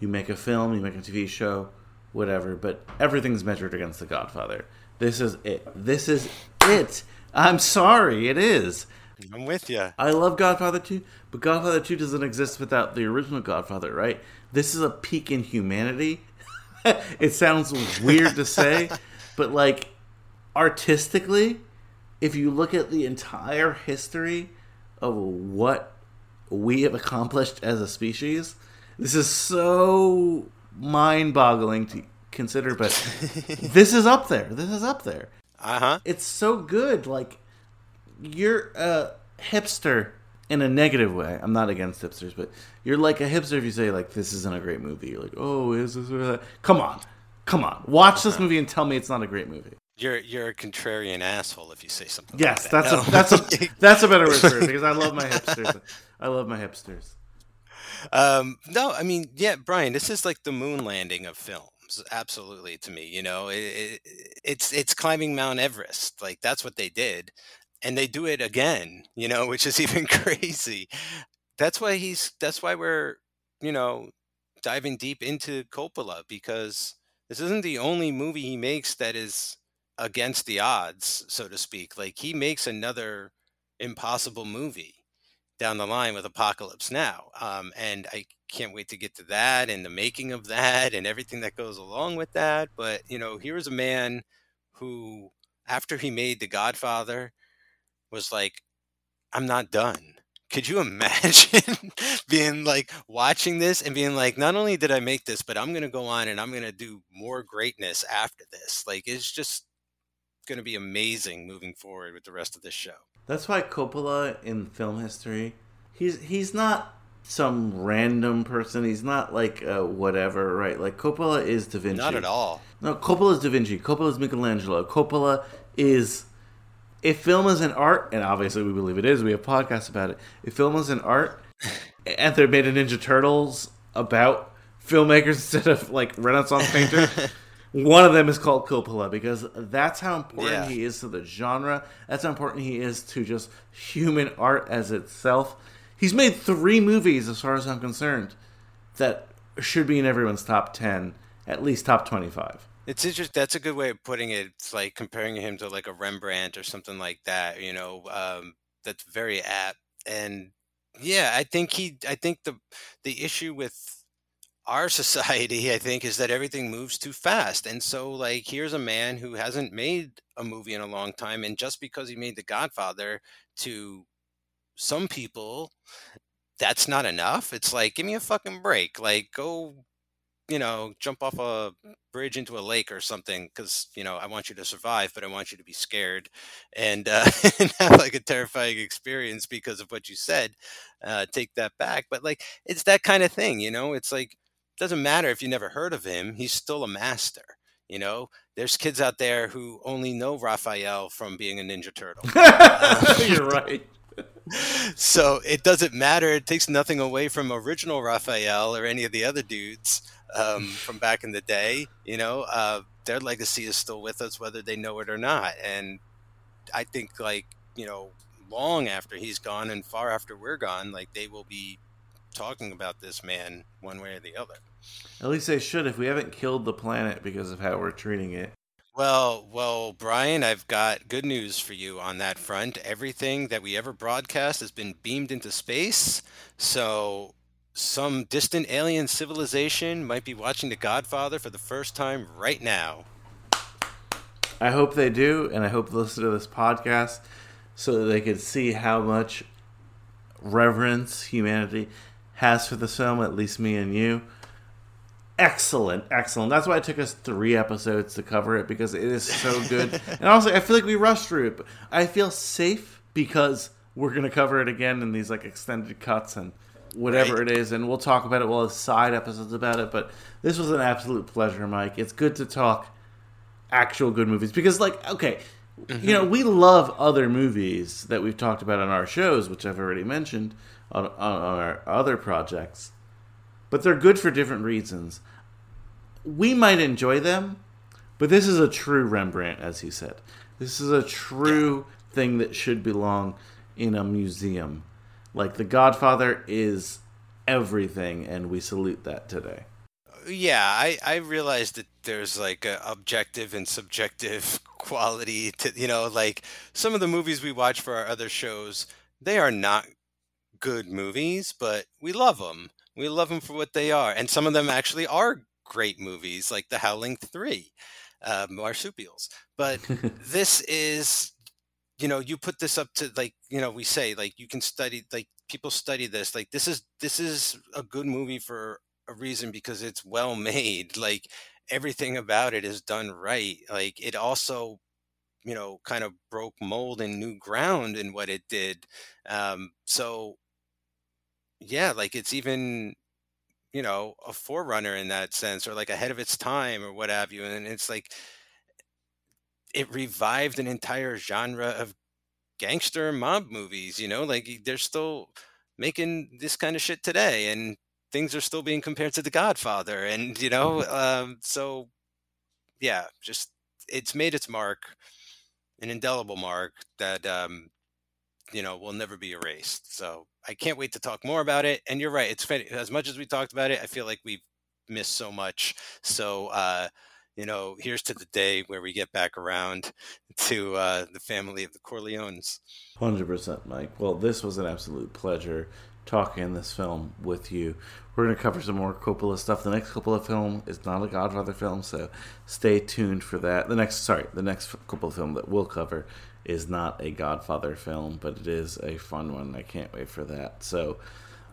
you make a film, you make a TV show, whatever, but everything's measured against the Godfather. This is it. This is it. I'm sorry, it is. I'm with you. I love Godfather 2, but Godfather 2 doesn't exist without the original Godfather, right? This is a peak in humanity. it sounds weird to say, but like artistically, if you look at the entire history of what we have accomplished as a species, This is so mind-boggling to consider, but this is up there. This is up there. Uh huh. It's so good. Like you're a hipster in a negative way. I'm not against hipsters, but you're like a hipster if you say like this isn't a great movie. You're like, oh, is this or that? Come on, come on, watch this movie and tell me it's not a great movie. You're you're a contrarian asshole if you say something. Yes, like that. that's No. a that's a that's a better word for it because I love my hipsters. I love my hipsters. Um, no, I mean, yeah, Brian, this is like the moon landing of films. Absolutely, to me, you know, it, it, it's it's climbing Mount Everest. Like that's what they did, and they do it again. You know, which is even crazy. That's why he's. That's why we're, you know, diving deep into Coppola because this isn't the only movie he makes that is against the odds, so to speak. Like he makes another impossible movie down the line with Apocalypse Now. Um, and I can't wait to get to that and the making of that and everything that goes along with that. But, you know, here's a man who, after he made The Godfather, was like, I'm not done. Could you imagine being like watching this and being like, not only did I make this, but I'm going to go on and I'm going to do more greatness after this? Like, it's just going to be amazing moving forward with the rest of this show. That's why Coppola in film history, he's he's not some random person. He's not like uh, whatever, right? Like Coppola is Da Vinci. Not at all. No, Coppola is Da Vinci. Coppola is Michelangelo. Coppola is. If film is an art, and obviously we believe it is, we have podcasts about it. If film is an art, and they made a Ninja Turtles about filmmakers instead of like Renaissance painters, one of them is called Coppola because that's how important Yeah. he is to the genre. That's how important he is to just human art as itself. He's made three movies, as far as I'm concerned, that should be in everyone's top 10, at least top 25. It's interesting. That's a good way of putting it. It's like comparing him to like a Rembrandt or something like that. You know, um, that's very apt. And yeah, I think he. I think the the issue with our society, I think, is that everything moves too fast. And so, like, here's a man who hasn't made a movie in a long time, and just because he made The Godfather, to some people, that's not enough. It's like, give me a fucking break. Like, go you know, jump off a bridge into a lake or something because, you know, I want you to survive, but I want you to be scared and, uh, and have like a terrifying experience because of what you said. Uh, take that back. But like, it's that kind of thing, you know, it's like, doesn't matter if you never heard of him, he's still a master. You know, there's kids out there who only know Raphael from being a Ninja Turtle. You're right. so it doesn't matter. It takes nothing away from original Raphael or any of the other dudes um, from back in the day. You know, uh, their legacy is still with us, whether they know it or not. And I think, like you know, long after he's gone and far after we're gone, like they will be talking about this man one way or the other. At least they should if we haven't killed the planet because of how we're treating it. Well, well, Brian, I've got good news for you on that front. Everything that we ever broadcast has been beamed into space. So, some distant alien civilization might be watching The Godfather for the first time right now. I hope they do, and I hope they listen to this podcast so that they can see how much reverence humanity has for this film, at least me and you. Excellent, excellent. That's why it took us three episodes to cover it because it is so good. and also, I feel like we rushed through it. But I feel safe because we're going to cover it again in these like extended cuts and whatever Right. it is, and we'll talk about it. We'll have side episodes about it. But this was an absolute pleasure, Mike. It's good to talk actual good movies because like okay you mm-hmm. know we love other movies that we've talked about on our shows which i've already mentioned on, on, our other projects but they're good for different reasons. We might enjoy them but this is a true rembrandt as he said. This is a true thing that should belong in a museum. Like the godfather is everything and we salute that today. Yeah, I, I realize that there's like a objective and subjective quality to, you know, like some of the movies we watch for our other shows, they are not good movies, but we love them. We love them for what they are. And some of them actually are great movies, like The Howling 3, uh, Marsupials. But this is, you know, you put this up to like, you know, we say like you can study, like people study this. Like this is, this is a good movie for a reason because it's well made. Like everything about it is done right. Like it also, you know, kind of broke mold and new ground in what it did. Um, so yeah, like it's even you know a forerunner in that sense or like ahead of its time or what have you and it's like it revived an entire genre of gangster mob movies you know like they're still making this kind of shit today and things are still being compared to the godfather and you know um, so yeah just it's made its mark an indelible mark that um, you know will never be erased so i can't wait to talk more about it and you're right it's as much as we talked about it i feel like we've missed so much so uh you know here's to the day where we get back around to uh the family of the corleones 100% mike well this was an absolute pleasure talking this film with you we're going to cover some more Coppola stuff. The next Coppola film is not a Godfather film, so stay tuned for that. The next, sorry, the next Coppola film that we'll cover is not a Godfather film, but it is a fun one. I can't wait for that. So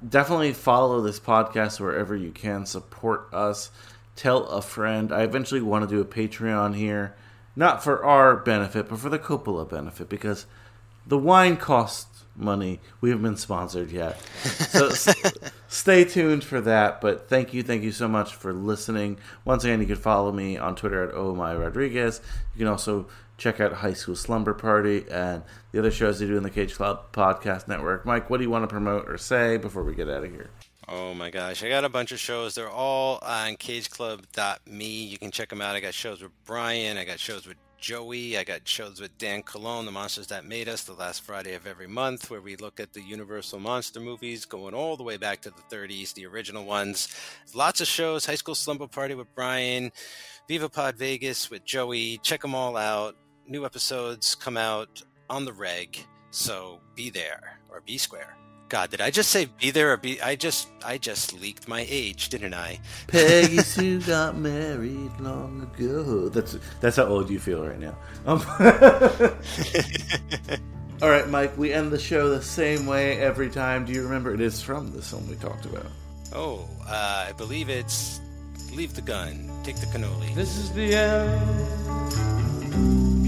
definitely follow this podcast wherever you can. Support us. Tell a friend. I eventually want to do a Patreon here, not for our benefit, but for the Coppola benefit, because the wine costs money. We haven't been sponsored yet. So stay tuned for that. But thank you, thank you so much for listening. Once again, you can follow me on Twitter at Oh My Rodriguez. You can also check out High School Slumber Party and the other shows they do in the Cage Club Podcast Network. Mike, what do you want to promote or say before we get out of here? Oh my gosh, I got a bunch of shows. They're all on cageclub.me. You can check them out. I got shows with Brian, I got shows with Joey. I got shows with Dan Colon, The Monsters That Made Us, the last Friday of every month, where we look at the Universal monster movies going all the way back to the 30s, the original ones. Lots of shows High School Slumber Party with Brian, Viva Pod Vegas with Joey. Check them all out. New episodes come out on the reg, so be there or be square. God, did I just say be there or be? I just, I just leaked my age, didn't I? Peggy Sue got married long ago. That's that's how old you feel right now. Um, all right, Mike. We end the show the same way every time. Do you remember? It is from the film we talked about. Oh, uh, I believe it's leave the gun, take the cannoli. This is the end,